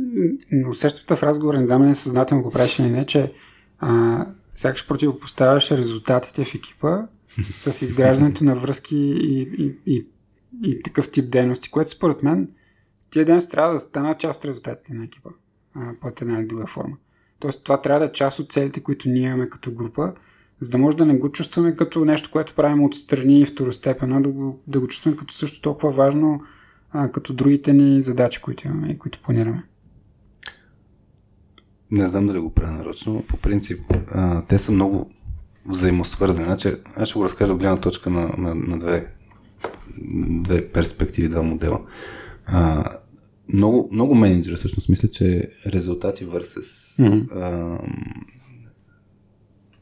усещате в разговора, не знам ли несъзнателно го правиш или не, че а, сякаш противопоставяш резултатите в екипа *laughs* с изграждането на връзки и, и, и, и такъв тип дейности, което според мен тия дейности трябва да станат част от резултатите на екипа а, по една или друга форма. Тоест това трябва да е част от целите, които ние имаме като група, за да може да не го чувстваме като нещо, което правим отстрани и второстепенно, да го, да го чувстваме като също толкова важно, а, като другите ни задачи, които имаме и които планираме. Не знам дали го правя нарочно. По принцип, а, те са много взаимосвързани. Значи, аз ще го разкажа от гледна точка на, на, на две, две перспективи, два модела. А, много, много менеджери всъщност мисля, че резултати versus mm-hmm.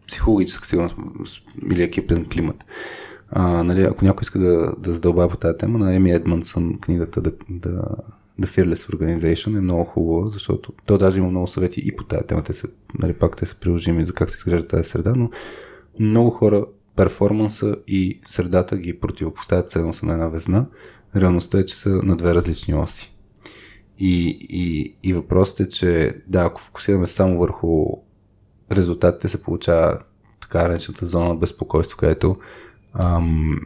психологическа сигурност или екипен климат. А, нали, ако някой иска да, да задълбая по тази тема, на Еми Едмансън книгата да, да, The Fearless Organization е много хубава, защото то даже има много съвети и по тази тема. Те са, нали, пак те са приложими за как се изглежда тази среда, но много хора перформанса и средата ги противопоставят ценно са на една везна. Реалността е, че са на две различни оси. И, и, и въпросът е, че да, ако фокусираме само върху резултатите, се получава така наречената зона на безпокойство, където ам,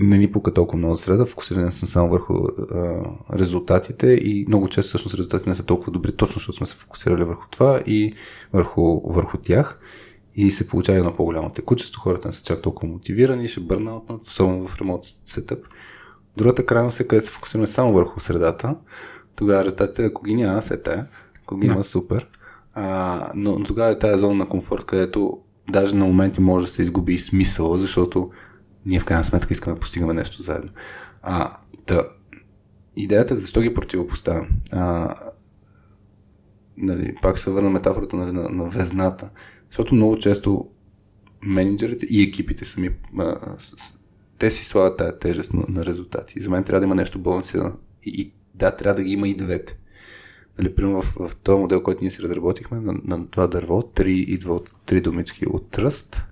не ни пука толкова много среда, фокусиране съм само върху а, резултатите и много често всъщност резултатите не са толкова добри, точно защото сме се фокусирали върху това и върху, върху тях. И се получава едно по-голямо текучество, хората не са чак толкова мотивирани ще бърна, особено в ремонт сетъп. Другата крайност е къде се фокусираме само върху средата, тогава резултатите, ако ги няма, се тая, ако ги има, супер. А, но, но тогава е тази зона на комфорт, където даже на моменти може да се изгуби и смисъл, защото ние в крайна сметка искаме да постигаме нещо заедно. А, да, идеята е защо ги противопоставям. А, нали, пак се върна метафората нали, на, на везната, защото много често менеджерите и екипите сами а, те си слагат тази тежест на, на резултати. За мен трябва да има нещо балансирано. И, и да, трябва да ги има и двете. Нали, примерно в, в този модел, който ние си разработихме, на, на това дърво, три идва от три думички от Trust,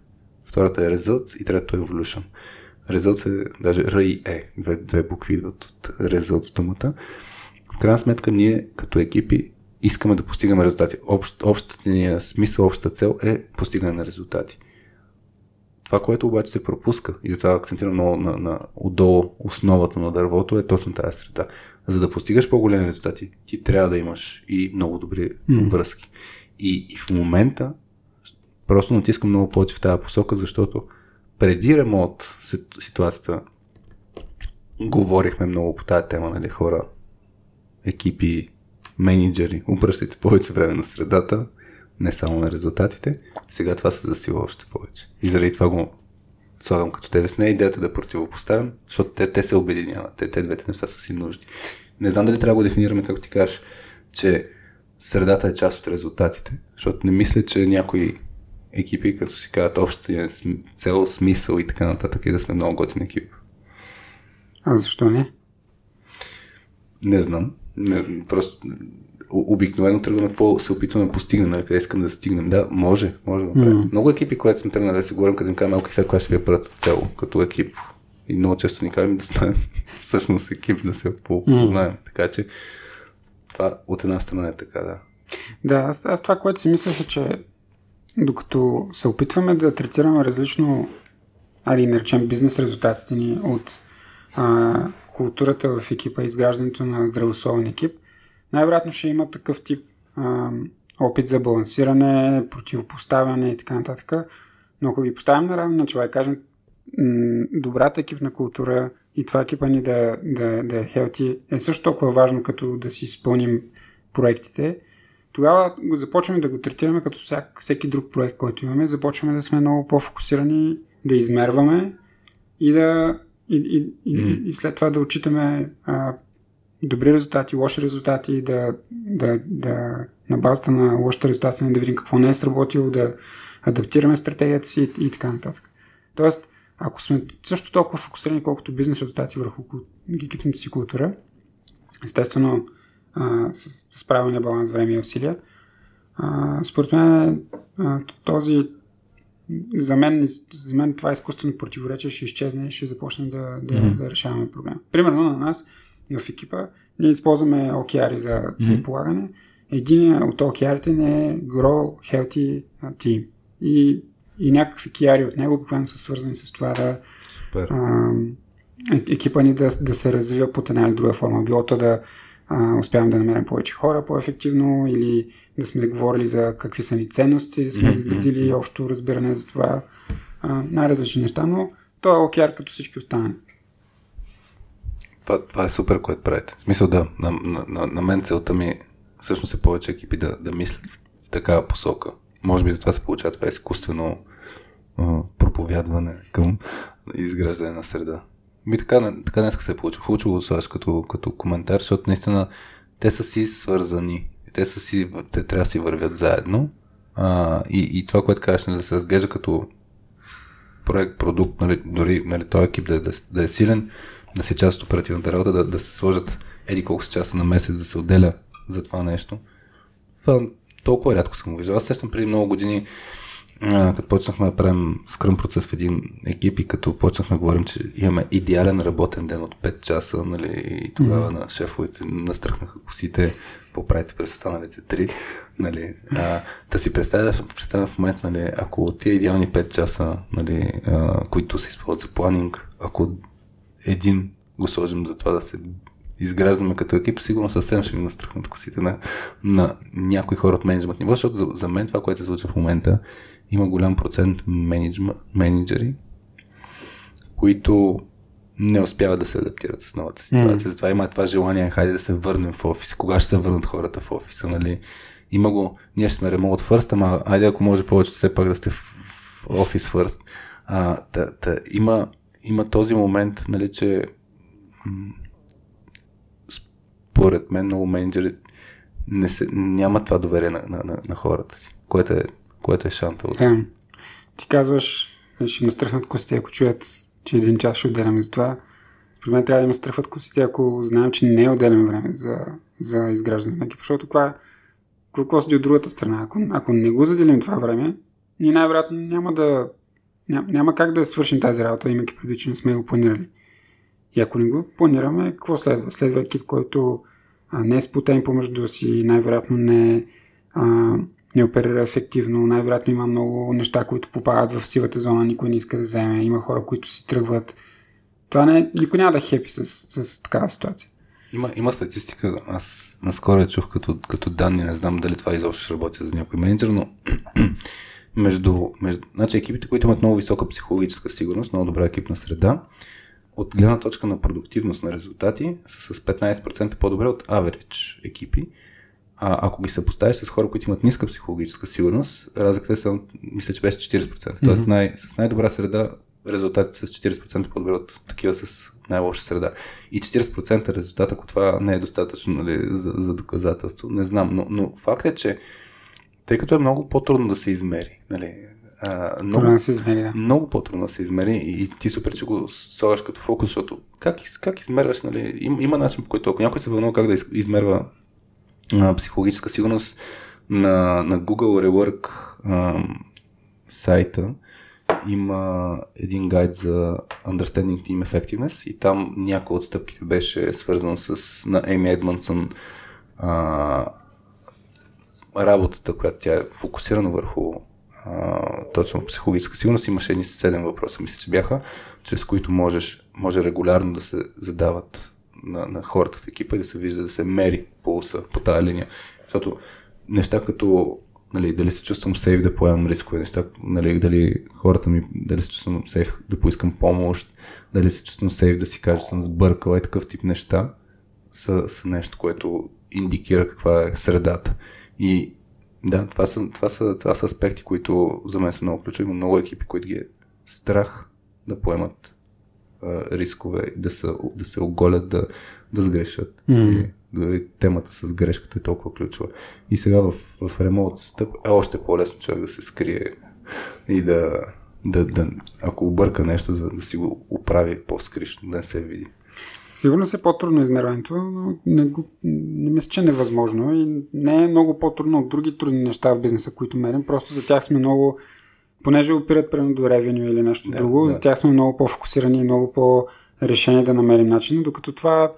втората е Results и третата е Evolution. Results е даже R и E, две, две букви идват от Results думата. В крайна сметка ние като екипи искаме да постигаме резултати. Общ, общата ни смисъл, общата цел е постигане на резултати. Това, което обаче се пропуска и затова акцентирам много на, на отдолу основата на дървото е точно тази среда. За да постигаш по-големи резултати, ти трябва да имаш и много добри mm. връзки. И, и в момента просто натискам много повече в тази посока, защото преди ремонт ситуацията говорихме много по тази тема, нали, хора, екипи, менеджери, обръщайте повече време на средата, не само на резултатите. Сега това се засила още повече. И заради това го слагам като тебе. С не идеята да противопоставям, защото те, те се обединяват. Те, те двете неща са си нужди. Не знам дали трябва да го дефинираме, както ти кажеш, че средата е част от резултатите, защото не мисля, че някои екипи, като си казват общия цел, смисъл и така нататък, и да сме много готин екип. А защо не? Не знам. Не, просто обикновено тръгваме какво се опитваме да постигнем, нали, къде искам да стигнем. Да, може, може да Mm. Много екипи, които сме тръгнали да си говорим, като им кажем, малко сега, коя ще ви е първата цел като екип. И много често ни кажем да станем *laughs* всъщност екип, да се познаем. Mm. Така че това от една страна е така, да. Да, аз, аз това, което си мислех е, че докато се опитваме да третираме различно, али наречем бизнес резултатите ни от а, културата в екипа, изграждането на здравословен екип, най-вероятно ще има такъв тип а, опит за балансиране, противопоставяне и така нататък. Но ако ги поставим на равни начала и кажем м- добрата екипна култура и това екипа ни да, да, да е хелти е също толкова важно, като да си изпълним проектите, тогава го започваме да го третираме като всяк, всеки друг проект, който имаме. Започваме да сме много по-фокусирани, да измерваме и да и, и, и, mm. и след това да отчитаме а, добри резултати, лоши резултати, да, да, да на базата на лошите резултати да видим какво не е сработило, да адаптираме стратегията си и, и така нататък. Тоест, ако сме също толкова фокусирани, колкото бизнес резултати върху екипната си култура, естествено а, с, с правилния баланс време и усилия, а, според мен а, този за мен, за мен това изкуствено противоречие ще изчезне и ще започнем да, да, mm-hmm. да решаваме проблема. Примерно на нас в екипа ние използваме океари за целеполагане. Mm-hmm. Един от океарите не е Grow Healthy Team. И, и някакви океари от него буквално са свързани с това да а, е, екипа ни да, да се развива под една или друга форма. Било то да а, успявам да намерим повече хора по-ефективно или да сме говорили за какви са ни ценности, да сме mm-hmm. изградили общо разбиране за това. А, най-различни неща, но то е океар като всички останали. Това, това е супер, което правите. В смисъл да, на, на, на, мен целта ми всъщност е повече екипи да, да мислят в такава посока. Може би затова се получава това изкуствено а, проповядване към изграждане на среда. Би така, така днес се е получил. Хубаво го слагаш като, като коментар, защото наистина те са си свързани. Те, са си, те трябва да си вървят заедно. А, и, и това, което кажеш, нали, да се разглежда като проект, продукт, нали, дори нали, този екип да, да, да е силен, да се част от оперативната работа, да, да се сложат еди колко са часа на месец, да се отделя за това нещо. Това толкова рядко съм го виждал. Аз сещам преди много години, като почнахме да правим скръм процес в един екип и като почнахме да говорим, че имаме идеален работен ден от 5 часа, нали, и тогава mm-hmm. на шефовете настръхнаха косите, поправите през останалите 3. Нали, а, да си представя, представя в момента, нали, ако тия идеални 5 часа, нали, а, които се използват за планинг, ако един го сложим за това да се изграждаме като екип, сигурно съвсем ще ми настръхнат косите на, на някои хора от менеджмент ниво, защото за, за мен това, което се случва в момента, има голям процент менеджери, които не успяват да се адаптират с новата ситуация. Mm. Затова има това желание, хайде да се върнем в офис. Кога ще се върнат хората в офиса, нали? Има го, ние ще сме remote first, ама айде ако може повече все пак да сте в офис first. А, та, та, има, има този момент, нали, че според мен много менеджери не се, няма това доверие на, на, на, на хората си, което е, което е шанта. Да. Ти казваш, ще ме стръхнат кости, ако чуят, че един час ще отделяме за това. Според мен трябва да ме стръхват кости, ако знаем, че не отделяме време за, за изграждане на екип, защото това какво седи от другата страна. Ако, ако не го заделим това време, ние най-вероятно няма да няма, няма как да свършим тази работа, имайки преди, че не сме го планирали. И ако не го планираме, какво следва? Следва екип, който а, не е сплутен помежду си, най-вероятно не, а, не оперира ефективно, най-вероятно има много неща, които попадат в сивата зона, никой не иска да вземе, има хора, които си тръгват. Това не, никой няма да е хепи с, с такава ситуация. Има, има статистика, аз наскоро я чух като, като данни, не знам дали това изобщо ще работи за някой менеджер, но между, между значи екипите, които имат много висока психологическа сигурност, много добра екипна среда, от гледна точка на продуктивност на резултати са с 15% по-добре от average екипи. А ако ги съпоставиш с хора, които имат ниска психологическа сигурност, разликата е само, мисля, че беше 40%. Mm-hmm. Тоест най- с най-добра среда резултатите с 40% по-добре от такива с най-лоша среда. И 40% резултат, ако това не е достатъчно нали, за, за доказателство, не знам. Но, но факт е, че тъй като е много по-трудно да се измери, нали, а, много, трудно се измери, да. много по-трудно да се измери и ти супер, че го слагаш като фокус, защото как, как измерваш, нали? Им, има начин по който, ако някой се вълнува как да измерва а, психологическа сигурност на, на Google Rework а, сайта, има един гайд за Understanding Team Effectiveness и там някои от стъпките беше свързан с на Еми Едмансън а, работата, която тя е фокусирана върху точно психологическа сигурност, имаше едни 7 въпроса, мисля, че бяха, чрез които можеш, може регулярно да се задават на, на хората в екипа и да се вижда, да се мери пулса по тази линия. Защото неща като нали, дали се чувствам сейф да поемам рискове, неща, нали, дали хората ми, дали се чувствам сейф да поискам помощ, дали се чувствам сейф да си кажа, че съм сбъркал и такъв тип неща са, са нещо, което индикира каква е средата. И да, това са, това са, това са аспекти, които за мен са много ключови. Има много екипи, които ги е страх да поемат а, рискове, да, са, да се оголят, да, да сгрешат. Mm. Дори темата с грешката е толкова ключова. И сега в, в ремонт стъп е още по-лесно човек да се скрие и да, да, да ако обърка нещо, да, да си го оправи по-скришно, да не се види. Сигурно се по-трудно измерването, но не, го, не мисля, че е невъзможно и не е много по-трудно от други трудни неща в бизнеса, които мерим. Просто за тях сме много, понеже опират прямо до ревеню или нещо да, друго, да. за тях сме много по-фокусирани и много по-решени да намерим начин, докато това,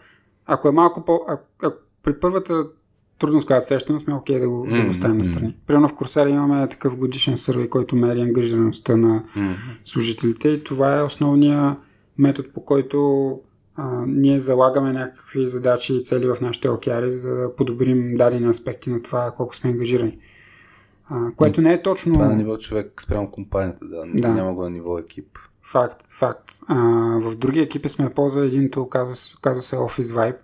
ако е малко по... Ако, ако при първата трудност, която срещаме, сме окей okay да, го, mm-hmm. да го ставим на страни. Примерно в Курсари имаме такъв годишен сървей, който мери ангажираността на mm-hmm. служителите и това е основния метод, по който а, ние залагаме някакви задачи и цели в нашите океари, за да подобрим дадени аспекти на това колко сме ангажирани. А, което не е точно... Това е на ниво човек спрямо компанията, да, да. няма го на ниво екип. Факт, факт. А, в други екипи сме ползвали един тул, казва, казва се Office Vibe.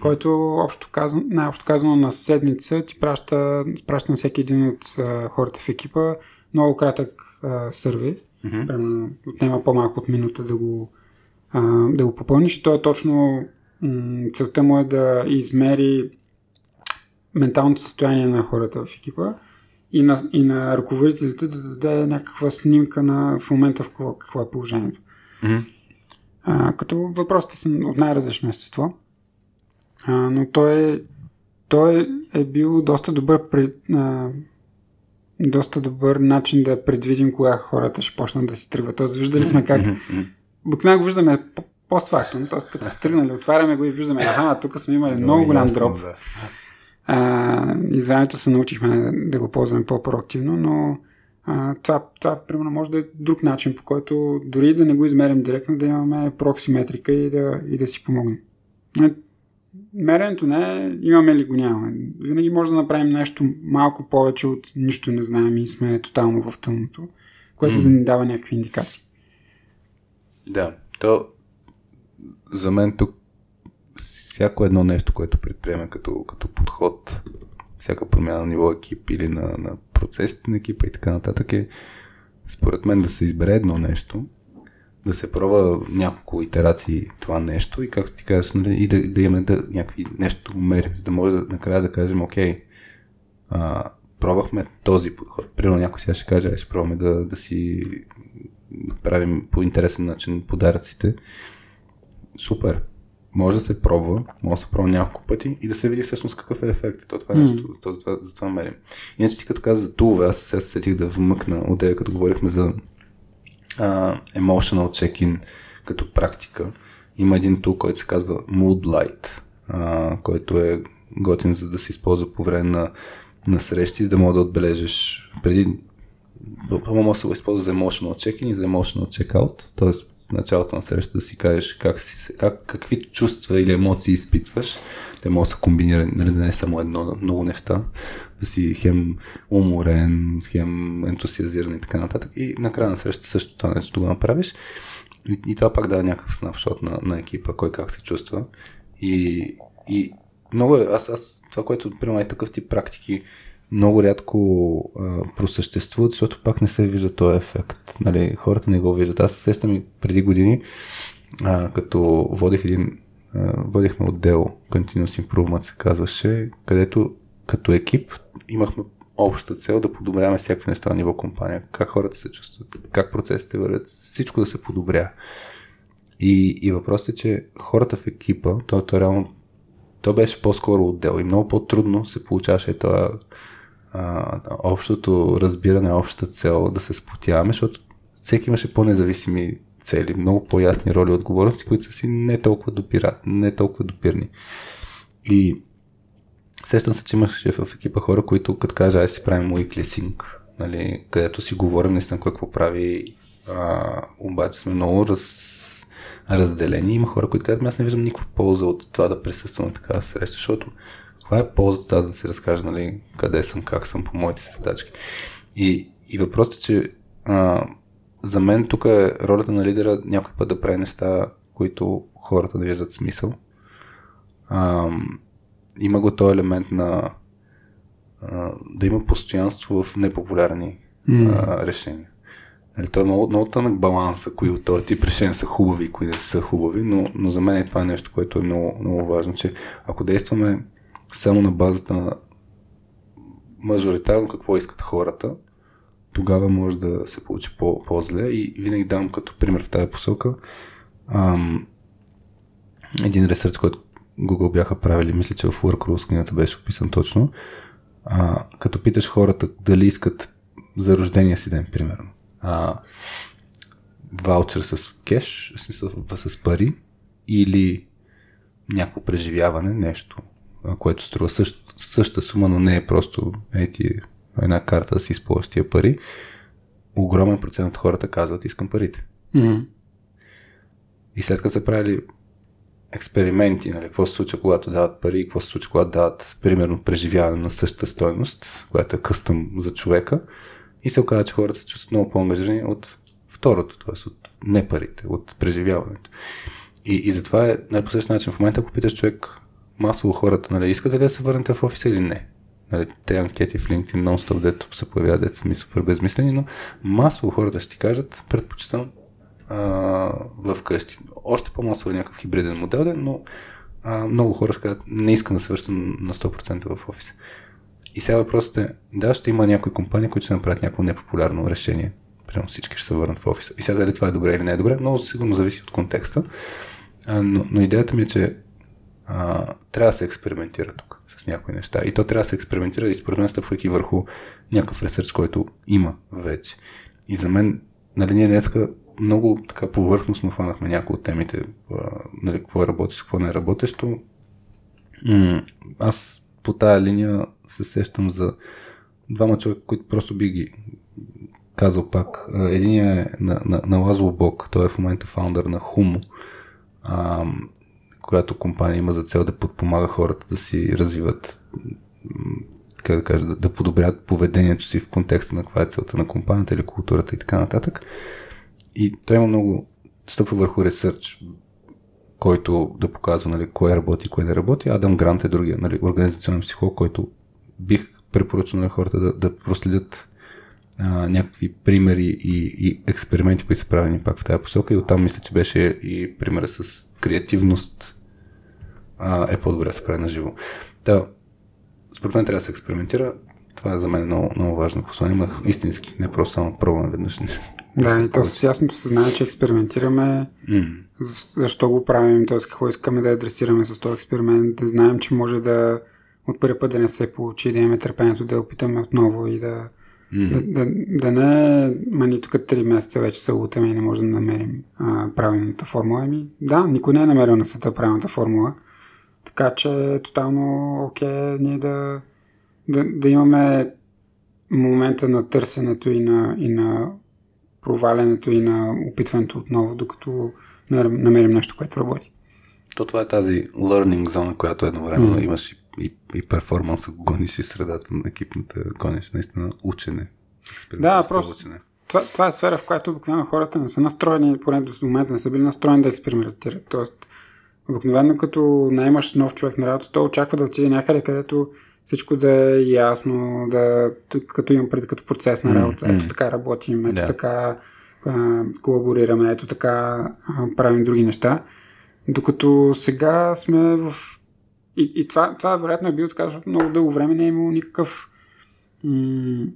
който общо казано, най-общо казано на седмица ти праща, праща на всеки един от а, хората в екипа много кратък а, сървей. Мгм. Примерно отнема по-малко от минута да го, а, да го попълниш. То е точно м- целта му е да измери менталното състояние на хората в екипа и на, и на ръководителите да даде някаква снимка на в момента в какво, какво е положението. Мгм. А, като въпросите са от най-различно естество. А, но той е, той е бил доста добър пред, а, доста добър начин да предвидим кога хората ще почнат да си тръгват. Тоест, виждали сме как. Обикновено го виждаме по- постфактум, т.е. като се тръгнали, отваряме го и виждаме, аха, тук сме имали много голям дроп. да. А, и с времето се научихме да го ползваме по-проактивно, но а, това, това примерно може да е друг начин, по който дори да не го измерим директно, да имаме прокси метрика и да, и да си помогнем. Е, Меренето не е имаме ли го нямаме. Винаги може да направим нещо малко повече от нищо не знаем и сме тотално в тъмното, което да ни дава някакви индикации. Да, то за мен тук всяко едно нещо, което предприеме като, като подход, всяка промяна на ниво екип или на, на процесите на екипа и така нататък е според мен да се избере едно нещо, да се пробва няколко итерации това нещо и както ти казваш, нали, и да, да имаме да, някакви нещо мерим, за да може да, накрая да кажем, окей, а, пробвахме този подход. Примерно някой сега ще каже, «Ай, ще пробваме да, да си правим по интересен начин подаръците. Супер. Може да се пробва, може да се пробва няколко пъти и да се види всъщност какъв е ефект. То това е нещо, то, за, това, за това мерим. Иначе ти като каза за тулове, аз сега се сетих да вмъкна от тебе, като говорихме за а, emotional check-in като практика. Има един тул, който се казва Moodlight, а, който е готин за да се използва по време на, на срещи, да мога да отбележиш преди Първо може да се го използва за emotional check-in и за emotional check-out, т.е. в началото на среща да си кажеш как си, как, какви чувства или емоции изпитваш. Те могат да са комбинирани, нали, не е само едно, много неща. Да си хем уморен, хем ентусиазиран и така нататък. И накрая на среща също това нещо го направиш. И, и това пак дава някакъв снапшот на, на екипа, кой как се чувства. И, и много е, аз, аз това, което, примерно, е такъв тип практики, много рядко а, просъществуват, защото пак не се вижда този ефект. Нали, хората не го виждат. Аз се сещам и преди години, а, като водих един, а, водихме отдел Continuous Improvement се казваше, където като екип имахме обща цел да подобряваме всякакви неща на ниво компания. Как хората се чувстват, как процесите вървят, всичко да се подобря. И, и въпросът е, че хората в екипа, то, то реално то беше по-скоро отдел и много по-трудно се получаваше това общото разбиране, общата цел да се сплотяваме, защото всеки имаше по-независими цели, много по-ясни роли и отговорности, които са си не толкова допира, не толкова допирни. И сещам се, че имаше в екипа хора, които като кажа, ай си правим weekly sync, нали, където си говорим наистина какво прави, а, обаче сме много раз, разделени. Има хора, които казват, «Ами аз не виждам никаква полза от това да присъствам на такава среща, защото каква е ползата аз да си разкажа, нали, къде съм, как съм по моите си задачки. И, и въпросът е, че а, за мен тук е ролята на лидера някой път да прави неща, които хората не виждат смисъл. А, има го този елемент на а, да има постоянство в непопулярни а, решения. Нали, той е много, много тънък баланса, кои от този тип решения са хубави и кои не са хубави, но, но за мен е това нещо, което е много, много важно, че ако действаме само на базата на мажоритарно какво искат хората, тогава може да се получи по- по-зле. И винаги давам като пример в тази посока ам, един ресърч, който Google бяха правили, мисля, че в Work книгата беше описан точно, а, като питаш хората дали искат за рождения си ден, примерно, а, ваучер с кеш, в смисъл с пари, или някакво преживяване, нещо, което струва същ, същата сума, но не е просто ети, една карта да си използваш тия пари, огромен процент от хората казват искам парите. Mm-hmm. И след като са правили експерименти, нали, какво се случва, когато дават пари, какво се случва, когато дават, примерно, преживяване на същата стойност, която е къстъм за човека, и се оказа, че хората се чувстват много по-ангажирани от второто, т.е. от не парите, от преживяването. И, и затова е нали, по същия начин. В момента, ако питаш човек масово хората, нали, искат ли да се върнете в офиса или не. Нали, те анкети в LinkedIn нон-стоп, дето се появяват, дето ми супер безмислени, но масово хората ще ти кажат, предпочитам в къщи. Още по-масово е някакъв хибриден модел, но а, много хора ще кажат, не искам да се връщам на 100% в офиса. И сега въпросът е, да, ще има някои компании, които ще направят някакво непопулярно решение. Примерно всички ще се върнат в офиса. И сега дали това е добре или не е добре, много сигурно зависи от контекста. А, но, но идеята ми е, че а, трябва да се експериментира тук с някои неща. И то трябва да се експериментира и според мен стъпвайки върху някакъв ресърч, който има вече. И за мен, нали, ние днеска много така повърхностно хванахме някои от темите, а, нали, какво е работещо, какво не е работещо. М- аз по тая линия се сещам за двама човека, които просто би ги казал пак. Единият е на, на, на Лазло Бог, той е в момента фаундър на Humo, която компания има за цел да подпомага хората да си развиват как да кажа, да, да подобрят поведението си в контекста на каква е целта на компанията или културата и така нататък. И той има много стъпва върху ресърч, който да показва нали, кое работи и кое не работи. Адам Грант е другия нали, организационен психолог, който бих препоръчал на хората да, да проследят а, някакви примери и, и експерименти, които са правени пак в тази посока. И оттам мисля, че беше и примера с креативност а, е по-добре да се прави на живо. Да, според мен трябва да се експериментира. Това е за мен много, много важно послание. Имах истински, не просто само пробваме веднъж. Да, и то с ясното съзнание, че експериментираме, mm. защо го правим, т.е. какво искаме да адресираме с този експеримент, да знаем, че може да от първи път да не се получи, да имаме търпението да опитаме отново и да, mm. да, да, да не, мани тук 3 месеца вече се лутаме и не можем да намерим а, правилната формула. Ами, да, никой не е намерил на света правилната формула, така че е тотално окей okay, ние да, да, да имаме момента на търсенето и на, и на провалянето и на опитването отново, докато намерим нещо, което работи. То това е тази learning зона, която едновременно mm. имаш и, и, и перформанса, гониш и средата на екипната, гониш наистина учене. Да, просто учене. Това, това е сфера, в която обикновено хората не са настроени, поне до момента не са били настроени да експериментират. Тоест, обикновено като наймаш нов човек на работа, той очаква да отиде някъде, където всичко да е ясно, да, като имам преди като процес на работа. Ето така работим, ето yeah. така а, колаборираме, ето така а, правим други неща. Докато сега сме в... И, и това, това вероятно е било така, защото много дълго време не е имало никакъв м-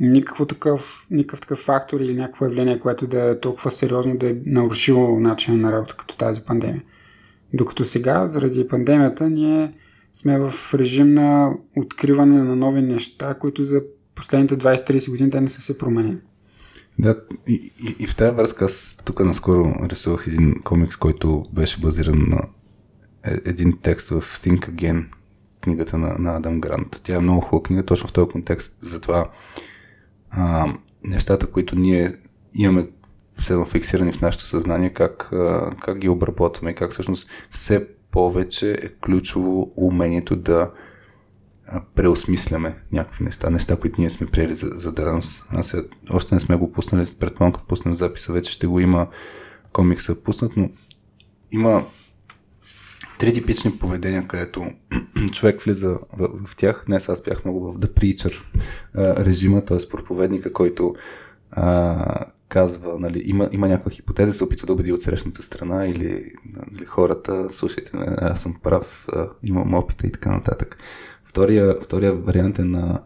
никакво такъв, никакъв такъв фактор или някакво явление, което да е толкова сериозно да е нарушило начина на работа като тази пандемия. Докато сега, заради пандемията, ние сме в режим на откриване на нови неща, които за последните 20-30 години те не са се променили. Да, и, и, и в тази връзка аз тук наскоро рисувах един комикс, който беше базиран на е, един текст в Think Again, книгата на, на Адам Грант. Тя е много хубава книга, точно в този контекст, затова а, нещата, които ние имаме все фиксирани в нашето съзнание, как, как ги обработваме и как всъщност все повече е ключово умението да преосмисляме някакви неща, неща, които ние сме приели за, за даденост. Аз още не сме го пуснали, предполагам, като пуснем записа, вече ще го има комикса пуснат, но има три типични поведения, където *clears throat* човек влиза в, в тях. Днес аз бях много в The Preacher режима, т.е. проповедника, който а, казва, нали, има, има някаква хипотеза, се опитва да убеди от срещната страна или нали, хората, слушайте, аз съм прав, имам опита и така нататък. Втория, втория вариант е на,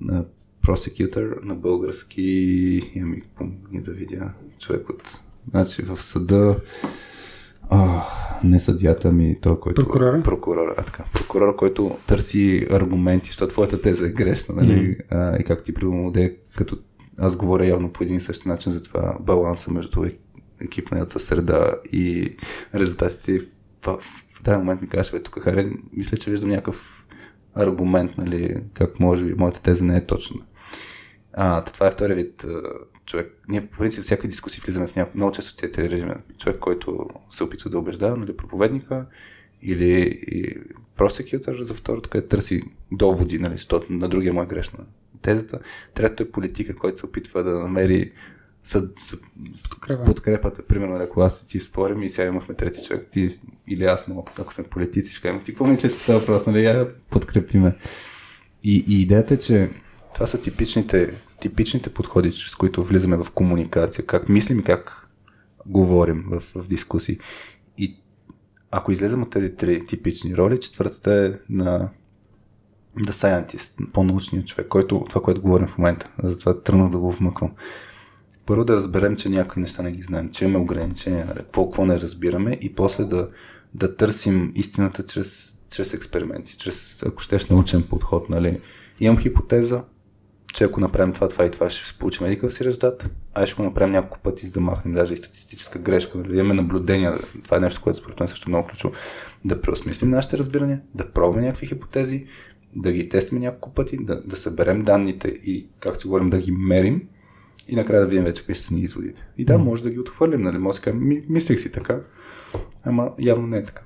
на prosecutor на български, ами помни да видя човек от, значи в съда, а, не съдята ми, той, който... Прокурора? Прокурора, а така. Прокурор, който търси аргументи, защото твоята теза е грешна, нали? Mm. А, и както ти примерно като аз говоря явно по един и същи начин за това баланса между екипната среда и резултатите. В, в този момент ми казваш, бе, тук Харе, мисля, че виждам някакъв аргумент, нали, как може би моята теза не е точна. А, това е втория вид човек. Ние по принцип всяка дискусия влизаме в някакъв много често тези режими. Човек, който се опитва да убеждава, нали, проповедника или просекютър за второто, където търси доводи, нали, защото на другия му е грешна тезата. Трето е политика, който се опитва да намери са, Подкрепа. подкрепата. Примерно, ако аз и ти спорим и сега имахме трети човек, ти или аз, но ако сме политици, ще кажем, ти какво мислите за този въпрос, нали? Я подкрепиме. И, и идеята е, че това са типичните, типичните подходи, с които влизаме в комуникация, как мислим и как говорим в, в дискусии. И ако излезем от тези три типични роли, четвъртата е на The Scientist, по-научният човек, който, това, което говорим в момента. Затова тръгнах да го вмъквам. Първо да разберем, че някои неща не ги знаем, че имаме ограничения, нали, какво, какво не разбираме и после да, да търсим истината чрез, чрез експерименти, чрез, ако щеш, научен подход. Нали. Имам хипотеза, че ако направим това, това и това, ще получим едикъв си резултат. А ще го направим няколко пъти, за да махнем даже и статистическа грешка, да имаме наблюдения. Това е нещо, което според мен също е много ключово. Да преосмислим нашите разбирания, да пробваме някакви хипотези, да ги тестваме няколко пъти, да, да съберем данните и, както си говорим, да ги мерим и накрая да видим вече какви са ни изводите. И да, може да ги отхвърлим, нали? Може да кажем, ми, мислех си така, ама явно не е така.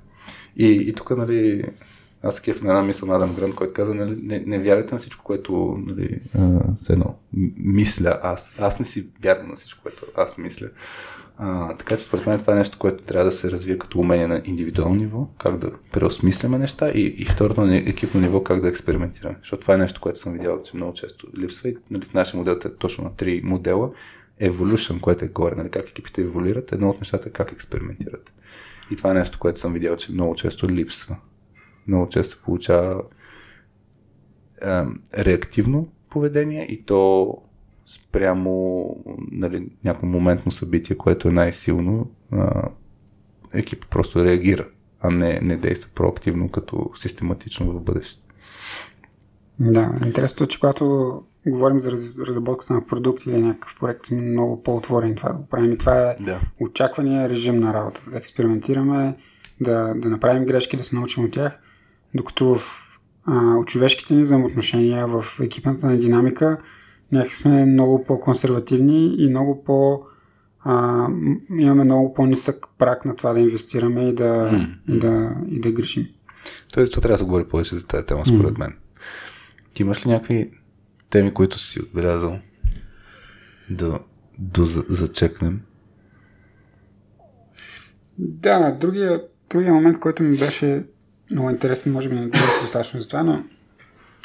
И, и тук, нали, аз кеф на една мисъл на Адам Грант, който каза, нали, не, не вярвайте на всичко, което нали, а, едно, мисля аз. Аз не си вярвам на всичко, което аз мисля. А, така че според мен това е нещо, което трябва да се развие като умение на индивидуално ниво, как да преосмисляме неща и, и второто на екипно ниво, как да експериментираме. Защото това е нещо, което съм видял, че много често липсва и нали, в нашия модел е точно на три модела. Evolution, което е горе, нали, как екипите еволюират, едно от нещата е как експериментират. И това е нещо, което съм видял, че много често липсва. Много често получава реактивно поведение и то спрямо нали, някакво моментно събитие, което е най-силно, а, екипа просто реагира, а не, не действа проактивно като систематично в бъдеще. Да, интересно е, че когато говорим за разработката на продукт или някакъв проект, сме много по-отворени това да го правим. И това е да. очаквания режим на работа. Да експериментираме, да, да направим грешки, да се научим от тях, докато в а, от човешките ни взаимоотношения, в екипната на динамика, някак сме много по-консервативни и много по- а, имаме много по-нисък прак на това да инвестираме и да, mm. и да, и да грешим. Тоест, това трябва да се говори повече за тази тема, според mm. мен. Ти имаш ли някакви теми, които си отбелязал да, да зачекнем? Да, другия, другия момент, който ми беше много интересен, може би не е достатъчно за това, но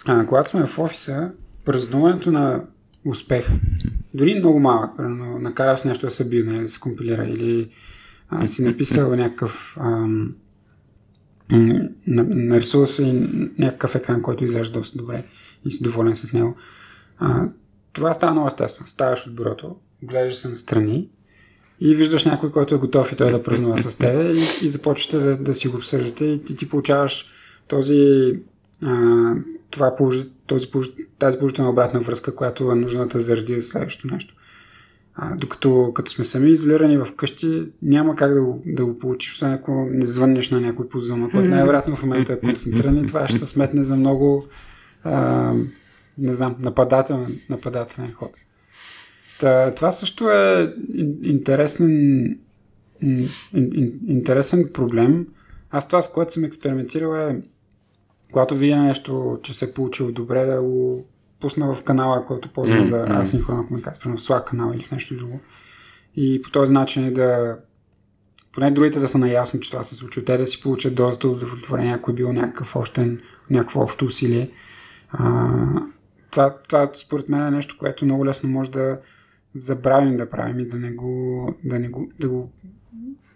а, когато сме в офиса, празнуването на успех, дори много малък, примерно, накарал с нещо да се бие, нали, да се компилира, или а, си написал някакъв ам, нарисувал си някакъв екран, който изглежда доста добре и си доволен с него. А, това става много естествено. Ставаш от бюрото, гледаш се настрани и виждаш някой, който е готов и той да празнува с теб и, и започвате да, да си го обсъждате и ти, ти получаваш този а, това положи, този, тази положителна обратна връзка, която е нужната заради за следващото нещо. А, докато като сме сами изолирани в къщи, няма как да го, да го получиш, освен ако не звъннеш на някой по зума, който най-вероятно в момента е концентриран и това ще се сметне за много а, не знам, нападателен, нападателен ход. Та, това също е интересен, интересен проблем. Аз това, с което съм експериментирал е когато видя нещо, че се е получило добре, да го пусна в канала, който ползвам mm-hmm. за асинхронна комуникация, примерно в Slack канал или в нещо друго. И по този начин да поне другите да са наясно, че това се случва. Те да си получат доста удовлетворение, ако е било някакъв общен, някакво общо усилие. А, това, това според мен е нещо, което много лесно може да забравим да правим и да не го, да не го, да го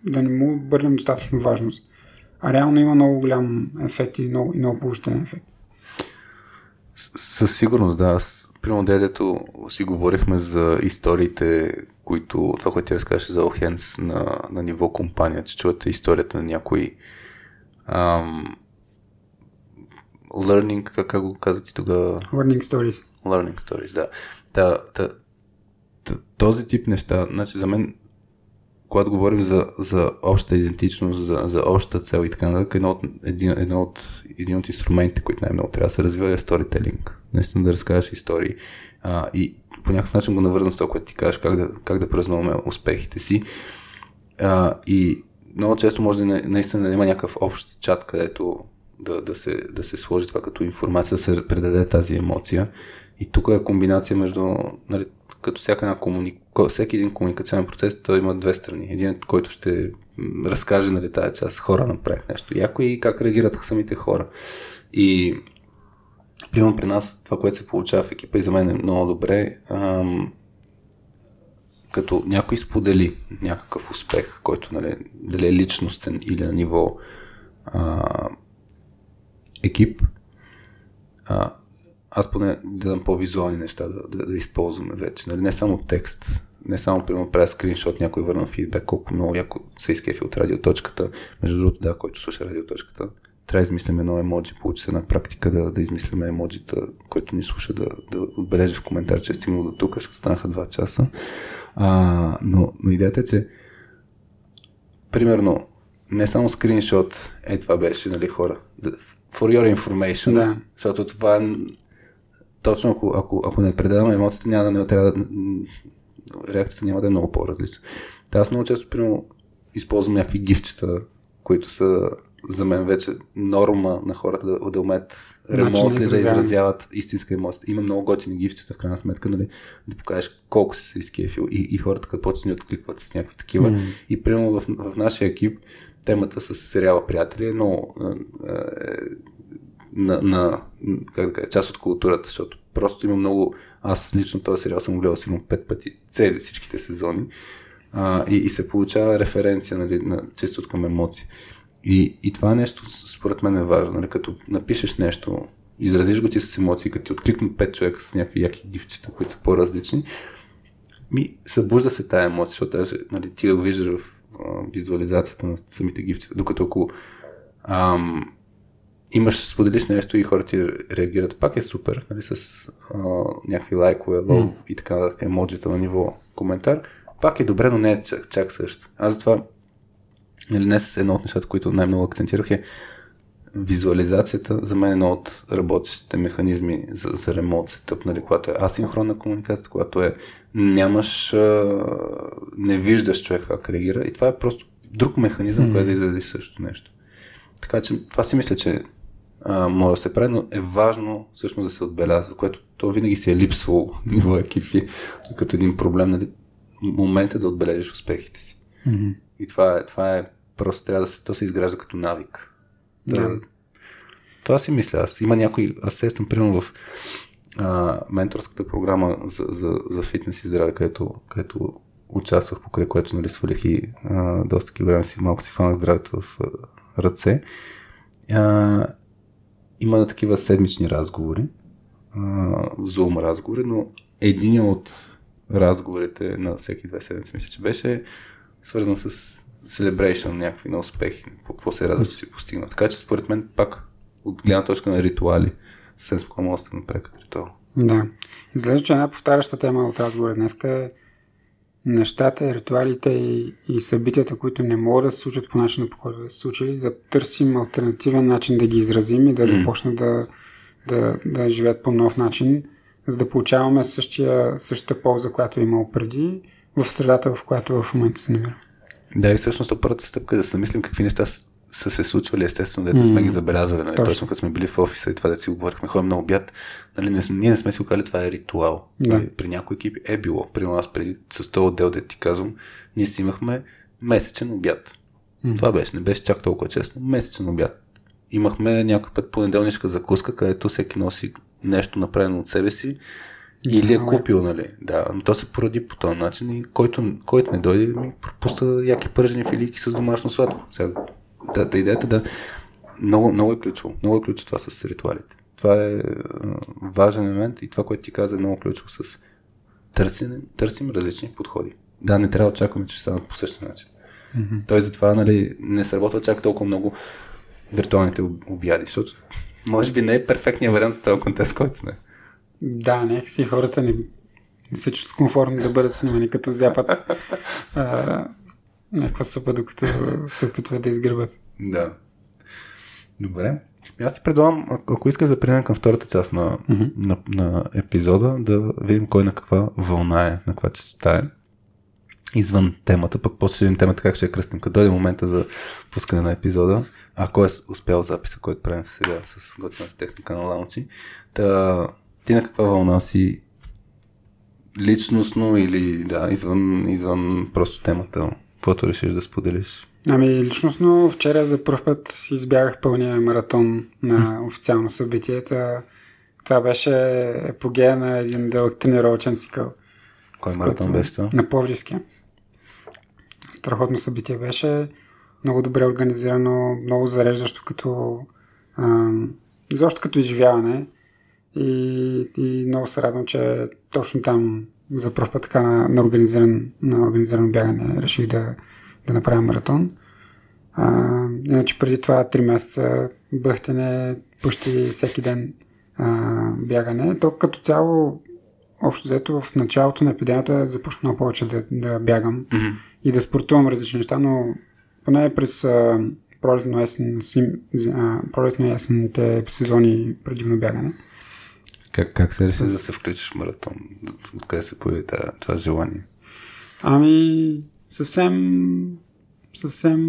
да не му обърнем достатъчно важност. А реално има много голям ефект и много, и много положителен ефект. Със сигурност, да. Аз, примерно, дедето си говорихме за историите, които, това, което ти разказваше за Охенс на, на ниво компания, че чувате историята на някои ам, learning, как, как го казвате тогава? Learning stories. Learning stories, да. Та, та, този тип неща, значи за мен когато говорим за, за обща идентичност, за, за обща цел и така нататък, едно от, един, едно от, един от инструментите, които най-много трябва да се развива е сторителинг. Наистина да разкажеш истории. А, и по някакъв начин го навързвам с това, което ти кажеш, как да, как да празнуваме успехите си. А, и много често може да наистина да има някакъв общ чат, където да, да, се, да се сложи това като информация, да се предаде тази емоция. И тук е комбинация между нали, като всяка една комуни... всеки един комуникационен процес, той има две страни. Един, който ще разкаже нали, тази част, хора направих нещо яко и как реагират самите хора. И примерно при нас това, което се получава в екипа и за мен е много добре, ам, като някой сподели някакъв успех, който нали, дали е личностен или на ниво а, екип, а, аз поне гледам по-визуални неща да, да, да използваме вече. Нали? Не само текст, не само, примерно, правя скриншот, някой върна фидбек, колко много яко се изкефи от радиоточката. Между другото, да, който слуша радиоточката, трябва да измислим едно емоджи. Получи се на практика да, да измислим емоджита, който ни слуша да, да отбележи в коментар, че е стигнал до тук, ще станаха два часа. А, но, но идеята е, че примерно не само скриншот, е това беше, нали, хора. For your information. Да. Защото това точно ако, ако, ако не предаваме емоциите, няма да не трябва да, реакцията няма да е много по-различна. Та аз много често, примерно, използвам някакви гифчета, които са за мен вече норма на хората да, да умеят ремонтли да изразяват истинска емоция. Има много готини гифчета в крайна сметка, нали, да покажеш колко си се изкефил и, и хората като почнат да откликват с някакви такива. Mm. И примерно в, в нашия екип темата с сериала Приятели е много е, на, на как да кажа, част от културата, защото просто има много... Аз лично този сериал съм гледал сигурно пет пъти, цели всичките сезони а, и, и се получава референция нали, на, чисто към емоции. И, и това нещо според мен е важно. Нали, като напишеш нещо, изразиш го ти с емоции, като ти откликнат пет човека с някакви яки гифчета, които са по-различни, ми събужда се тая емоция, защото даже нали, ти го виждаш в а, визуализацията на самите гифчета. Докато ако ам, имаш, споделиш нещо и хората ти реагират, пак е супер, нали, с а, някакви лайкове, лов mm. и така, емоджита на ниво коментар. Пак е добре, но не е чак, чак също. Аз затова нали, днес едно от нещата, които най-много акцентирах е визуализацията за мен е едно от работещите механизми за, за ремонт сетъп, нали, когато е асинхронна комуникация, когато е нямаш, а, не виждаш човек как реагира и това е просто друг механизъм, mm. който да изразиш също нещо. Така че това си мисля, че а, може да се прави, но е важно всъщност да се отбелязва, което то винаги си е липсвало *laughs* ниво екипи, като един проблем, нали, момента да отбележиш успехите си. Mm-hmm. И това е, това е просто трябва да се, то се изгражда като навик. Да. Yeah. Това си мисля аз. Има някой, аз сестам, примерно в а, менторската програма за, за, за фитнес и здраве, където, където участвах, покрай което нали, свалих и а, доста килограми си, малко си фана здравето в а, ръце. А, има такива седмични разговори, зум разговори, но един от разговорите на всеки две седмици, мисля, че беше свързан с celebration, някакви на успехи, какво се радва, че си постигнал. Така че според мен пак от гледна точка на ритуали, съвсем спокойно направи като ритуал. Да. Изглежда, че една повтаряща тема от разговора днес е нещата, ритуалите и, и събитията, които не могат да се случат по начина, по който да се случили, да търсим альтернативен начин да ги изразим и да mm. започнат да, да, да живеят по нов начин, за да получаваме същия, същата полза, която е имал преди, в средата, в която в момента се намира. Да, и всъщност първата стъпка е да се мислим какви неща са се случвали, естествено, да не сме ги забелязвали. Нали? Точно. Точно като сме били в офиса и това да си говорихме, ходим на обяд, нали? не, ние не сме си казали, това е ритуал. Да. Нали? При някои екипи е било. При нас преди с този отдел, да ти казвам, ние си имахме месечен обяд. Mm. Това беше, не беше чак толкова честно. Месечен обяд. Имахме някой път понеделнишка закуска, където всеки носи нещо направено от себе си или е купил, нали? Да, но то се поради по този начин и който, който не дойде, ми пропуска яки пържени филийки с домашно сладко. Сега, да, да, идеята да... Много, много е ключово. Много е ключово това с ритуалите. Това е важен елемент и това, което ти каза е много ключово с търсим, търсим различни подходи. Да, не трябва да очакваме, че ще станат по същия начин. Mm-hmm. Той затова нали, не сработва чак толкова много виртуалните обяди, защото може би не е перфектният вариант в този контекст, който сме. Да, нека си хората не, не се чувстват комфортно да бъдат снимани като зяпат *laughs* а, някаква супа, докато се опитват да изгръбат. Да. Добре. Аз ти предлагам, ако искаш да преминем към втората част на, mm-hmm. на, на епизода, да видим кой на каква вълна е, на каква частота е. Извън темата, пък после ще видим темата как ще я кръстим, като дойде момента за пускане на епизода. Ако е успял записа, който правим сега с готината техника на лаунчи. Та, ти на каква вълна си личностно или да, извън, извън просто темата, каквото решиш да споделиш? Ами личностно вчера за първ път избягах пълния маратон на официално събитие. Това беше епогея на един дълъг тренировачен цикъл. Кой маратон беше това? На Повжиския. Страхотно събитие беше. Много добре организирано, много зареждащо като а, изобщо като изживяване. И, и много се радвам, че точно там за първ път така на, на, организиран, на организирано бягане реших да, да направя маратон. А, иначе преди това 3 месеца бъхтене почти всеки ден а, бягане. То като цяло, общо взето, в началото на епидемията започнах много повече да, да бягам mm-hmm. и да спортувам различни неща, но поне през а, пролетно-есен, пролетно-есенните сезони предимно бягане. Как, как се реши да се включиш в маратон? Откъде се появи това желание? Ами, съвсем съвсем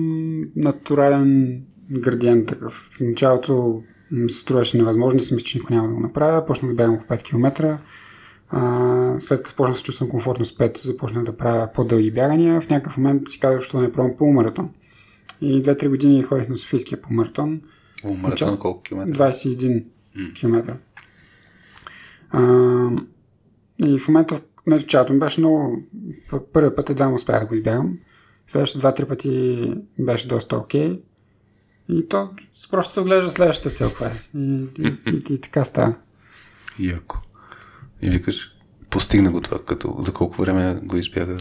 натурален градиент такъв. В началото ми се струваше невъзможно, си мисля, че никой няма да го направя. Почнах да бягам по 5 км. А, след като почнах да се чувствам комфортно с 5, започнах да правя по-дълги бягания. В някакъв момент си казах, че не пробвам полумаратон. И 2-3 години ходих на Софийския полумаратон. Полумаратон колко километра? 21 mm. км. А, и в момента, на началото ми беше много... Първият път едва му успях да го избягам. Следващите два-три пъти беше доста окей. Okay. И то просто се оглежда следващата цел, каква е. И, и, и, и, така става. Яко. И викаш, постигна го това, като за колко време го избяга?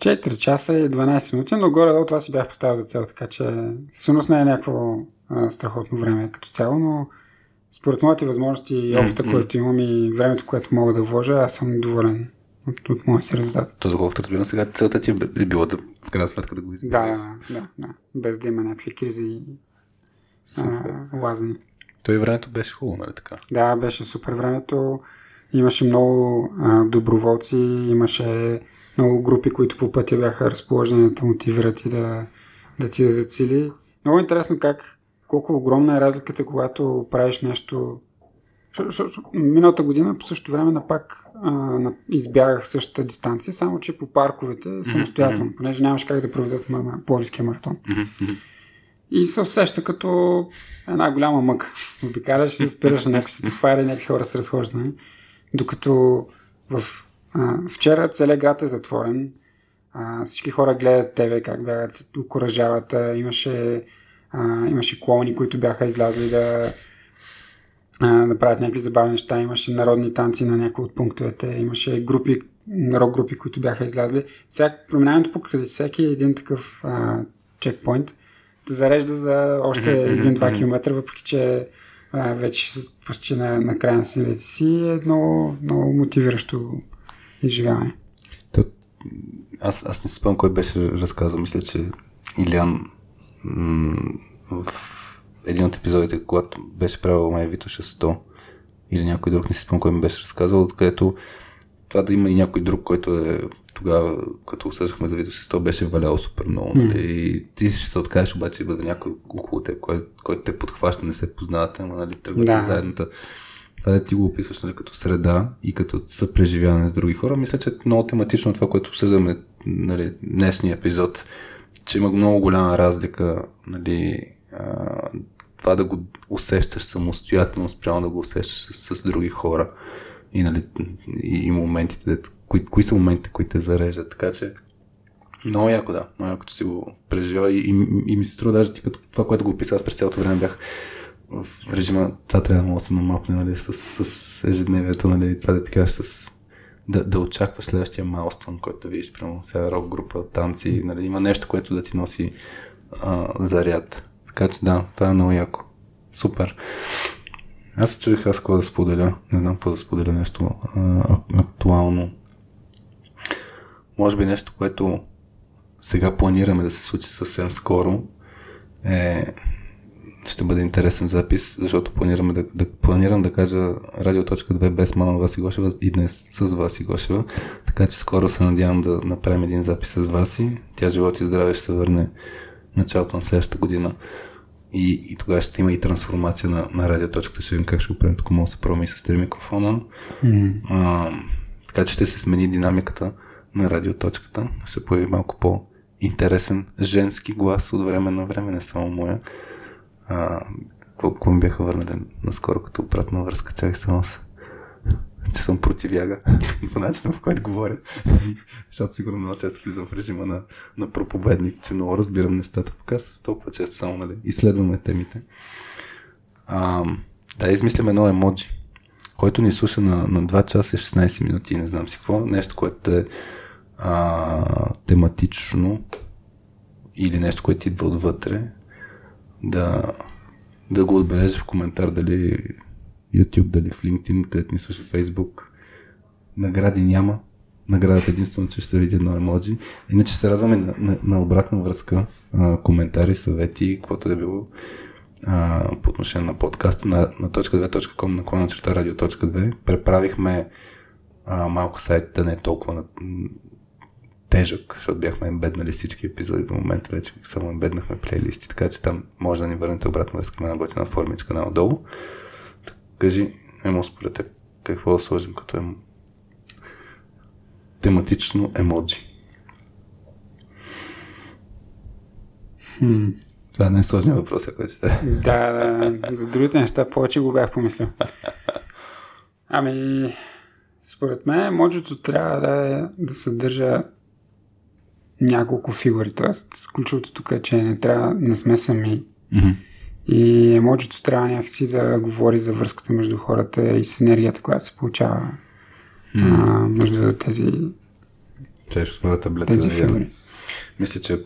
4 часа и 12 минути, но горе-долу това си бях поставил за цел, така че сигурно не е някакво а, страхотно време като цяло, но според моите възможности и опита, mm-hmm. който имам и времето, което мога да вложа, аз съм доволен от, от моя си резултат. То, доколкото разбирам, сега целта ти е било да, в крайна сметка да го избягаш. Да, да, да, без да има някакви кризи и лазани. Той времето беше хубаво, нали така? Да, беше супер времето. Имаше много а, доброволци, имаше много групи, които по пътя бяха разположени да мотивират и да, да ти дадат цели. Много интересно как, колко огромна е разликата, когато правиш нещо Миналата година по същото време на пак а, избягах същата дистанция, само че по парковете самостоятелно, mm-hmm. понеже нямаш как да проведат Пловдивския маратон. Mm-hmm. И се усеща като една голяма мъка. *laughs* Обикаляш се, спираш на някакви светофари, някакви хора се разхождане. Докато в, а, вчера целият град е затворен. А, всички хора гледат тебе, как бягат, окоръжават. Имаше, а, имаше клоуни, които бяха излязли да а, да правят някакви забавни неща. Имаше народни танци на някои от пунктовете, имаше групи, рок групи, които бяха излязли. Сега преминаването покрай всеки един такъв а, чекпоинт да зарежда за още 1-2 км, въпреки че а, вече са почти на, на края на силите си, е много, много мотивиращо изживяване. Аз, аз не спомням кой беше разказал. Мисля, че Илян в един от епизодите, когато беше правил май Витоша 100 или някой друг, не си спомням кой ми беше разказал, откъдето това да има и някой друг, който е тогава, като осъждахме за Витоша 100, беше валял супер много. Mm. И ти ще се откажеш, обаче бъде някой около теб, кой, който те подхваща, не се познавате, ама нали, тръгвате да. заедната. Това да ти го описваш нали, като среда и като съпреживяване с други хора. Мисля, че е много тематично това, което обсъждаме нали, днешния епизод, че има много голяма разлика нали, това да го усещаш самостоятелно, спрямо да го усещаш с, с други хора и, нали, и, и моментите, кои, кои са моментите, които те зареждат. Така че много яко, да. Много яко, че си го преживява и, и, и ми се струва даже ти като това, което го описа, аз през цялото време бях в режима, това трябва да се намапне, нали, с, с ежедневието, нали, трябва да ти кажеш с да, да очакваш следващия майлстон, който да видиш, прямо сега рок група, танци, нали, има нещо, което да ти носи а, заряд. Така че да, това е много яко. Супер. Аз се чудих аз какво да споделя. Не знам какво да споделя нещо а, актуално. Може би нещо, което сега планираме да се случи съвсем скоро е ще бъде интересен запис, защото планираме да, да, планирам да кажа радио.2 без мама Васи Гошева и днес с Васи Гошева. Така че скоро се надявам да направим един запис с Васи. Тя живот и здраве ще се върне началото на следващата година. И, и тогава ще има и трансформация на, на радиоточката. Ще видим как ще го правим. Тук мога да се пробваме и с три микрофона. Mm. А, Така че ще се смени динамиката на радиоточката. Ще се появи малко по-интересен женски глас от време на време, не само моя. Колко ми бяха върнали наскоро като обратна връзка, чак само се че съм противяга по начина, в който говоря. Защото сигурно много често влизам в режима на, на проповедник, че много разбирам нещата. Пока с толкова често само нали, изследваме темите. А, да, измислям едно емоджи, който ни слуша на, на 2 часа и 16 минути, не знам си какво. Нещо, което е а, тематично или нещо, което идва отвътре, да, да го отбележи в коментар дали YouTube, дали в LinkedIn, където ни слуша Facebook. Награди няма. Наградата единствено, че ще се види едно емоджи. Иначе се радваме на, на, на обратна връзка, а, коментари, съвети, каквото е било а, по отношение на подкаста на, на .2.com на клона черта радио.2. Преправихме а, малко сайт да не е толкова на, тежък, защото бяхме ембеднали всички епизоди до момента вече само ембеднахме плейлисти, така че там може да ни върнете обратно връзка на готина формичка на отдолу. Кажи, емо според теб, какво да сложим като емо... тематично емоджи? Хм. Това е най-сложният въпрос, ако ще Да, да, за другите неща повече го бях помислил. Ами, според мен емоджито трябва да, е, да съдържа няколко фигури. Тоест, ключовото тук е, че не трябва, не сме сами. Mm-hmm. И емоджито трябва някакси да говори за връзката между хората и с енергията, която се получава mm. а, между тези, Че ще отворя таблета. тези фигури. Мисля, че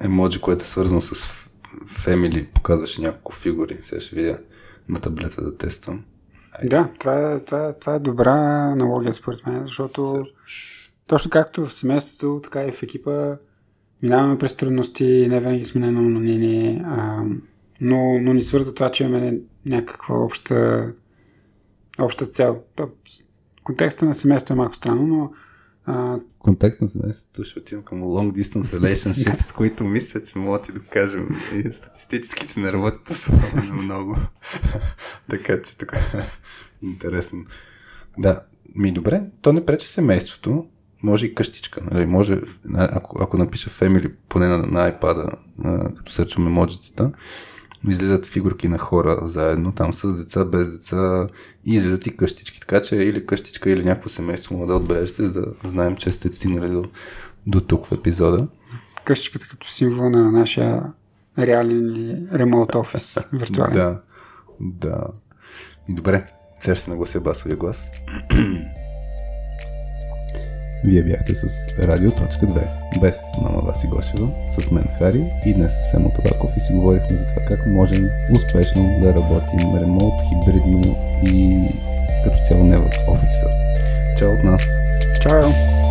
емоджи, което е свързано с Family, показваше няколко фигури. Сега ще видя на таблета да тествам. Да, това е, това, е, това е добра аналогия според мен, защото точно както в семейството, така и в екипа минаваме през трудности, не винаги сме на едно мнение, а, но, но ни свърза това, че имаме някаква обща, обща цел. Контекста на семейството е малко странно, но а, контекст на семейството ще отидем към long distance relationship, с които мисля, че мога да ти докажем и статистически, че не работят особено много. *laughs* така че тук е интересно. Да, ми добре, то не пречи семейството, може и къщичка, нали? може, ако, ако напиша Family, поне на, на iPad, а, като сърчваме емоджицата, излизат фигурки на хора заедно, там с деца, без деца и излизат и къщички. Така че или къщичка, или някакво семейство мога да отбележите, за да знаем, че сте стигнали до, до тук в епизода. къщичката като символ на нашия реален ремонт офис, *laughs* виртуален. Да, да. И добре, сега ще наглася басовия глас. *clears throat* Вие бяхте с Радио.2, без мама Васи Гошева, с мен Хари и днес с Емо Табаков и си говорихме за това как можем успешно да работим ремонт, хибридно и като цяло не в офиса. Чао от нас! Чао!